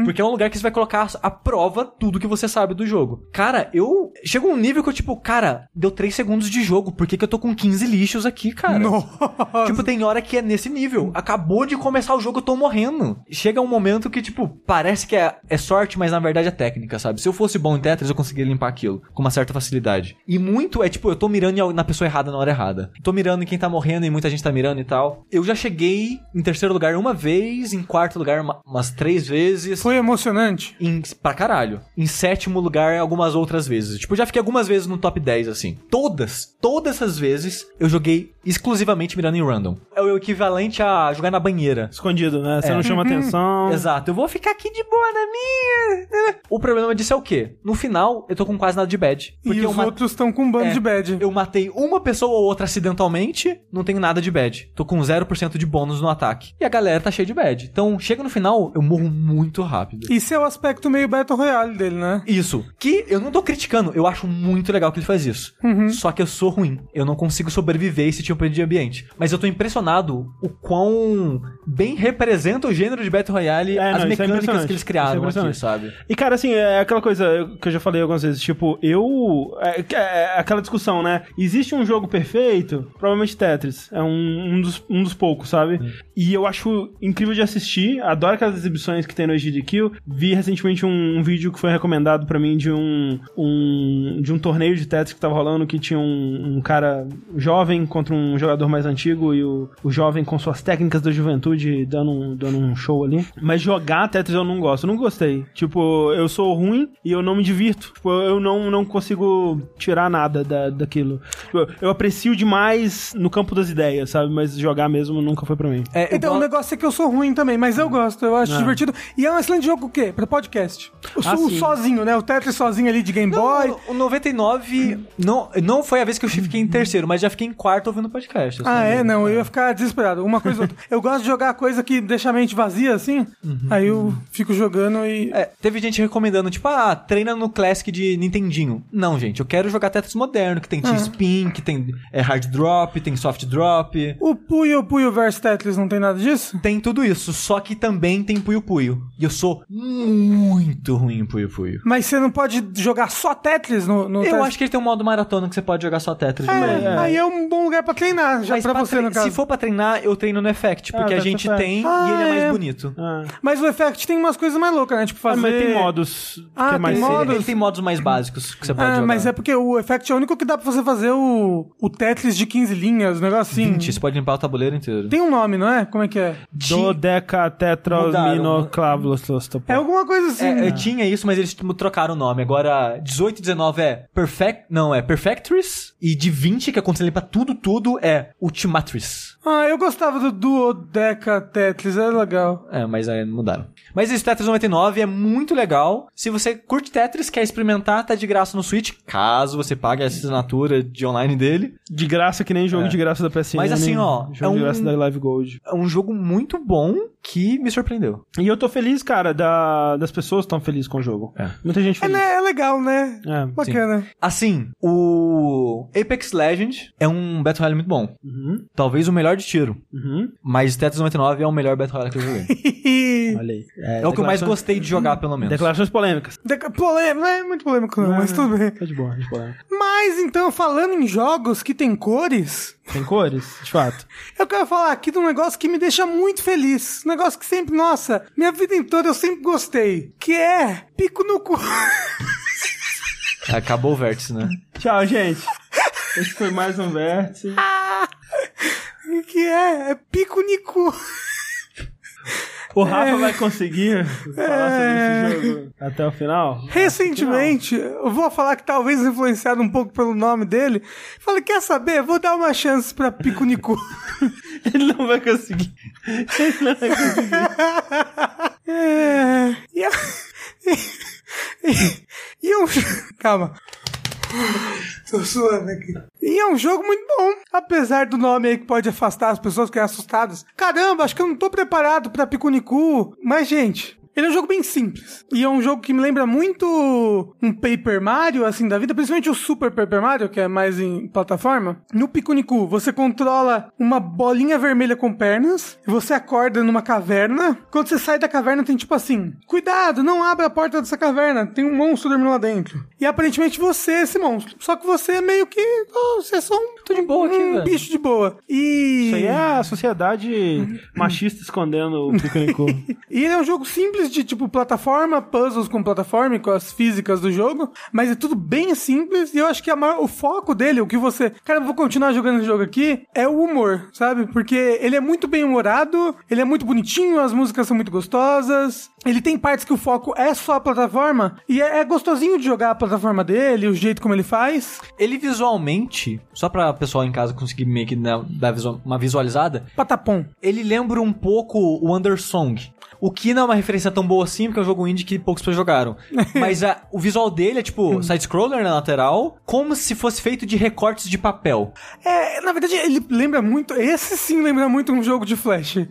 Porque é um lugar que você vai colocar à prova tudo que você sabe do jogo. Cara, eu chego um nível que eu tipo, cara, deu 3 segundos de jogo, por que, que eu tô com 15 lixos aqui, cara? Nossa. Tipo, tem hora que é nesse nível. Acabou de começar o jogo, eu tô morrendo. Chega um momento que, tipo, parece que é, é sorte, mas na verdade é técnica, sabe? Se eu fosse bom em Tetris, eu conseguiria limpar aquilo com uma certa facilidade. E muito é, tipo, eu tô mirando na pessoa errada na hora errada. Tô mirando em quem tá morrendo e muita gente tá mirando e tal. Eu já cheguei em terceiro lugar uma vez, em quarto lugar uma- umas três vezes. Foi emocionante. Em, pra caralho. Em sétimo lugar, algumas outras vezes. Tipo, eu já fiquei algumas vezes no top 10, assim. Todas, todas essas vezes, eu joguei exclusivamente mirando em random. É o equivalente a jogar na banheira. Escondido, né? Você É. não chama atenção. Exato, eu vou ficar aqui de boa na minha. O problema disso é o quê? No final, eu tô com quase nada de bad. Porque e os ma- outros estão com um bando É, de bad. Eu matei uma pessoa ou outra acidentalmente, não tenho nada de bad. Tô com 0% de bônus no ataque. E a galera tá cheia de bad. Então, chega no final, eu morro muito rápido. Isso é o aspecto meio Battle Royale dele, né? Isso. Que eu não tô criticando, eu acho muito legal que ele faz isso. Só que eu sou ruim. Eu não consigo sobreviver a esse tipo de ambiente. Mas eu tô impressionado o quão bem representa o gênero de Battle Royale É, não, as isso é mecânicas impressionante. que eles é criaram aqui, sabe? E, cara, assim, é aquela coisa que eu já falei algumas vezes, tipo, eu... É, é aquela discussão, né? Existe um jogo perfeito? Provavelmente Tetris. É um, um, dos, um dos poucos, sabe? E eu acho incrível de assistir, adoro aquelas exibições que tem no HDQ. Vi recentemente um, um vídeo que foi recomendado pra mim de um, um de um torneio de Tetris que tava rolando, que tinha um, um cara jovem contra um jogador mais antigo e o, o jovem com suas técnicas da juventude dando um, dando um show ali. Mas jogar Tetris eu não gosto, eu não gostei. Tipo, eu sou ruim e eu não me divirto. Tipo, eu não, não consigo tirar nada da, daquilo. Tipo, eu aprecio demais no campo das ideias, sabe? Mas jogar mesmo nunca foi pra mim. É, Então, o negócio é que eu sou ruim também, mas eu gosto, eu acho Ah. divertido. E é um excelente jogo o quê? Pra podcast. O, Ah, o sozinho, né? O Tetris sozinho ali de Game Boy. Não, o 99 não, não foi a vez que eu fiquei em terceiro, mas já fiquei em quarto ouvindo podcast. Ah, sabe? é? Não, eu ia ficar desesperado. Uma coisa ou outra. Eu gosto de jogar coisa que deixa a mente vazia, assim. Aí eu fico jogando e... É, teve gente recomendando, tipo, ah, treina no Classic de Nintendinho. Não, gente, eu quero jogar Tetris moderno, que tem T-Spin, que tem é, Hard Drop, tem Soft Drop. O Puyo Puyo vs Tetris não tem nada disso? Tem tudo isso, só que também tem Puyo Puyo. E eu sou muito ruim em Puyo Puyo. Mas você não pode jogar só Tetris no, no Eu Tetris? acho que ele tem um modo maratona que você pode jogar só Tetris. É, mesmo. aí é um bom lugar pra treinar, já Mas pra pra você, tre- no caso. Se for pra treinar, eu treino no Effect, porque Ah, a tá, gente tá, tá. tem Ah, e ele é mais é. bonito. Ah. Mas o Effect tem umas coisas mais loucas, né? Tipo, Ah, fazer... mas tem modos Ah, que é mais tem cedo. modos? Ele tem modos mais básicos que você pode Ah, jogar. mas é porque o Effect é o único que dá pra você fazer o, o Tetris de 15 linhas, o negócio assim. 20, você pode limpar o tabuleiro inteiro. Tem um nome, não é? Como é que é? Dodeca tetros Mudaram. minoclavos. É alguma coisa assim. É, eu tinha isso, mas eles tipo, trocaram o nome. Agora, 18 e 19 é Perfect. Não, é Perfectris. E de 20, que é quando você limpa tudo, tudo, é Ultimatris. Ah, eu gostava do Duodeca Tetris, era legal. É, mas aí mudaram. Mas esse Tetris 99 é muito legal. Se você curte Tetris, quer experimentar, tá de graça no Switch. Caso você pague a assinatura de online dele. De graça, que nem jogo de graça da PSN. Mas assim, ó, Jogo é de um- graça da Live Gold. É um jogo muito bom que me surpreendeu. E eu tô feliz, cara, da, das pessoas estão felizes com o jogo. É. Muita gente É, feliz. né? é legal, né? É, Bacana. Assim, o Apex Legend é um Battle Royale muito bom. Uhum, Talvez o melhor de tiro. uhum. Mas Tetris 99 é o melhor Battle Royale que eu joguei. Olha aí. É o que eu mais gostei de jogar, pelo menos. Declarações polêmicas. Polêmico, não é muito polêmico não, mas tudo bem. Tá de boa, tá de boa. Mas então, falando em jogos que tem cores, Tem cores, de fato. eu quero falar aqui de um negócio que me deixa muito feliz. Um negócio que sempre, nossa, minha vida toda eu sempre gostei. Que é pico no cu. Acabou o vértice, né? Tchau, gente. Esse foi mais um vértice. que é, é pico no cu. O Rafa vai conseguir falar sobre esse jogo até o final? Recentemente, eu vou falar que talvez influenciado um pouco pelo nome dele. Falei, quer saber? Vou dar uma chance pra Pico Nico. Ele não vai conseguir. Ele não vai conseguir. É... E, é- e é um... Calma. Tô suando aqui. E é um jogo muito bom. Apesar do nome aí que pode afastar as pessoas que ficarem assustadas. Caramba, acho que eu não tô preparado pra Picunicu. Mas, gente, ele é um jogo bem simples. E é um jogo que me lembra muito um Paper Mario, assim, da vida. Principalmente o Super Paper Mario, que é mais em plataforma. No Picunicu, você controla uma bolinha vermelha com pernas. E você acorda numa caverna. Quando você sai da caverna, tem tipo assim: Cuidado, não abra a porta dessa caverna. Tem um monstro dormindo lá dentro. E aparentemente você é esse monstro. Só que você é meio que. oh, você é só um. Tô de boa aqui, um velho. bicho de boa. E. Isso aí é a sociedade machista escondendo o Picanicu. E ele é um jogo simples simples de tipo plataforma, puzzles com plataforma, com as físicas do jogo, mas é tudo bem simples e eu acho que maior, o foco dele, o que você. Cara, eu vou continuar jogando esse jogo aqui, é o humor, sabe? Porque ele é muito bem humorado, ele é muito bonitinho, as músicas são muito gostosas. Ele tem partes que o foco é só a plataforma e é, é gostosinho de jogar a plataforma dele, o jeito como ele faz. Ele visualmente, só pra pessoal em casa conseguir meio que né, dar uma visualizada. Patapom. Ele lembra um pouco o Undersong. O que não é uma referência tão boa assim, porque é um jogo indie que poucos pessoas jogaram. Mas a, o visual dele é tipo side-scroller na lateral, como se fosse feito de recortes de papel. É, na verdade, ele lembra muito. Esse sim lembra muito um jogo de Flash. É,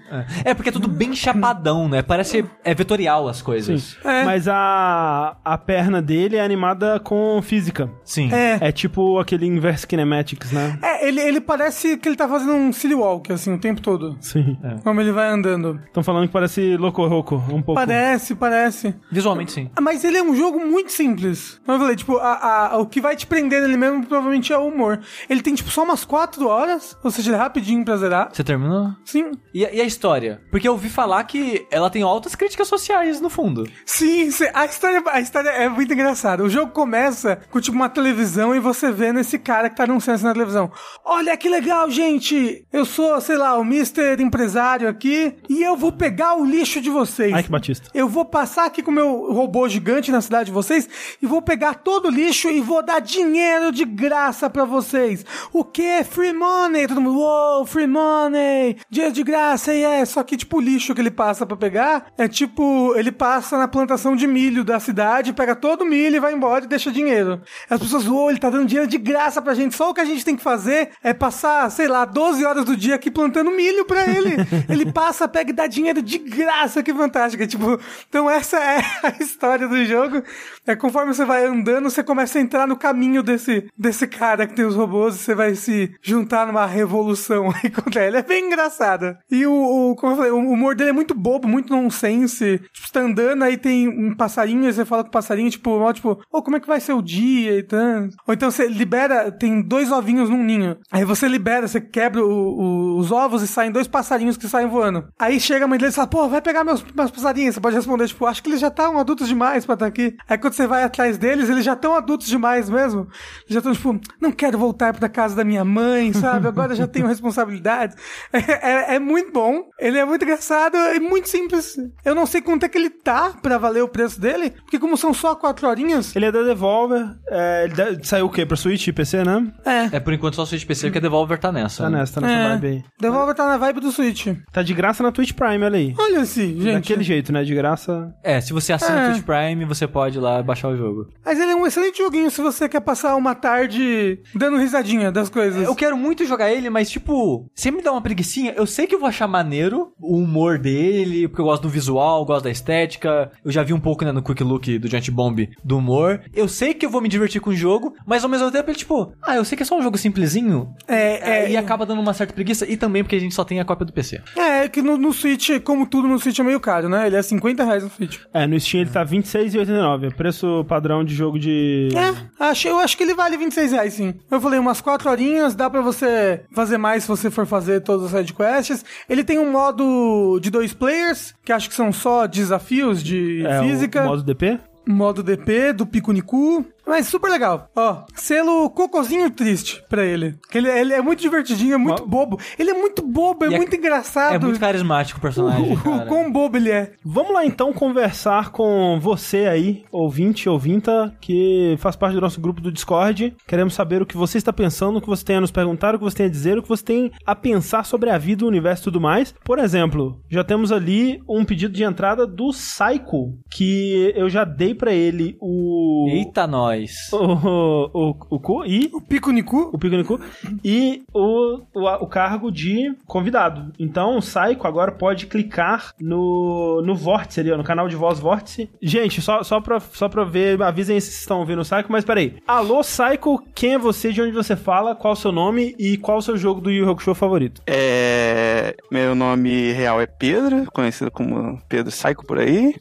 é porque é tudo bem chapadão, né? Parece é vetorial as coisas. É. Mas a, a perna dele é animada com física. Sim. É. É tipo aquele Inverse Kinematics, né? É, ele, ele parece que ele tá fazendo um silly walk, assim, o tempo todo. Sim. Como ele vai andando. Estão falando que parece Loco Roco, um pouco. Parece, parece. Visualmente, sim. Mas ele é um jogo muito simples. Como eu falei, tipo, a, a- o que vai te prender nele mesmo provavelmente é o humor. Ele tem, tipo, só umas 4 horas, ou seja, ele é rapidinho pra zerar. Você terminou? Sim. E, a- e a história? Porque eu ouvi falar que ela tem altas críticas sociais no fundo. Sim, a história, a história é muito engraçada. O jogo começa com, tipo, uma televisão e você vendo esse cara que tá anunciando isso na televisão. Olha que legal, gente! Eu sou, sei lá, o Mr. Empresário aqui e eu vou pegar o lixo de vocês. Ai, que Batista. Eu vou passar aqui com o meu robô gigante na cidade de vocês e vou pegar todo o lixo e vou dar dinheiro de graça pra vocês. O que? Free money! Todo mundo, uou, free money! Dinheiro de graça, e é. Só que, tipo, o lixo que ele passa pra pegar é tipo, ele passa na plantação de milho da cidade, pega todo o milho e vai embora e deixa dinheiro. As pessoas, uou, ele tá dando dinheiro de graça pra gente. Só o que a gente tem que fazer é passar, sei lá, 12 horas do dia aqui plantando milho pra ele. ele passa, pega e dá dinheiro de graça, que fantástica. Tipo, então essa é a história do jogo. É conforme você vai andando, você começa a entrar no caminho desse, desse cara que tem os robôs e você vai se juntar numa revolução aí contra ele. É bem engraçado. E o, o- como eu falei, o humor dele é muito bobo, muito nonsense. Tipo, você tá andando, aí tem um passarinho, e você fala com o passarinho, tipo, ó, tipo, ô, como é que vai ser o dia e tanto. Ou então você libera, tem dois ovinhos num ninho. Aí você libera, você quebra o- o- os ovos e saem dois passarinhos que saem voando. Aí chega a mãe dele e fala, pô, vai pegar meus, meus passarinhos. Você pode responder, tipo, acho que eles já estão adultos demais pra estar aqui. Aí quando você vai atrás deles, eles já estão adultos demais mesmo. Eles já estão, tipo, não quero voltar pra casa da minha mãe, sabe? Agora já tenho responsabilidades. É, é- é muito bom. Ele é muito engraçado e muito simples. Eu não sei quanto é que ele tá pra valer o preço dele, porque como são só quatro horinhas, Ele é da Devolver. É, ele da- saiu o quê? Pra Switch e PC, né? é. É por enquanto só Switch PC, porque a Devolver tá nessa. Tá né? nessa, tá nessa É. vibe aí. Devolver tá na vibe do Switch. Tá de graça na Twitch Prime, olha aí. Olha assim, gente. Daquele jeito, né? De graça. É, se você assina É. o Twitch Prime, você pode ir lá baixar o jogo. Mas ele é um excelente joguinho se você quer passar uma tarde dando risadinha das coisas. Eu quero muito jogar ele, mas tipo, sempre me dá uma preguicinha. Eu sei que eu vou achar maneiro o humor dele, porque eu gosto do visual, gosto da estética. Eu já vi um pouco, né, no Quick Look do Giant Bomb do humor. Eu sei que eu vou me divertir com o jogo, mas ao mesmo tempo ele, tipo, ah, eu sei que é só um jogo simplesinho. É, é, e acaba dando uma certa preguiça, e também porque a gente só tem a cópia do PC. É, que no, no Switch, como tudo no Switch é meio caro, né? Ele é 50 reais no Switch. É, no Steam ele tá R$26,89. Preço padrão de jogo de. É, acho, eu acho que ele vale 26 reais, sim. Eu falei, umas 4 horinhas, dá pra você fazer mais se você for fazer todas as sidequests. Ele tem um modo de dois players, que acho que são só desafios de É, física. O modo DP? modo DP do Picunicu. Mas super legal. Ó, selo cocôzinho triste pra ele. Que ele, ele é muito divertidinho, é muito bobo. Ele é muito bobo, é, E é- muito engraçado. É muito carismático o personagem, o, cara. o quão bobo ele é. Vamos lá então conversar com você aí, ouvinte, ouvinta, que faz parte do nosso grupo do Discord. Queremos saber o que você está pensando, o que você tem a nos perguntar, o que você tem a dizer, o que você tem a pensar sobre a vida, o universo e tudo mais. Por exemplo, já temos ali um pedido de entrada do Psycho, que eu já dei pra ele o. Eita, nós. O, o, o, cu e O Picunicu. o Picnicu e o, o, o cargo de convidado. Então o Psycho agora pode clicar no, no vórtice ali, ó, no canal de voz vórtice. Gente, só, só, pra, só pra ver, avisem se estão ouvindo o Psycho, mas peraí. Alô, Psycho, quem é você, de onde você fala, qual o seu nome e qual o seu jogo do Yu Hakusho favorito? É, meu nome real é Pedro, conhecido como Pedro Saico por aí.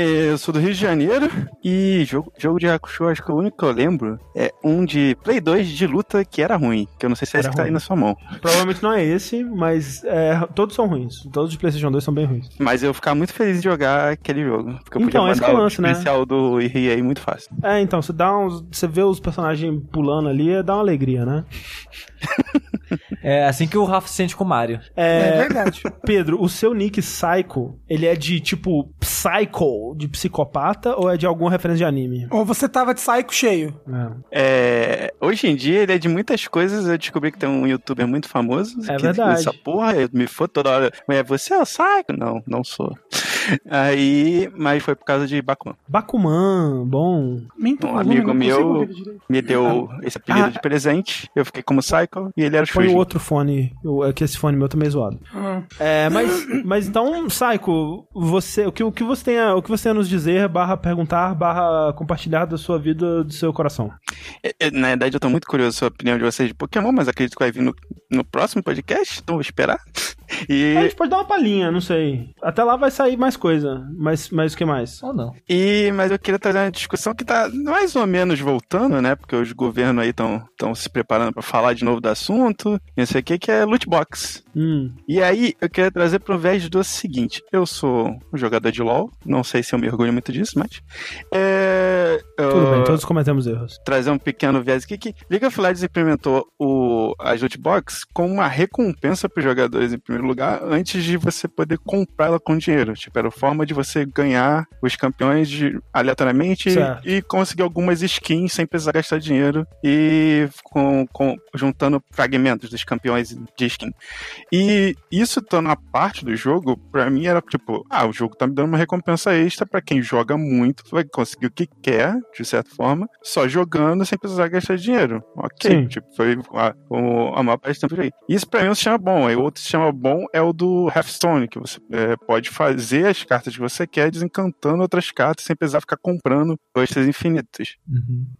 Eu sou do Rio de Janeiro e jogo, jogo de Hakusho, acho que o único que eu lembro é um de Play 2 de luta que era ruim, que eu não sei se é esse que tá aí na sua mão. Provavelmente não é esse, mas é, todos são ruins. Todos de PlayStation 2 são bem ruins. Mas eu ficava muito feliz de jogar aquele jogo. Porque eu então, podia esse é o lance, né? especial do EA muito fácil. É, então, você dá uns. Você vê os personagens pulando ali, dá uma alegria, né? É assim que o Rafa se sente com o Mario. É, É verdade. Pedro, o seu nick Psycho, ele é de tipo Psycho, de psicopata, ou é de alguma referência de anime? Ou você tava de saco cheio. É. É, hoje em dia ele é de muitas coisas. Eu descobri que tem um youtuber muito famoso. É que verdade. Essa porra, eu me for toda hora. Mas você é o Psycho? Não, não sou. Aí, mas foi por causa de Bakuman. Bakuman, bom. Minto, Um amigo meu-. Me deu esse apelido Ah. de presente. Eu fiquei como Psycho e ele era o Foi o outro fone, o- é que esse fone meu tá meio zoado. Ah. É, mas, mas então, Psycho, você, o que, o que você tem a, o que você tem a nos dizer, barra perguntar, barra compartilhar da sua vida, do seu coração? É, é, Na verdade, eu tô muito curioso sobre a opinião de vocês de Pokémon, mas acredito que vai vir no, no próximo podcast, então vou esperar. A E, gente pode dar uma palhinha, não sei. Até lá vai sair mais coisa. Mas, mas o que mais? Ou não. e, mas eu queria trazer uma discussão que tá mais ou menos voltando, né? Porque os governos aí estão se preparando pra falar de novo do assunto. E não sei o que, que é loot box. Hum, E aí, eu queria trazer pro vez do seguinte: eu sou um jogador de LoL, não sei se eu me orgulho muito disso, mas. É, tudo eu- bem, todos cometemos erros. trazer um pequeno viés aqui que League of Legends implementou o, as loot box como uma recompensa para os jogadores em primeiro lugar, antes de você poder comprar ela com dinheiro. Tipo, era a forma de você ganhar os campeões de- aleatoriamente Certo. e conseguir algumas skins sem precisar gastar dinheiro e com, com- juntando fragmentos dos campeões de skin. E isso torna parte do jogo, pra mim era tipo, ah, o jogo tá me dando uma recompensa extra pra quem joga muito, vai conseguir o que quer, de certa forma, só jogando sem precisar gastar dinheiro. Ok, Sim. tipo, foi a, o- a maior parte do tempo aí. Isso pra mim não se chama bom. Aí outro se chama bom é o do Hearthstone, que você é, pode fazer as cartas que você quer, desencantando outras cartas sem precisar ficar comprando coisas infinitas.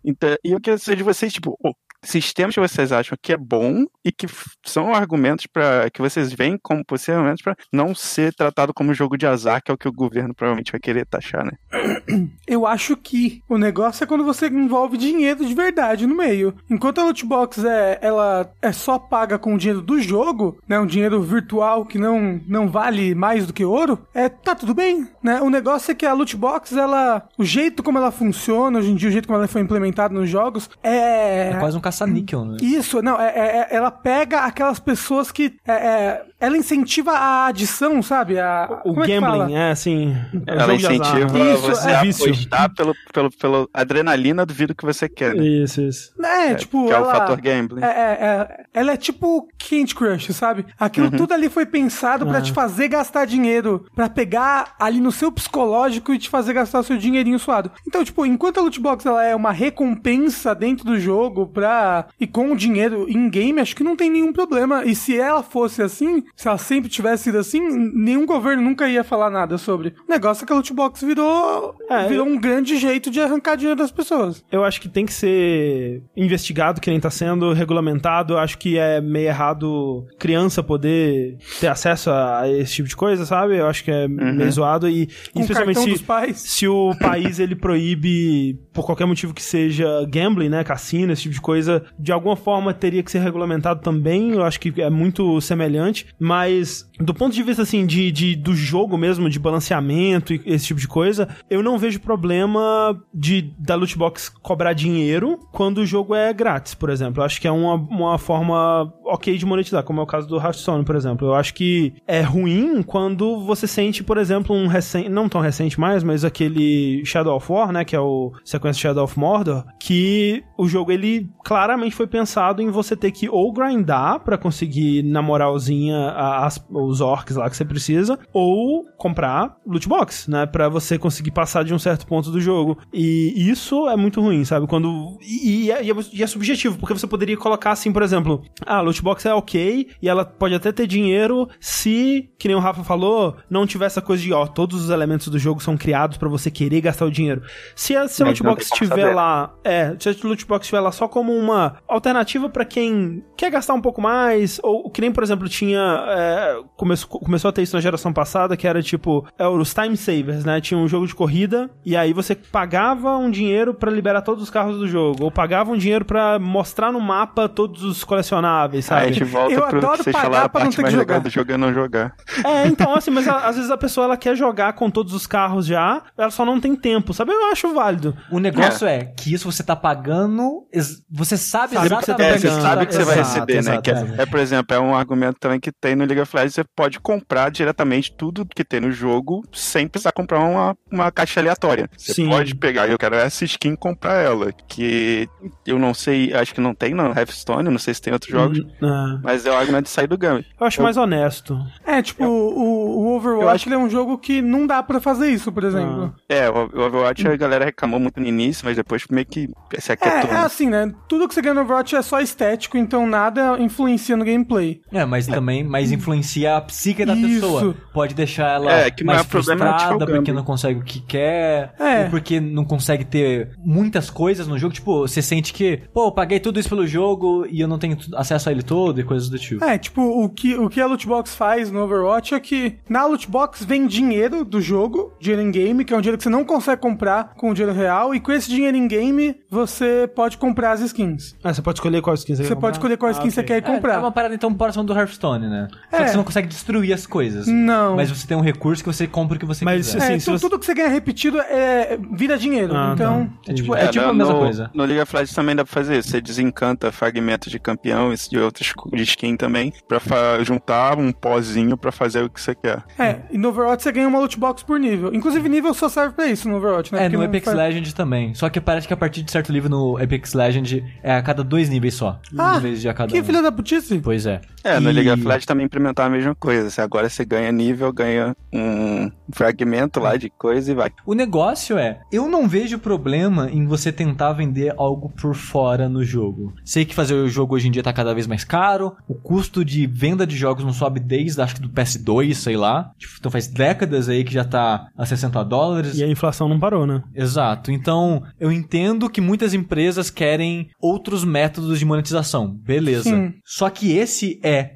Então, e eu queria saber de vocês, tipo, o sistemas que vocês acham que é bom e que são argumentos para que vocês veem como possíveis argumentos para não ser tratado como jogo de azar, que é o que o governo provavelmente vai querer taxar, né? Eu acho que o negócio é quando você envolve dinheiro de verdade no meio. Enquanto a loot box é, ela é só paga com o dinheiro do jogo, né, um dinheiro virtual que não, não vale mais do que ouro, é tá tudo bem, né? O negócio é que a loot box ela, o jeito como ela funciona hoje em dia, o jeito como ela foi implementada nos jogos é É quase um caça-níquel, né? isso, não, é, é- é- ela pega aquelas pessoas que. é- é- ela incentiva a adição, sabe? A, O é gambling, é assim. é Ela incentiva Isso, você é a vício. apostar pelo, pelo, pelo adrenalina do vídeo que você quer, né? Isso, isso. É, tipo, que é o ela, fator gambling. É, é, é, ela é tipo Candy Crush, sabe? Aquilo tudo ali foi pensado pra Ah. te fazer gastar dinheiro, pra pegar ali no seu psicológico e te fazer gastar o seu dinheirinho suado. Então, tipo, enquanto a loot box ela é uma recompensa dentro do jogo pra e com o dinheiro in game, acho que não tem nenhum problema. E se ela fosse assim, se ela sempre tivesse sido assim, nenhum governo nunca ia falar nada sobre. O negócio é que a loot box virou É, virou um grande jeito de arrancar dinheiro das pessoas. Eu acho que tem que ser investigado, que nem tá sendo regulamentado. Eu acho que é meio errado criança poder ter acesso a esse tipo de coisa, sabe? Eu acho que é meio zoado. E Com especialmente se, se o país ele proíbe, por qualquer motivo que seja, gambling, né? Cassino, esse tipo de coisa, de alguma forma teria que ser regulamentado também. Eu acho que é muito semelhante. Mas, do ponto de vista, assim, de, de, do jogo mesmo, de balanceamento e esse tipo de coisa, eu não vejo problema de da loot box cobrar dinheiro quando o jogo é grátis, por exemplo. Eu acho que é uma, uma forma ok de monetizar, como é o caso do Hearthstone, por exemplo. Eu acho que é ruim quando você sente, por exemplo, um recente, não tão recente mais, mas aquele Shadow of War, né, que é o sequência Shadow of Mordor, que o jogo ele claramente foi pensado em você ter que ou grindar pra conseguir na moralzinha as- os orcs lá que você precisa, ou comprar loot box, né, Pra você conseguir passar de um certo ponto do jogo. E isso é muito ruim, sabe? Quando e, e é, e é- e é subjetivo, porque você poderia colocar assim, por exemplo, ah, loot box é ok e ela pode até ter dinheiro se, que nem o Rafa falou, não tiver essa coisa de, ó, todos os elementos do jogo são criados para você querer gastar o dinheiro. Se a, se loot box estiver lá, é, se a loot box estiver lá só como uma alternativa para quem quer gastar um pouco mais, ou que nem, por exemplo, tinha, é, começou, começou a ter isso na geração passada, que era tipo, é, os time savers, né? Tinha um jogo de corrida e aí você pagava um dinheiro para liberar todos os carros do jogo, ou pagava um dinheiro para mostrar no mapa todos os colecionáveis, sabe? Aí a gente volta Eu pro adoro que vocês pagar pra não ter que jogar. do jogo é não jogar. É, então, assim, mas a- às vezes a pessoa ela quer jogar com todos os carros já, ela só não tem tempo, sabe? Eu acho válido. O negócio é. que isso você tá pagando, você sabe, Sabe o que você tá exatamente É, você sabe que você vai Exato, receber, né? exato, Que é, é. é, por exemplo, é um argumento também que tem no League of Legends, você pode comprar diretamente tudo que tem no jogo sem precisar comprar uma, uma caixa aleatória. Você Sim. pode pegar, eu quero essa skin e comprar ela, que eu não sei, acho que não tem no Hearthstone, não sei se tem outros jogos, Ah, mas é o argumento de sair do game. eu acho mais honesto. É, tipo, o, o Overwatch Eu acho- ele é um jogo que não dá pra fazer isso, por exemplo. É, o Overwatch a galera reclamou muito no início, mas depois meio que se É, aquietou. é assim, né? Tudo que você ganha no Overwatch é só estético, então nada influencia no gameplay. É, mas também mas influencia a psique da Isso. pessoa. Pode deixar ela É, que o mais maior problema é frustrada porque não consegue o que quer, É. ou porque não consegue ter muitas coisas no jogo. Tipo, você sente que, pô, eu paguei tudo isso pelo jogo e eu não tenho acesso a ele todo e coisas do tipo. É, tipo, o que, o que a Lootbox faz no Overwatch é que na Lootbox vem dinheiro do jogo, dinheiro em game, que é um dinheiro que você não consegue comprar com o dinheiro real, e com esse dinheiro em game você pode comprar as skins. Ah, você pode escolher qual skin você, Você quer pode comprar? escolher qual Ah, skin você quer comprar. É uma parada então próxima do Hearthstone, né? Só É. que você não consegue destruir as coisas. Não. Mas você tem um recurso que você compra o que você Mas, quiser. assim, é, então você- tudo que você ganha repetido é vira dinheiro. Ah, então, É tipo, É, é tipo no, a mesma no- coisa. No League of Legends também dá pra fazer isso. Você desencanta fragmentos de campeão e de outros de skin também, pra juntar um pozinho pra fazer o que você quer. é, e no Overwatch você ganha uma lootbox por nível. Inclusive, nível só serve pra isso no Overwatch, né? É, Porque no Apex faz- Legends também. Só que parece que a partir de certo nível no Apex Legends é a cada dois níveis só. Ah, em vez de a cada Que um. filha da putice. Pois é. É, no E- League of Legends também implementar a mesma coisa. Você- Agora você ganha nível, ganha um fragmento lá de coisa e vai. O negócio é, eu não vejo problema em você tentar vender algo por fora no jogo. Sei que fazer o jogo hoje em dia tá cada vez mais caro, o custo de venda de jogos não sobe desde, acho que do PS2, sei lá. Tipo, então faz décadas aí que já tá a 60 dólares. E a inflação não parou, né? Exato. Então, eu entendo que muitas empresas querem outros métodos de monetização. Beleza. Sim. Só que esse é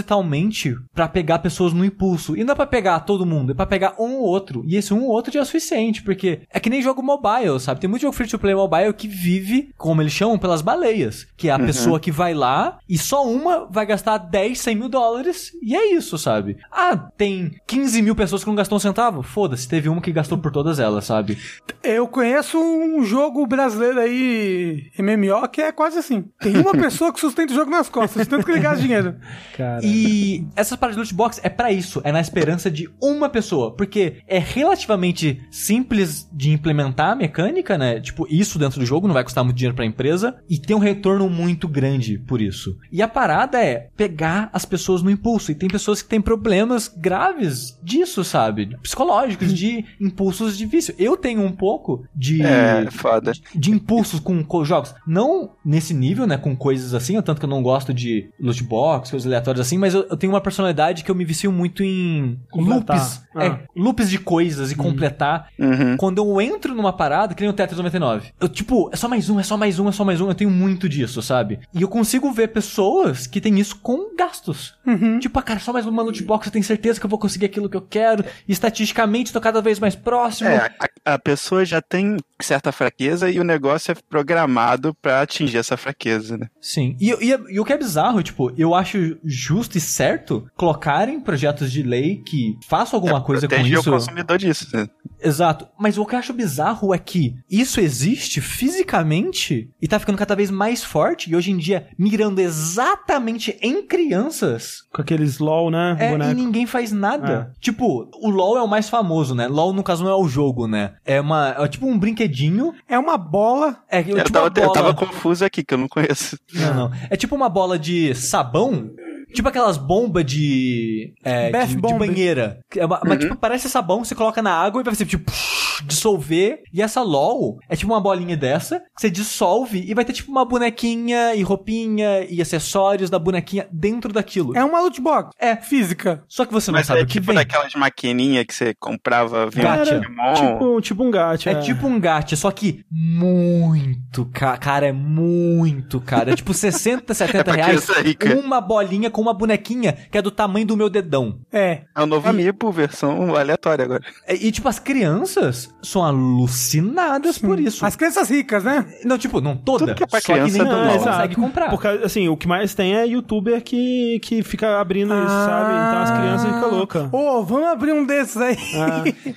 propositalmente pra pegar pessoas no impulso. E não é pra pegar todo mundo, é pra pegar um ou outro. E esse um ou outro já é o suficiente, porque é que nem jogo mobile, sabe? Tem muito jogo free to play mobile que vive, como eles chamam, pelas baleias. Que é a pessoa que vai lá e só uma vai gastar 10, 100 mil dólares. E é isso, sabe? Ah, tem 15 mil pessoas que não gastou um centavo? Foda-se, teve uma que gastou por todas elas, sabe? Eu conheço um jogo brasileiro aí, MMO, que é quase assim. Tem uma pessoa que sustenta o jogo nas costas, tanto que ele gasta dinheiro. Cara. E essas paradas de loot box é pra isso, é na esperança de uma pessoa, porque é relativamente simples de implementar a mecânica, né? Tipo, isso dentro do jogo não vai custar muito dinheiro pra empresa e tem um retorno muito grande por isso. E a parada é pegar as pessoas no impulso, e tem pessoas que têm problemas graves disso, sabe? Psicológicos, de impulsos de vício. Eu tenho um pouco de É, foda. de impulsos com, com jogos. Não nesse nível, né? Com coisas assim, tanto que eu não gosto de loot box, coisas aleatórias assim, mas eu, eu tenho uma personalidade que eu me vicio muito em Completar. loops. Ah. É, loops de coisas e completar. Uhum. Quando eu entro numa parada, que nem o Tetris 99. Eu, tipo, é só mais um, é só mais um, é só mais um. Eu tenho muito disso, sabe? E eu consigo ver pessoas que têm isso com gastos. Tipo, ah, cara, só mais uma loot box, eu tenho certeza que eu vou conseguir aquilo que eu quero. E estatisticamente, tô cada vez mais próximo. É, a, a pessoa já tem certa fraqueza e o negócio é programado pra atingir essa fraqueza, né? Sim. E, e, e o que é bizarro, tipo, eu acho justo e certo colocarem projetos de lei que façam alguma coisa com isso. o consumidor disso. Né? Exato. Mas o que eu acho bizarro é que isso existe fisicamente e tá ficando cada vez mais forte e hoje em dia mirando exatamente em crianças. Com aqueles LOL, né? É, e ninguém faz nada. Tipo, o LoL é o mais famoso, né? LoL, no caso, não é o jogo, né? É uma. É tipo um brinquedinho. É uma bola. É, Eu, tipo tava, uma bola... eu tava confuso aqui, que eu não conheço. Não, não. É tipo uma bola de sabão. Tipo aquelas bombas de. É, de, de bomb. banheira. É uma- Mas, tipo, parece sabão, você coloca na água e vai ser tipo. Dissolver. E essa LOL é tipo uma bolinha dessa, que você dissolve e vai ter tipo uma bonequinha e roupinha e acessórios da bonequinha dentro daquilo. É uma loot box. É. Física. Só que você não Mas sabe é o que tipo vem. daquelas maquininhas que você comprava Gacha. Pokémon. Tipo, tipo um gato. É tipo um gacha, só que muito ca cara, é muito caro. É tipo 60, 70 É reais uma bolinha com uma bonequinha que é do tamanho do meu dedão. É. É o novo Amiibo, versão aleatória agora. É, E, tipo, as crianças são alucinadas por isso. As crianças ricas, né? Não, tipo, não toda. Tudo que é pra só criança que nem é consegue comprar. Porque, assim, o que mais tem é youtuber que, que fica abrindo isso, sabe? Então as crianças ficam loucas. Ô, vamos abrir um desses aí.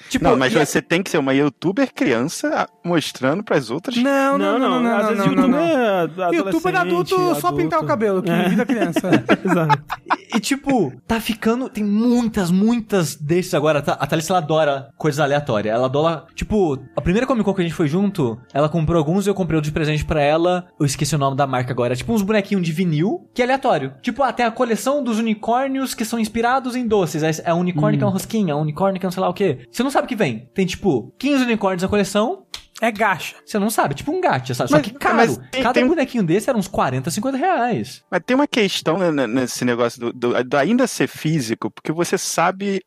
Tipo, não, mas e- você tem que ser uma youtuber criança mostrando pras outras. Não, não, não, não, não, Às não, vezes youtuber não. é Youtuber adulto, só pintar o cabelo, que vira criança. Exato. E, tipo, tá ficando. Tem muitas, muitas desses agora. A Thalissa ela adora coisas aleatórias. Ela adora. Tipo, a primeira Comic Con que a gente foi junto, ela comprou alguns e eu comprei outro de presente pra ela. Eu esqueci o nome da marca agora. É tipo uns bonequinhos de vinil, que é aleatório. Tipo, ah, tem a coleção dos unicórnios que são inspirados em doces. Aí É um unicórnio que é uma rosquinha, é um unicórnio que é não sei lá o quê. Você não sabe o que vem. Tem, tipo, 15 unicórnios na coleção. É gacha. Você não sabe, tipo um gacha, sabe? Só Mas- que caro. mas tem- Cada tem- bonequinho desse era uns 40, 50 reais. Mas tem uma questão né, né, nesse negócio do, do- do ainda ser físico, porque você sabe,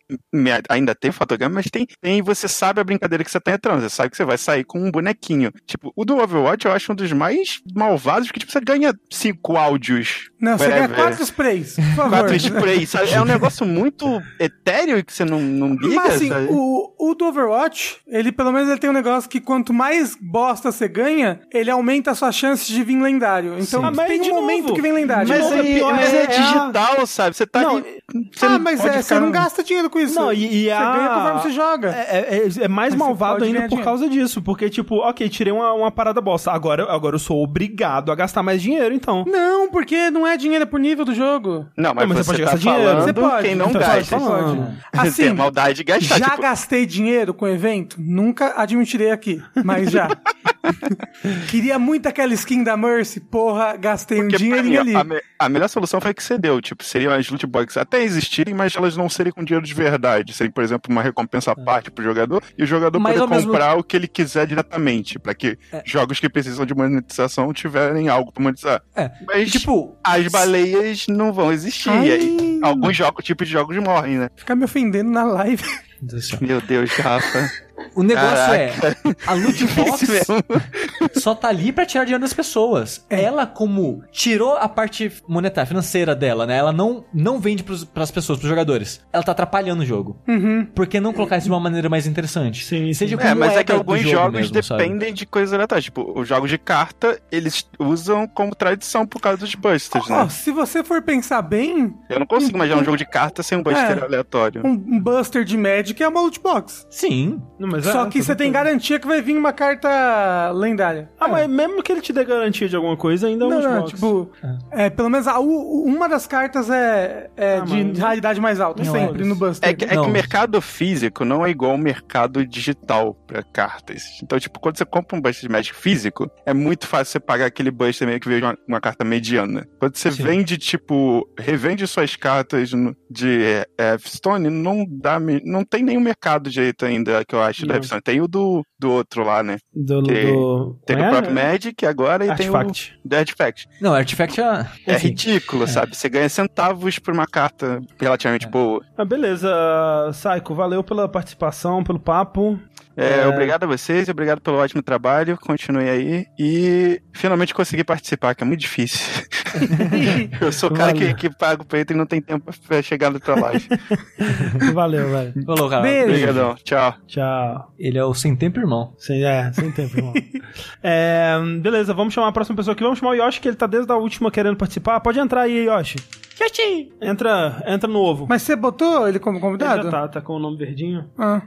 ainda tem fotograma, mas tem, tem você sabe a brincadeira que você tá entrando, você sabe que você vai sair com um bonequinho. Tipo, o do Overwatch eu acho um dos mais malvados, porque tipo, você ganha cinco áudios. Não, você ganha quatro sprays, por favor. Quatro sprays, sabe? É um negócio muito etéreo que você não, não liga, Mas assim, sabe? o, o do Overwatch, ele pelo menos ele tem um negócio que quanto mais bosta você ganha, ele aumenta a sua chance de vir lendário. Então Ah, mas tem de um momento novo, que vem lendário. Mas, novo, é aí- pior, mas é- é, é a- digital, sabe? Você tá Não, ali. Você ah, mas pode é, você não gasta dinheiro com isso. Não, e, e você a... ganha conforme você joga. É, é- é mais Mas malvado ainda por dinheiro. causa disso. Porque, tipo, ok, tirei uma, uma parada bosta. Agora, agora eu sou obrigado a gastar mais dinheiro, então. Não, porque não é dinheiro é por nível do jogo. Não, mas, Não, mas você você, pode tá gastar dinheiro. falando Você pode. quem não Então, gasta. você pode. Tem Assim, a maldade de gastar. já tipo, gastei dinheiro com evento? Nunca admitirei aqui, mas já. Queria muito aquela skin da Mercy, porra, gastei um Porque pra dinheirinho mim, ali. a, me- a melhor solução foi a que você deu. Tipo, seriam as loot boxes até existirem, mas elas não serem com dinheiro de verdade. Serem, por exemplo, uma recompensa à parte pro jogador e o jogador Mas poder ao mesmo- comprar o que ele quiser diretamente. Pra que jogos que precisam de monetização tiverem algo pra monetizar. É. Mas, Tipo, as baleias não vão existir. Ai. E aí, alguns jogos, tipos de jogos morrem, né? Ficar me ofendendo na live. Meu Deus, Rafa. O negócio Caraca. é, a loot box só tá ali pra tirar dinheiro das pessoas. Ela, como tirou a parte monetária, financeira dela, né? Ela não, não vende pros, pras pessoas, pros jogadores. Ela tá atrapalhando o jogo. Uhum. Por que não colocar isso de uma maneira mais interessante? Sim, Seja sim. como É, mas é que alguns jogo jogos mesmo, sabe? dependem de coisas aleatórias. Tipo, os jogos de carta, eles usam como tradição por causa dos busters, Ó, né? se você for pensar bem, Eu não consigo imaginar um jogo de carta sem um buster É. aleatório. um um Buster de Magic é uma loot box. Sim. Não, mas é, Só que você tem garantia que vai vir uma carta lendária. Ah, mas mesmo que ele te dê garantia de alguma coisa, ainda é um Não, não, tipo, é, pelo menos a, uma das cartas é, é Ah, de mas- raridade mais alta, Não, sempre, é. no Buster. É que, é o mercado físico não é igual ao mercado digital pra cartas. Então, tipo, quando você compra um buster de Magic físico, é muito fácil você pagar aquele buster meio que veio de uma, uma carta mediana. Quando você Sim. vende, tipo, revende suas cartas no- de é, Hearthstone, não dá, não tem nenhum mercado direito ainda que eu acho do Não. Hearthstone. Tem o do, do outro lá, né? Do, Que- do... Tem o é? próprio Magic agora e tem o Artifact. do Artifact. Não, Artifact é... É enfim. ridículo, sabe? Você ganha centavos por uma carta relativamente boa. Ah, beleza, Saiko, valeu pela participação, pelo papo. É, É. Obrigado a vocês, obrigado pelo ótimo trabalho. Continue aí. E finalmente consegui participar, que é muito difícil. Eu sou o cara que, que paga o peito e não tem tempo pra chegar no trabalho. Valeu, velho. Falou, cara. Beijo. Obrigadão. Tchau. Tchau. Ele é o sem tempo irmão. Sem, é, sem tempo, irmão. é, beleza, vamos chamar a próxima pessoa aqui. Vamos chamar o Yoshi, que ele tá desde a última querendo participar. Pode entrar aí, Yoshi. Yoshi! Entra, entra no ovo. Mas você botou ele como Ele convidado? já tá, tá com o nome verdinho. Ah,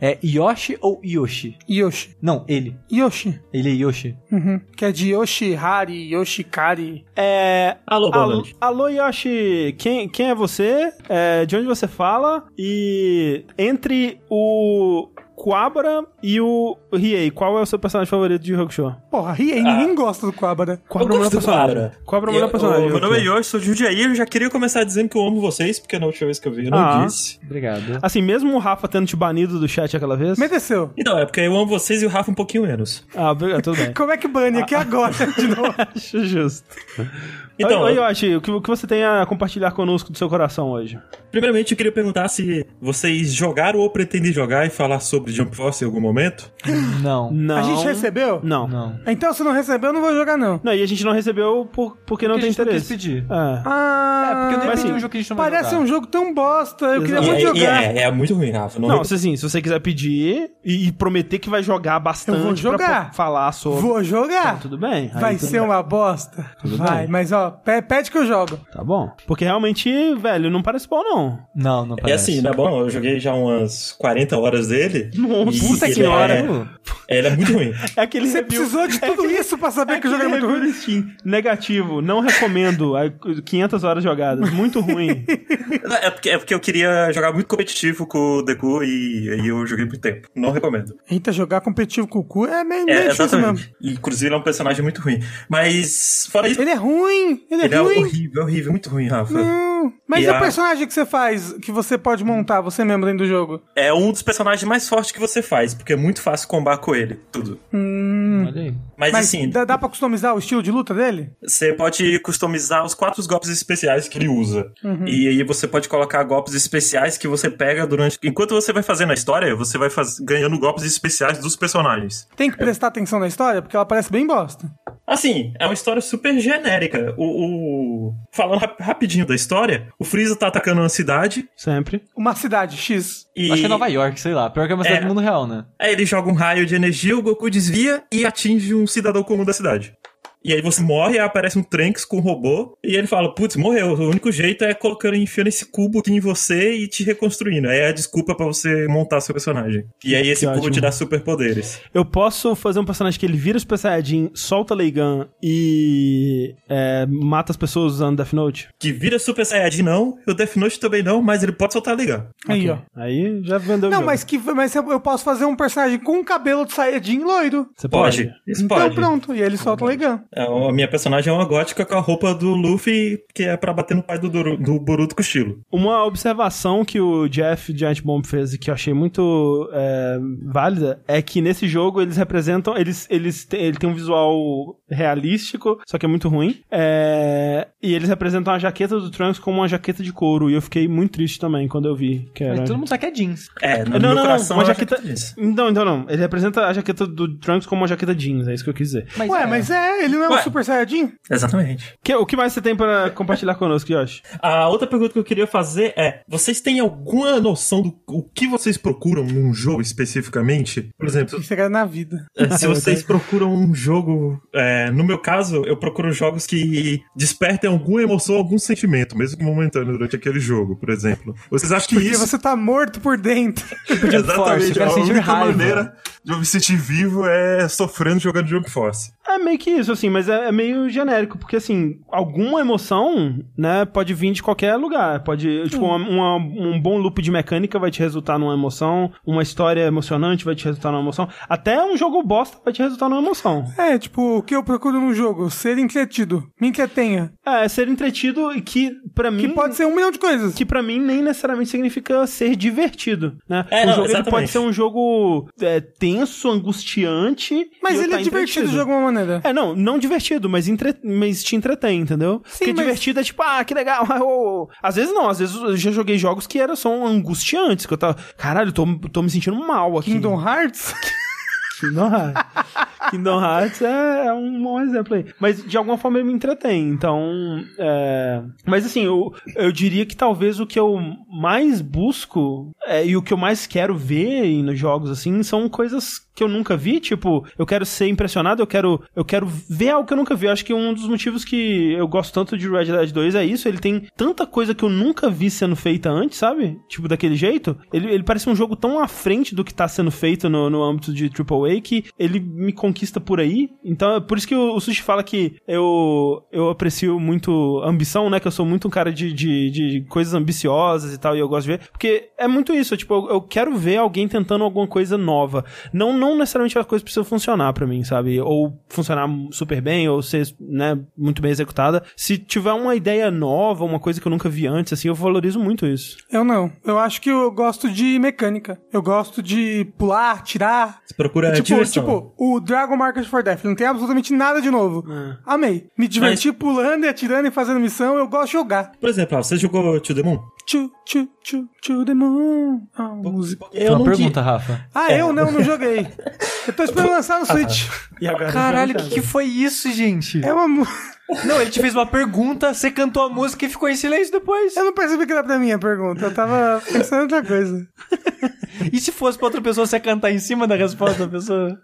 É Yoshi ou Yoshi? Yoshi. Não, ele. Yoshi. Ele é Yoshi. Uhum. Que é de Yoshihari, Yoshikari. É. Alô, boa Alô, noite. alô, Yoshi, quem, quem é você? É, de onde você fala? E entre o Quabra e o Riei. Qual é o seu personagem favorito de Hakusho? Porra, Riei, ninguém gosta do Quabra. Quabra eu é o melhor personagem. Quabra. Quabra é o melhor personagem. Meu nome é. Yoshi, sou de Jundiaí. Eu já queria começar dizendo que eu amo vocês, porque na última vez que eu vi eu não Ah. disse. Obrigado. Assim, mesmo o Rafa tendo te banido do chat aquela vez. Mereceu. Então, é porque eu amo vocês e o Rafa um pouquinho menos. Ah, obrigado, tudo bem. Como é que bane aqui agora de novo? Acho justo. Então, Oi, Yoshi, o que, o que você tem a compartilhar conosco do seu coração hoje? primeiramente eu queria perguntar se vocês jogaram ou pretendem jogar e falar sobre Jump Force em algum momento. Não. Não. A gente recebeu? Não. Não. Então, se não recebeu, eu não vou jogar, não. Não, e a gente não recebeu por, porque não Porque a tem gente não quis interesse. pedir. É. Ah, É, porque eu nem Mas pedi assim, um jogo que a gente não vai parece jogar. um jogo tão bosta. Eu queria Exato. E muito é, jogar. é, é muito ruim, Rafa. Não, Não, se, assim, se você quiser pedir e, e prometer que vai jogar bastante Eu vou jogar. pra falar sobre. Vou jogar. Então, tudo bem. Aí Vai tudo ser bem. uma bosta. Tudo Vai, bem. mas ó, pe- pede que eu jogo. Tá bom. Porque realmente, velho, não parece bom, não. Não, não É parece. assim, não é bom? Eu joguei já umas 40 horas dele. Nossa, puta ele senhora. É, ele é muito ruim. É aquele Você review- precisou de tudo isso pra saber que o jogo é muito ruim. Steam. Negativo. Não recomendo. Aí, 500 horas jogadas. Muito ruim. Não, É porque, é porque eu queria jogar muito competitivo com o Deku e aí eu joguei muito tempo. Não recomendo. Eita, jogar competitivo com o cu é meio, É, meio difícil mesmo. E, Inclusive, ele é um personagem muito ruim. Mas, fora isso, Ele é ruim, ele é ele é ruim. horrível, horrível, muito ruim, Rafa. Não. Mas E o a- personagem que você faz, que você pode montar, você mesmo dentro do jogo? É um dos personagens mais fortes que você faz, porque é muito fácil combar com ele, tudo. Olha aí. Mas, Mas assim, dá, dá pra customizar o estilo de luta dele? você pode customizar os quatro golpes especiais que ele usa. Uhum. E aí você pode colocar golpes especiais que você pega durante. Enquanto você vai fazendo a história, você vai faz... ganhando golpes especiais dos personagens. Tem que prestar atenção na história, porque ela parece bem bosta. Assim, é uma história super genérica. O, o- Falando rap- rapidinho da história, o Freeza tá atacando uma cidade Sempre. Uma cidade X. e. Acho que é Nova York, sei lá. Pior que é uma cidade É. do mundo real, né? Aí ele joga um raio de energia, o Goku desvia e atinge um cidadão comum da cidade. E aí você morre, aí aparece um Trunks com um robô, e ele fala, putz, morreu. O único jeito é colocando, enfiando esse cubo aqui em você e te reconstruindo. Aí é a desculpa pra você montar seu personagem. E aí esse Que cubo ótimo. te dá superpoderes. Eu posso fazer um personagem que ele vira Super Saiyajin, solta Leigan e é, mata as pessoas usando Death Note? Que vira Super Saiyajin não, e o Death Note também não, mas ele pode soltar ligar. Aí, ó. Aí já vendeu o Não, jogo. mas, que, mas eu posso fazer um personagem com um cabelo de Saiyajin loiro. Você pode. Pode. Isso Então pode. pronto, e ele solta o Legan. É, a minha personagem é uma gótica com a roupa do Luffy, que é pra bater no pai do, Doru- do Boruto com estilo. Uma observação que o Jeff Giant Bomb fez e que eu achei muito é, válida é que nesse jogo eles representam. Eles, eles ele tem um visual realístico, só que é muito ruim. É, e eles representam a jaqueta do Trunks como uma jaqueta de couro. E eu fiquei muito triste também quando eu vi que era. Mas todo mundo sabe que é jeans. É, no Não, meu não, não, coração uma é jaqueta. disso. Então, então não. Ele representa a jaqueta do Trunks como uma jaqueta jeans, é isso que eu quis dizer. Mas Ué, é. mas é, ele não é um Ué. Super Saiyajin? Exatamente. Que- o que mais você tem pra compartilhar conosco, Yoshi? A outra pergunta que eu queria fazer é: vocês têm alguma noção do o que vocês procuram num jogo especificamente? Por exemplo, Isso é na vida. se vocês procuram um jogo. Eh, no meu caso, eu procuro jogos que despertem alguma emoção, algum sentimento, mesmo que momentâneo durante aquele jogo, por exemplo. Vocês acham que Porque isso. você tá morto por dentro. Jump Force, eu quero a sentir única raiva. maneira de eu me sentir vivo é sofrendo jogando Jump Force. É meio que isso, assim, mas é, é meio genérico, porque, assim, alguma emoção, né, pode vir de qualquer lugar. Pode, tipo, uma- uma- um bom loop de mecânica vai te resultar numa emoção, uma história emocionante vai te resultar numa emoção, até um jogo bosta vai te resultar numa emoção. É, tipo, o que eu procuro num jogo? Ser entretido. Me entretenha. É, ser entretido e que, pra mim... Que pode ser um milhão de coisas. que pra mim nem necessariamente significa ser divertido, né? É, o não, jogo exatamente. pode ser um jogo é, tenso, angustiante. Mas eu ele tá é divertido de alguma maneira. É, não, não divertido, mas, entre... mas te entretém, entendeu? Porque mas- divertido é tipo, ah, que legal. Às vezes não, às vezes eu já joguei jogos que eram só angustiantes, que eu tava, caralho, tô, tô me sentindo mal aqui. Kingdom Hearts? Kingdom Hearts. Kingdom Hearts é, é um bom exemplo aí. Mas de alguma forma ele me entretém. Então. é, Mas assim, eu, eu diria que talvez o que eu mais busco é, e o que eu mais quero ver nos jogos, assim, são coisas que eu nunca vi, tipo, eu quero ser impressionado, eu quero, eu quero ver algo que eu nunca vi. Eu acho que um dos motivos que eu gosto tanto de Red Dead 2 é isso, ele tem tanta coisa que eu nunca vi sendo feita antes, sabe? Tipo, daquele jeito. Ele, ele parece um jogo tão à frente do que tá sendo feito no, no âmbito de AAA que ele me conquista por aí. Então, é por isso que o, o Sushi fala que eu, eu aprecio muito ambição, né? Que eu sou muito um cara de, de, de coisas ambiciosas e tal, e eu gosto de ver. Porque é muito isso, tipo, eu, eu quero ver alguém tentando alguma coisa nova. Não, não necessariamente a coisa precisa funcionar para mim, sabe? Ou funcionar super bem, ou ser, né, muito bem executada. Se tiver uma ideia nova, uma coisa que eu nunca vi antes, assim, eu valorizo muito isso. Eu não. Eu acho que eu gosto de mecânica. Eu gosto de pular, tirar. Você procura tipo, diversão. tipo, o Dragon Market for Death não tem absolutamente nada de novo. Amei. Me diverti pulando e atirando e fazendo missão, eu gosto de jogar. Por exemplo, você jogou To The Moon? Tchu, tchu, tchu, tchu the moon. A música. Foi uma pergunta, Rafa. Ah, eu não, não joguei. Eu tô esperando lançar no Switch. E agora Caralho, o que, que foi isso, gente? É uma mu- Não, ele te fez uma pergunta, você cantou a música e ficou em silêncio depois. Eu não percebi que era pra mim a pergunta. Eu tava pensando em outra coisa. E se fosse pra outra pessoa, você ia cantar em cima da resposta da pessoa?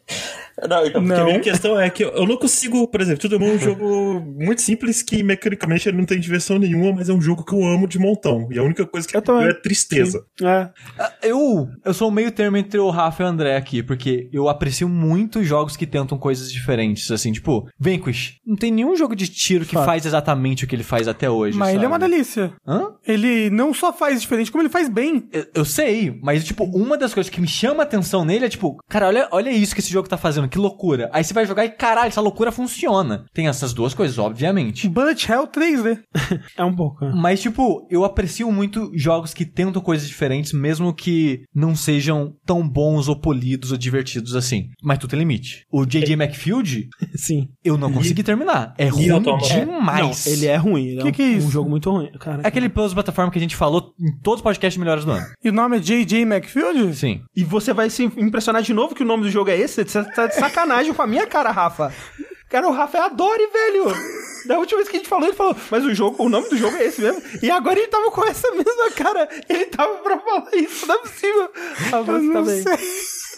Não, então, porque Não. a minha questão é que eu não consigo, por exemplo, tudo é um jogo muito simples que mecanicamente ele não tem diversão nenhuma, mas é um jogo que eu amo de montão. E a única coisa que Eu também. é tristeza. É. Ah, Eu, eu sou um meio termo entre o Rafa e o André aqui, porque eu aprecio muito jogos que tentam coisas diferentes, assim, tipo, Vanquish. Não tem nenhum jogo de tiro que Fato. faz exatamente o que ele faz até hoje, Mas ele é uma sabe? delícia. Hã? Ele não só faz diferente, como ele faz bem. Eu, eu sei, mas, tipo, uma das coisas que me chama a atenção nele é, tipo, cara, olha, olha isso que esse jogo tá fazendo, que loucura. Aí você vai jogar e, caralho, essa loucura funciona. Tem essas duas coisas, obviamente. Bullet Hell 3D. É um pouco. é. Mas, tipo, eu aprecio muito jogos que tentam coisas diferentes, mesmo que não sejam tão bons ou polidos ou divertidos assim. Mas tudo tem limite. O J.J. McField, Sim. eu não consegui terminar. É ruim Automata. demais. Não, ele é ruim. Ele Que é um, que é isso? um jogo muito ruim. Cara, É aquele puzzle plataforma que a gente falou em todos os podcasts melhores do ano. E o nome é J.J. McField? Sim. E você vai se impressionar de novo que o nome do jogo é esse? Você tá de sacanagem com a minha cara, Rafa. Cara, o Rafa é adore, velho. Da última vez que a gente falou, ele falou, mas o jogo, o nome do jogo é esse mesmo. E agora ele tava com essa mesma cara. Ele tava pra falar isso, não é possível. Eu você tá bem. sei.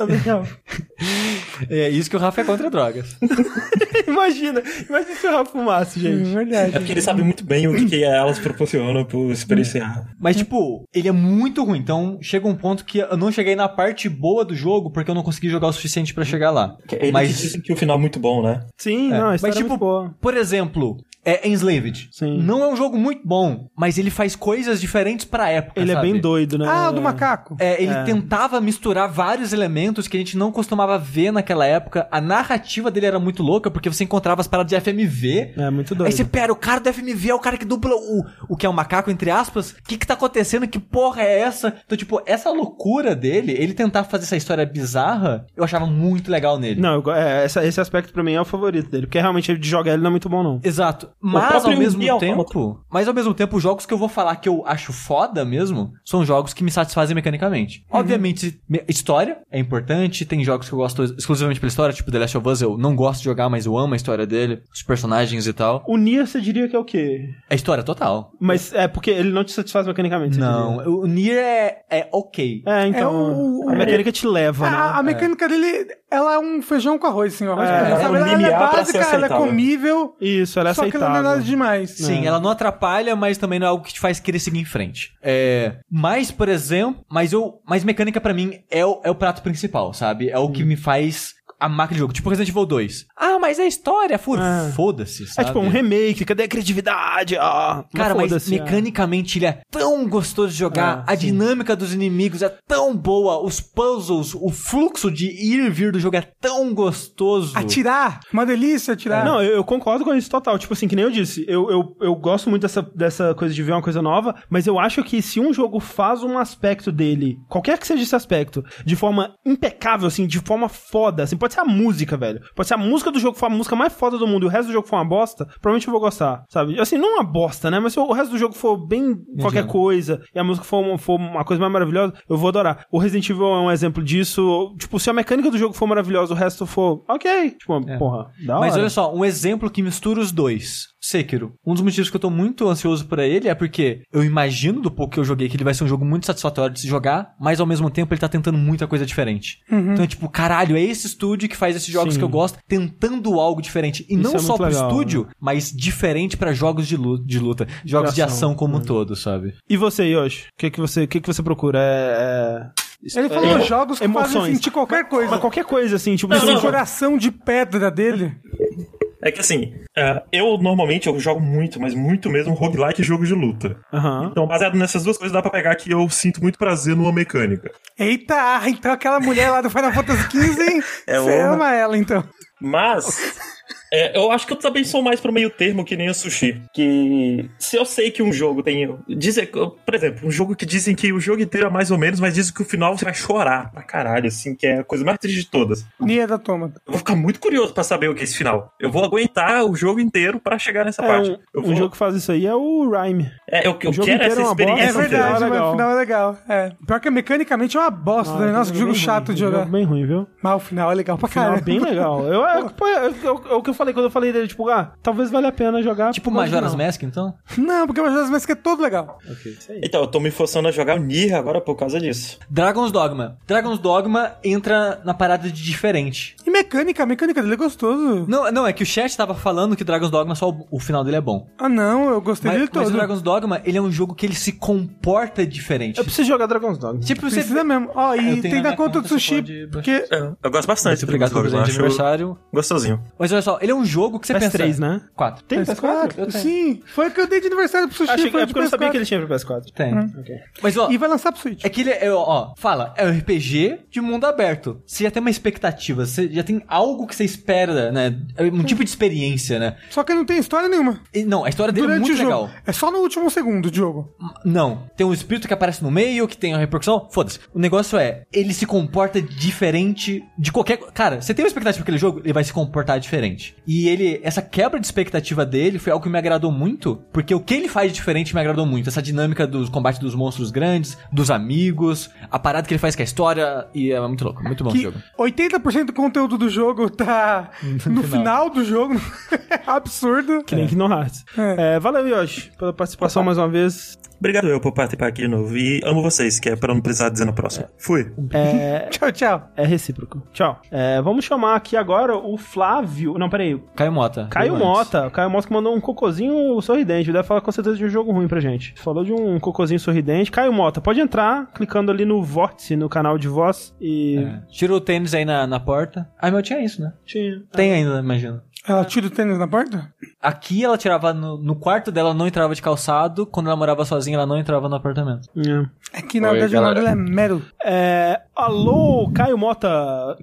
É isso que o Rafa é contra drogas. imagina, imagina se o Rafa fumasse, É gente. verdade. É porque ele sabe muito bem o que, que elas proporcionam por experienciar. Mas, tipo, ele é muito ruim. Então, chega um ponto que eu não cheguei na parte boa do jogo porque eu não consegui jogar o suficiente pra chegar lá. Ele Mas- que disse que o final é muito bom, né? Sim, É, não, a mas é tipo, muito boa. por exemplo, é Enslaved. Sim. Não é um jogo muito bom, mas ele faz coisas diferentes pra época, Ele é sabe? bem doido, né? Ah, o do macaco. É, ele É. tentava misturar vários elementos que a gente não costumava ver naquela época. A narrativa dele era muito louca, porque você encontrava as paradas de FMV. É, muito doido. Aí você, pera, o cara do FMV é o cara que dubla o, o que é o macaco, entre aspas. O que que tá acontecendo? Que porra é essa? Então, tipo, essa loucura dele, ele tentar fazer essa história bizarra, eu achava muito legal nele. Não, eu é, essa- esse aspecto pra mim é o favorito dele. Porque realmente de jogar ele não é muito bom, não. Exato. Mas ao mesmo Nier tempo, Automata. mas ao mesmo tempo, os jogos que eu vou falar que eu acho foda mesmo, são jogos que me satisfazem mecanicamente. Obviamente, me- história é importante, tem jogos que eu gosto exclusivamente pela história, tipo The Last of Us, eu não gosto de jogar, mas eu amo a história dele, os personagens e tal. O Nier, você diria que é o quê? É história total. Mas é porque ele não te satisfaz mecanicamente, Não, diria. o Nier é, é ok. É, então. É o- A mecânica te leva, né? A, a mecânica dele, ela é um feijão com arroz, assim, ó. arroz É, é um ela, é básica, ela é aceitável. comível, Isso, ela é só que ela aceitável. Não é nada demais. Sim, ela não atrapalha, mas também não é algo que te faz querer seguir em frente. É, mas, por exemplo, mas eu, mas mecânica pra mim é o, é o prato principal, sabe? É o que me faz a máquina de jogo. Tipo Resident Evil 2. Ah, mas é história, É. foda-se, É tipo um remake, cadê a criatividade? Ah, Cara, mas foda-se, é. mecanicamente ele é tão gostoso de jogar, Ah, a sim. dinâmica dos inimigos é tão boa, os puzzles, o fluxo de ir e vir do jogo é tão gostoso. Atirar, uma delícia atirar. Não, eu, eu concordo com isso total. Tipo assim, que nem eu disse, eu, eu, eu gosto muito dessa, dessa coisa de ver uma coisa nova, mas eu acho que se um jogo faz um aspecto dele, qualquer que seja esse aspecto, de forma impecável, assim, de forma foda, assim, pode ser a música, velho. Pode ser a música do jogo for a música mais foda do mundo e o resto do jogo for uma bosta, provavelmente eu vou gostar, sabe? Assim, não uma bosta, né? Mas se o resto do jogo for bem qualquer coisa e a música for uma, for uma coisa mais maravilhosa, eu vou adorar. O Resident Evil é um exemplo disso. Tipo, se a mecânica do jogo for maravilhosa, o resto for ok. Tipo, porra, da hora. Mas olha só, um exemplo que mistura os dois. Sekiro. Um dos motivos que eu tô muito ansioso pra ele é porque eu imagino do pouco que eu joguei que ele vai ser um jogo muito satisfatório de se jogar, mas ao mesmo tempo ele tá tentando muita coisa diferente. Então é tipo, caralho, é esse estúdio que faz esses jogos Sim. que eu gosto, tentando algo diferente. E Isso não é só pro legal, estúdio, mas diferente pra jogos de luta, de luta jogos de ação, ação, como um né? todo, sabe? E você, Yoshi? O que, que, você, o que, que você procura? É. é... Ele falou é- jogos que fazem emoções. sentir qualquer coisa. Mas qualquer coisa, assim, tipo, Esse você- coração de pedra dele. É que assim, é, eu normalmente eu jogo muito, mas muito mesmo roguelike e jogo de luta. Aham. Então, baseado nessas duas coisas, dá pra pegar que eu sinto muito prazer numa mecânica. Eita, então aquela mulher lá do Final Fantasy XV, hein? É Você uma- ama ela, então. Mas. É, eu acho que eu também sou mais pro meio termo que nem o sushi. Que se eu sei que um jogo tem. Dizem, por exemplo, um jogo que dizem que o jogo inteiro é mais ou menos, mas dizem que o final você vai chorar pra caralho, assim, que é a coisa mais triste de todas. Nier da Toma. Eu vou ficar muito curioso pra saber o que é esse final. Eu vou aguentar o jogo inteiro pra chegar nessa É, parte. um, eu vou, jogo que faz isso aí é o Rhyme. é, eu, eu o jogo quero inteiro essa é uma bosta, É experiência. Verdade, é legal. o final é legal. É. Pior que mecanicamente é uma bosta, né? Nossa, que jogo chato ruim, de jogar. Jogo bem ruim, viu? Mas o final é legal pra Final caralho. bem legal. Eu, é, pô, é, é o que eu falei quando eu falei dele, tipo, ah, talvez valha a pena jogar. Tipo por do Majora's. Mask, então? Não, porque o Majora's Mask é todo legal. Ok, isso aí. Então, eu tô me forçando a jogar o Nier agora por causa disso. Dragon's Dogma. Dragon's Dogma entra na parada de diferente. E mecânica, a mecânica dele é gostoso. Não, não, é que o chat tava falando que Dragon's Dogma só o, o final dele é bom. Ah, não, eu gostei Mas, dele mas o todo. Dragon's Dogma, ele é um jogo que ele se comporta diferente. Eu preciso jogar Dragon's Dogma. Tipo, você Precisa mesmo. Ó, É, eu e tenho tem na conta do conta, você sushi, pode porque... É, eu gosto bastante. Muito obrigado pelo Dogma, presente de aniversário. Gostosinho. Mas olha só, ele é um jogo que você pensa... PS3, né? 4. Tem PS4? PS4? Eu tenho. Sim, foi o que eu dei de aniversário pro sushi. Achei que, foi é porque eu não sabia PS4. que ele tinha pro PS4. Tem. Ok. Mas ó, E vai lançar pro Switch. é que ele é, ó, fala, é um RPG de mundo aberto. Você já tem uma expectativa, você já tem algo que você espera, né? É Um tipo de experiência, né? Só que não tem história nenhuma. E, não, a história dele é Durante muito o jogo. legal. É só no último segundo do jogo. Não, tem um espírito que aparece no meio, que tem uma repercussão. Foda-se. O negócio é, ele se comporta diferente de qualquer. Cara, você tem uma expectativa pra aquele jogo, ele vai se comportar diferente. E ele, essa quebra de expectativa dele foi algo que me agradou muito, porque o que ele faz de diferente me agradou muito. Essa dinâmica dos combates dos monstros grandes, dos amigos, a parada que ele faz com a história, e é muito louco, muito bom o Que jogo. 80% do conteúdo do jogo tá no final do jogo. Absurdo. Que nem Kingdom Hearts. É, valeu, Yoshi, pela participação mais uma vez. Obrigado eu por participar aqui de novo. E amo vocês, que é pra não precisar dizer no próximo. Fui. É, Tchau, tchau. é recíproco. Tchau. É, vamos chamar aqui agora o Flávio. Não, peraí. Caio Mota. Caio. Mota. O Caio Mota que mandou um cocôzinho sorridente. Deve falar com certeza de um jogo ruim pra gente. Falou de um cocôzinho sorridente. Caio Mota, pode entrar clicando ali no vórtice, no canal de voz. E. É. Tira o tênis aí na, na porta. Ah, meu tinha isso, né? Tinha. Tem ainda, imagino. Ela tira o tênis na porta? Aqui ela tirava no, no quarto dela, não entrava de calçado. Quando ela morava sozinha, ela não entrava no apartamento. É. É que na Oi, verdade o nome dela é Meryl. É, alô, Caio Mota.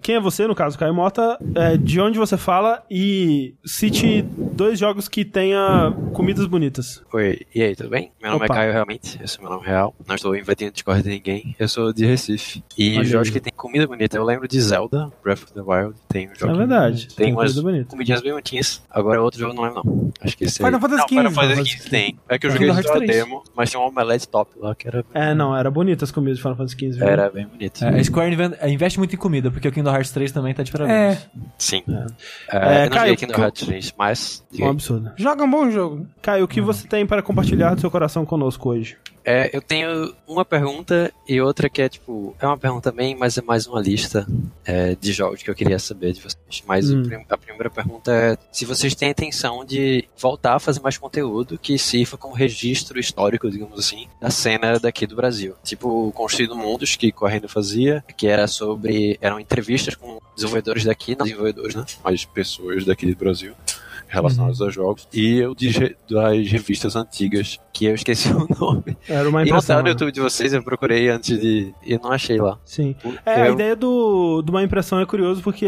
Quem é você, no caso, Caio Mota? É, de onde você fala? E cite dois jogos que tenha comidas bonitas. Oi, e aí, tudo bem? Meu nome Opa. é Caio, realmente. Esse é meu nome real. Não estou invadindo Discord de ninguém. Eu sou de Recife. E Olha jogos aí. que tem comida bonita. Eu lembro de Zelda, Breath of the Wild. Tem um jogo. É verdade. Tem, Tem umas comida bonita. Bem bonitinhas. Agora outro jogo não lembro, não. Acho que esse. Final Fantasy não, Final XV. Fantasy XV tem. É que eu joguei Kingdom só a Hearts 3. demo, mas tinha um omelete top lá que era, É, não, era bonita as comidas de Final Fantasy XV. era bem bonito. É, a Square é, investe muito em comida, porque o Kingdom Hearts 3 também tá de parabéns. É, Sim. É. É, É, eu não Caio, joguei Kingdom Hearts 3, mas... Um absurdo. joga um bom jogo. Caio, o que você tem para compartilhar do seu coração conosco hoje? É, eu tenho uma pergunta e outra que é tipo, é uma pergunta também, mas é mais uma lista é, de jogos que eu queria saber de vocês. Mas Hum. a primeira pergunta é se vocês têm a intenção de voltar a fazer mais conteúdo que sirva como registro histórico, digamos assim, da cena daqui do Brasil. Tipo o Construindo Mundos, que Correndo fazia, que era sobre. eram entrevistas com desenvolvedores daqui, não desenvolvedores, né? Mas pessoas daqui do Brasil relacionadas a jogos. E eu de, das revistas antigas, que eu esqueci o nome. Era uma E não impressão. tá no né? YouTube de vocês, eu procurei antes de. e não achei lá. Sim. É, a Eu- ideia do, de uma impressão é curioso porque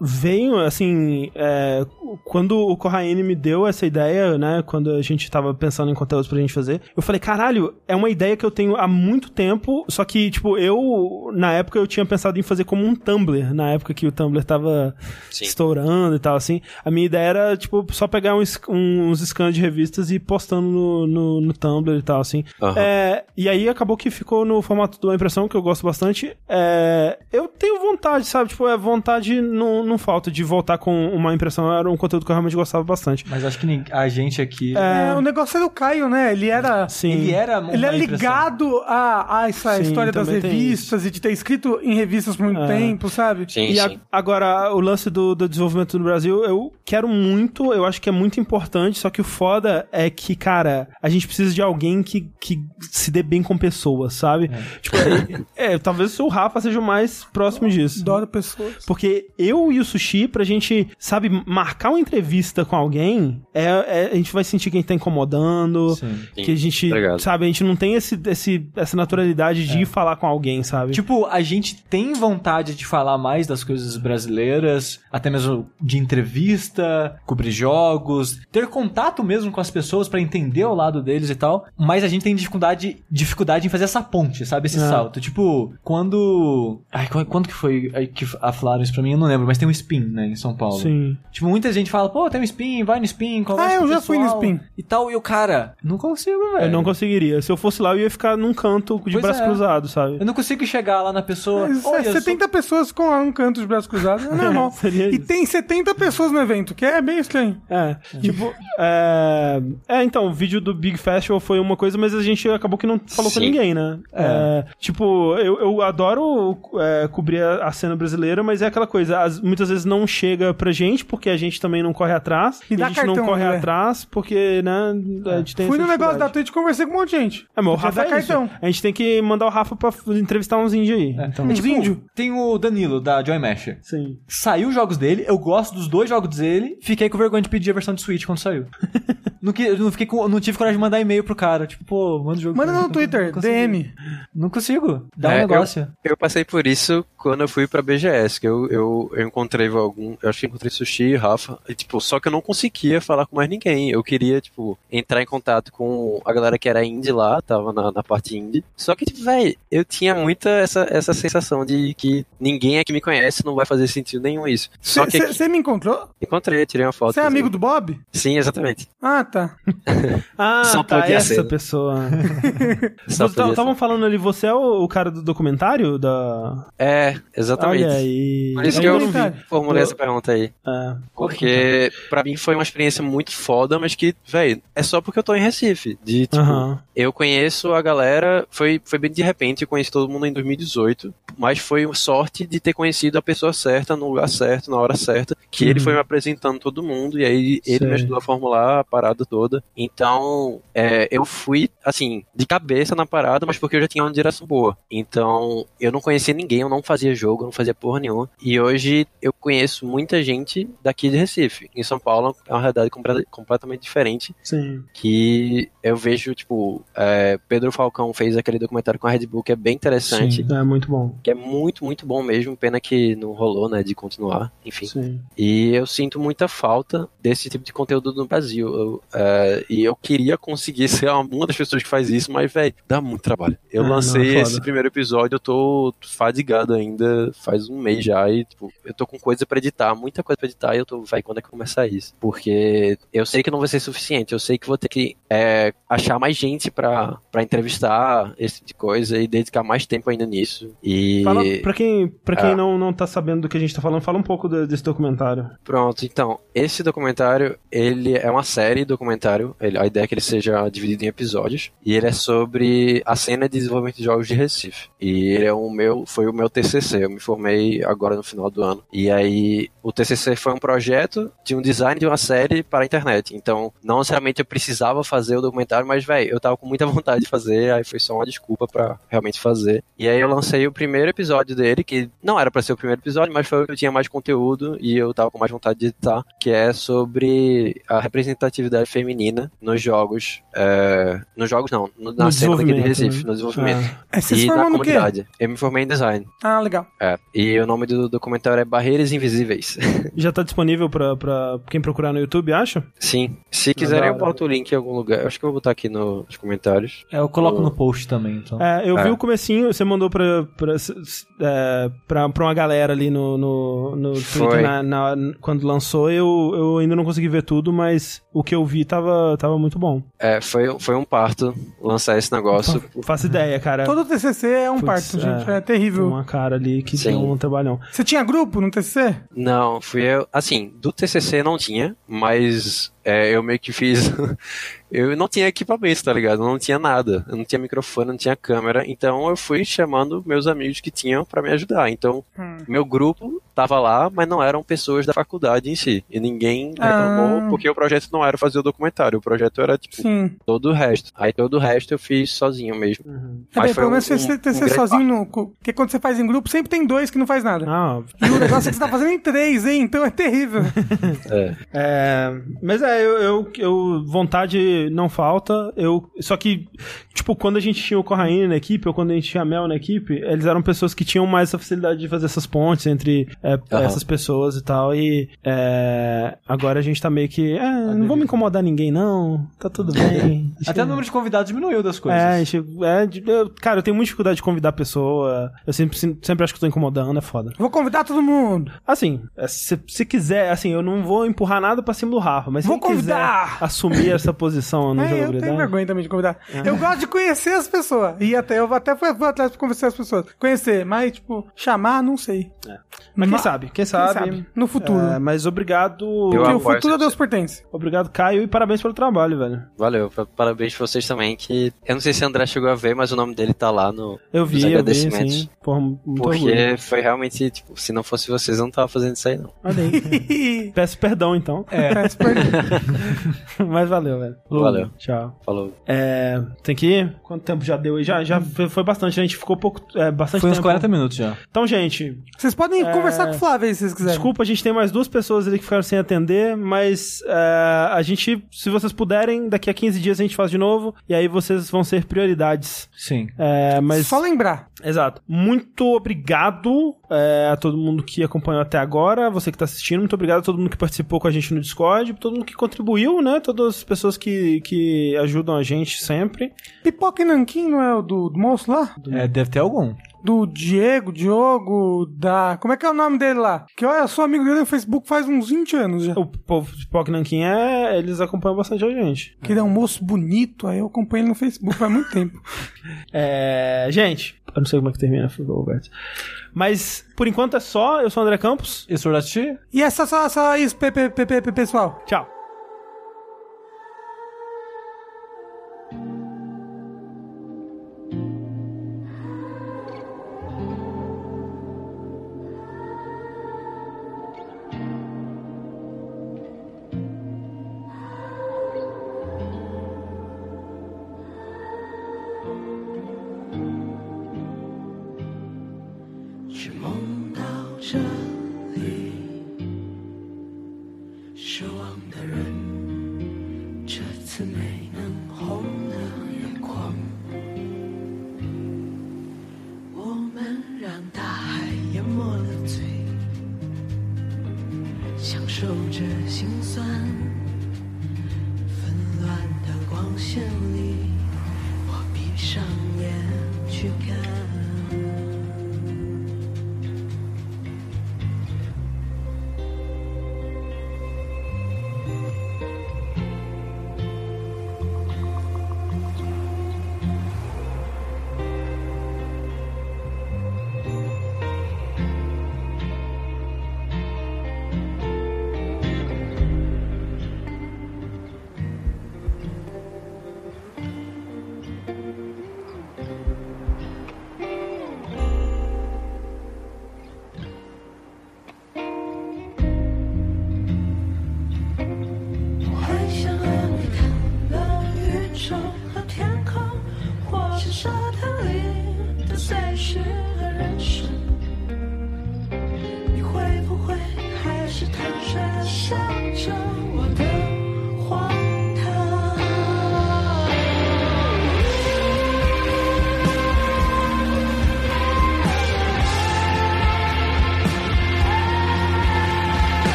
veio, assim, é, quando o Corraine me deu essa ideia, né, quando a gente tava pensando em conteúdos pra gente fazer, eu falei, caralho, é uma ideia que eu tenho há muito tempo, só que, tipo, eu, na época eu tinha pensado em fazer como um Tumblr, na época que o Tumblr tava Sim. estourando e tal, assim. A minha ideia era, tipo, só pegar uns, uns scans de revistas e ir postando no, no, no Tumblr e tal, assim. Aham. É, e aí acabou que ficou no formato de uma impressão que eu gosto bastante. É, eu tenho vontade, sabe? Tipo, é vontade, não, não falta de voltar com uma impressão, era um conteúdo que eu realmente gostava bastante. Mas acho que a gente aqui. É, o negócio era o Caio, né? Ele era. Sim. Ele era. Ele é ligado a, a essa Sim, história das revistas e de ter escrito em revistas por muito É. tempo, sabe? Sim, E a- sim. agora, o lance do, do desenvolvimento no Brasil, eu quero muito, eu acho que é muito importante, só que o foda é que, cara, a gente precisa de alguém que, que se dê bem com pessoas, sabe? Tipo, é, é, talvez o Rafa seja o mais próximo disso. Adoro pessoas. Porque eu e o Sushi, pra gente, sabe, marcar uma entrevista com alguém, é, é- a gente vai sentir que a gente tá incomodando, Sim. que a gente, Obrigado. sabe, a gente não tem esse, esse, essa naturalidade de ir falar com alguém, sabe? Tipo, a gente tem vontade de falar mais das coisas brasileiras, até mesmo de entrevista, cobrir jogos, ter contato mesmo com as pessoas pra entender o lado deles e tal, mas a gente tem dificuldade, dificuldade em fazer essa ponte, sabe? Esse É. salto. Tipo, quando. Ai, qu- quando que foi que falaram isso pra mim? Eu não lembro, mas tem um spin, né, em São Paulo. Sim. Tipo, muita gente fala, pô, tem um spin, vai no spin, conversa Ah, eu já fui no pessoal spin. E tal, e o cara, não consigo, velho. Eu não conseguiria. Se eu fosse lá, eu ia ficar num canto de Pois braço é. cruzado, sabe? Eu não consigo chegar lá na pessoa. Mas, "Oi, é, eu sou 70 pessoas com um canto de braços cruzados é normal. E isso. tem 70 pessoas no evento, que é bem estranho. É, tipo, é... é, então, o vídeo do Big Festival foi uma coisa, mas a gente acabou que não falou com Sim. ninguém, né? É, tipo, eu, eu adoro é, cobrir a, a cena brasileira, mas é aquela coisa, as- muitas vezes não chega pra gente, porque a gente também não corre atrás, E e dá a gente cartão, não corre né? atrás, porque, né, a gente tem Fui essa no negócio da. Twitch e conversei com um monte de gente. É, mas o Rafa é isso. cartão. A gente tem que mandar o Rafa pra entrevistar uns índios aí. Então, Uns Tipo, índios. Tem o Danilo, da Joy Masher. sim. Saiu os jogos dele, eu gosto dos dois jogos dele, fiquei com vergonha de pedir a versão de Switch quando saiu. não, que, não, fiquei com, não tive coragem de mandar e-mail pro cara. Tipo, pô, manda o jogo. Manda no Twitter, Não. DM. Não consigo. Dá um É, eu- negócio. Eu passei por isso quando eu fui pra BGS, que eu, eu, eu encontrei algum. Eu acho que encontrei Sushi e Rafa. E, tipo, só que eu não conseguia falar com mais ninguém. Eu queria, tipo, entrar em contato com a galera que era indie lá, tava na, na parte indie. Só que, tipo, véi, eu tinha muita essa, essa sensação de que ninguém aqui me conhece, não vai fazer sentido nenhum isso. Só que aqui- Você me encontrou? encontrei, tirei uma foto. Você é amigo do Bob? Sim, exatamente. Ah, tá. Ah, Só tá, podia essa ser. pessoa. Só Estavam podia ser. falando ali, você é o, o cara do documentário da... É, exatamente. Olha aí. Por isso É que eu formulei Eu- essa pergunta aí. É. Porque pra mim foi uma experiência muito foda, mas que, velho, é só porque eu tô em Recife. De, tipo, Aham. eu conheço a galera, foi, foi bem de repente, eu conheci todo mundo em 2018, mas foi sorte de ter conhecido a pessoa certa, no lugar certo, na hora certa, que ele Uhum. foi me apresentando todo mundo, e aí ele Sei. me ajudou a formular a parada toda. Então, é, eu fui, assim, de cabeça na parada, mas porque eu já tinha uma direção boa. Então, eu não conhecia ninguém, eu não fazia jogo, eu não fazia porra nenhuma. E hoje eu conheço muita gente daqui de Recife. Em São Paulo é uma realidade comple- completamente diferente Sim. que eu vejo, tipo, é, Pedro Falcão fez aquele documentário com a Red Bull que é bem interessante, É muito bom. que é muito, muito bom mesmo, pena que não rolou, né, de continuar, enfim. Sim. E eu sinto muita falta desse tipo de conteúdo no Brasil, Eu, é, e eu queria conseguir ser uma das pessoas que faz isso, mas, velho, dá muito trabalho. Eu Ah, não, lancei é foda. esse primeiro episódio, eu tô fadigado ainda, faz um mês já, e, tipo, eu tô com coisa pra editar, muita coisa pra editar, e eu tô, vai, quando é que começar isso? Porque eu sei que não vai ser suficiente, eu sei que vou ter que é, achar mais gente pra, pra entrevistar, esse tipo de coisa, e dedicar mais tempo ainda nisso. E. Fala, pra quem, pra quem Ah. não, não tá sabendo do que a gente tá falando, fala um pouco do- desse documentário. Pronto, então, esse documentário, ele é uma série documentário, ele- a ideia é que ele seja dividido em episódios, e ele é sobre a cena de desenvolvimento de jogos de Recife. E ele é o meu, foi o meu TCC, eu me formei agora no final do ano. E aí, o TCC foi um projeto de um design de uma série para a internet. Então, não necessariamente eu precisava fazer o documentário, mas, velho, eu tava com muita vontade de fazer, aí foi só uma desculpa pra realmente fazer. E aí eu lancei o primeiro episódio dele, que não era pra ser o primeiro episódio, mas foi o que eu tinha mais conteúdo e eu tava com mais vontade de editar, que é sobre a representatividade feminina nos jogos. é, nos jogos não, no- na No cena daqui de Recife, né? no desenvolvimento. É, você se E na formou no quê? comunidade. Eu me formei em design. Ah, legal. É. E o nome do documentário é Barreiras Invisíveis. Já tá disponível pra, pra quem procurar no YouTube, acha? Sim. Se quiserem, eu boto o link em algum lugar. Eu acho que eu vou botar aqui no- nos comentários. É, eu coloco no post também, então. É, eu É. vi o comecinho, você mandou pra, pra, é, pra, pra uma galera ali no, no, no Twitter na- na- quando lançou. Eu, eu ainda não consegui ver tudo, mas o que eu vi tava, tava muito bom. É, foi, foi um parto lançar esse negócio. Não faço ideia, cara. Todo TCC é um Putz, parto, gente. é. É terrível. Uma cara ali que Sim. tem um trabalhão. Você tinha grupo no TCC? Não, fui eu. Assim, do TCC não tinha, mas é, eu meio que fiz. eu não tinha equipamento, tá ligado? Eu não tinha nada. Eu não tinha microfone, não tinha câmera. Então eu fui chamando meus amigos que tinham pra me ajudar. Então, Hum. meu grupo tava lá, mas não eram pessoas da faculdade em si. E ninguém reclamou Ah. porque o projeto não era fazer o documentário. O projeto era, tipo, Sim. todo o resto. Aí todo o resto eu fiz sozinho mesmo. É Mas bem, foi pelo um- menos você um- um sozinho, no, porque quando você faz em grupo, sempre tem dois que não faz nada. Ah, E o negócio é que você tá fazendo em três, hein? Então é terrível. É. É, mas é, eu, eu, eu- vontade não falta. Eu, só que, tipo, quando a gente tinha o Corraine na equipe, ou quando a gente tinha a Mel na equipe, eles eram pessoas que tinham mais essa facilidade de fazer essas pontes entre é, Aham. essas pessoas e tal. E é, agora a gente tá meio que. É, não vamos incomodar ninguém, não. Tá tudo bem. Até o número de convidados diminuiu das coisas. É, é, eu- cara, eu tenho muita dificuldade de convidar a pessoa. Eu sempre, sempre acho que tô incomodando, é foda. Vou convidar todo mundo. Assim, é, se, se quiser, assim, eu não vou empurrar nada pra cima do Rafa, mas se Vou ele quiser convidar! assumir essa posição no É, eu jogabilidade... tenho vergonha também de convidar. Eu gosto de conhecer as pessoas. E até eu até fui, fui atrás pra conhecer as pessoas. Conhecer, mas, tipo, chamar, não sei. Mas quem sabe, quem Quem sabe. sabe? No futuro. É, mas obrigado, Eu Porque o futuro a essa Deus pertence. obrigado, Caio, e parabéns pelo trabalho, velho. Valeu, pa- parabéns pra vocês também, que eu não sei se o André chegou a ver, mas o nome dele tá lá no, Eu nos vi, eu vi, agradecimentos. sim. Porra, muito porque orgulho. foi realmente, tipo, se não fosse vocês, eu não tava fazendo isso aí, não. Peço perdão, então. Peço perdão. mas valeu, velho. Valeu. Tchau. Falou. É, tem que ir? Quanto tempo já deu aí? Já, já foi, foi bastante, a gente ficou pouco, é, bastante Foi uns tempo. 40 minutos já. Então, gente, Vocês podem É. conversar com o Flávio aí se vocês quiserem. Desculpa, a gente tem mais duas pessoas ali que ficaram sem atender, mas é, a gente, se vocês puderem, daqui a 15 dias a gente faz de novo, e aí vocês vão ser prioridades. Sim. É, mas. Só lembrar. Exato. Muito obrigado é, a todo mundo que acompanhou até agora, você que tá assistindo, muito obrigado a todo mundo que participou com a gente no Discord, todo mundo que contribuiu, né? Todas as pessoas que, que ajudam a gente sempre. Pipoca e Nanquim não é o do, do moço lá? É, deve ter algum. Do Diego, Diogo, da. Como é que é o nome dele lá? Que olha, eu sou amigo dele no Facebook faz uns 20 anos já. O povo de Poc Nankin é. Eles acompanham bastante a gente. Que ele é um moço bonito, aí eu acompanho ele no Facebook faz muito tempo. É, gente, eu não sei como é que termina, Roberto. Mas, por enquanto é só. Eu sou o André Campos. E o Sword Art Tea? E essa só, só isso, pe- pe- pe- pe- pessoal. Tchau.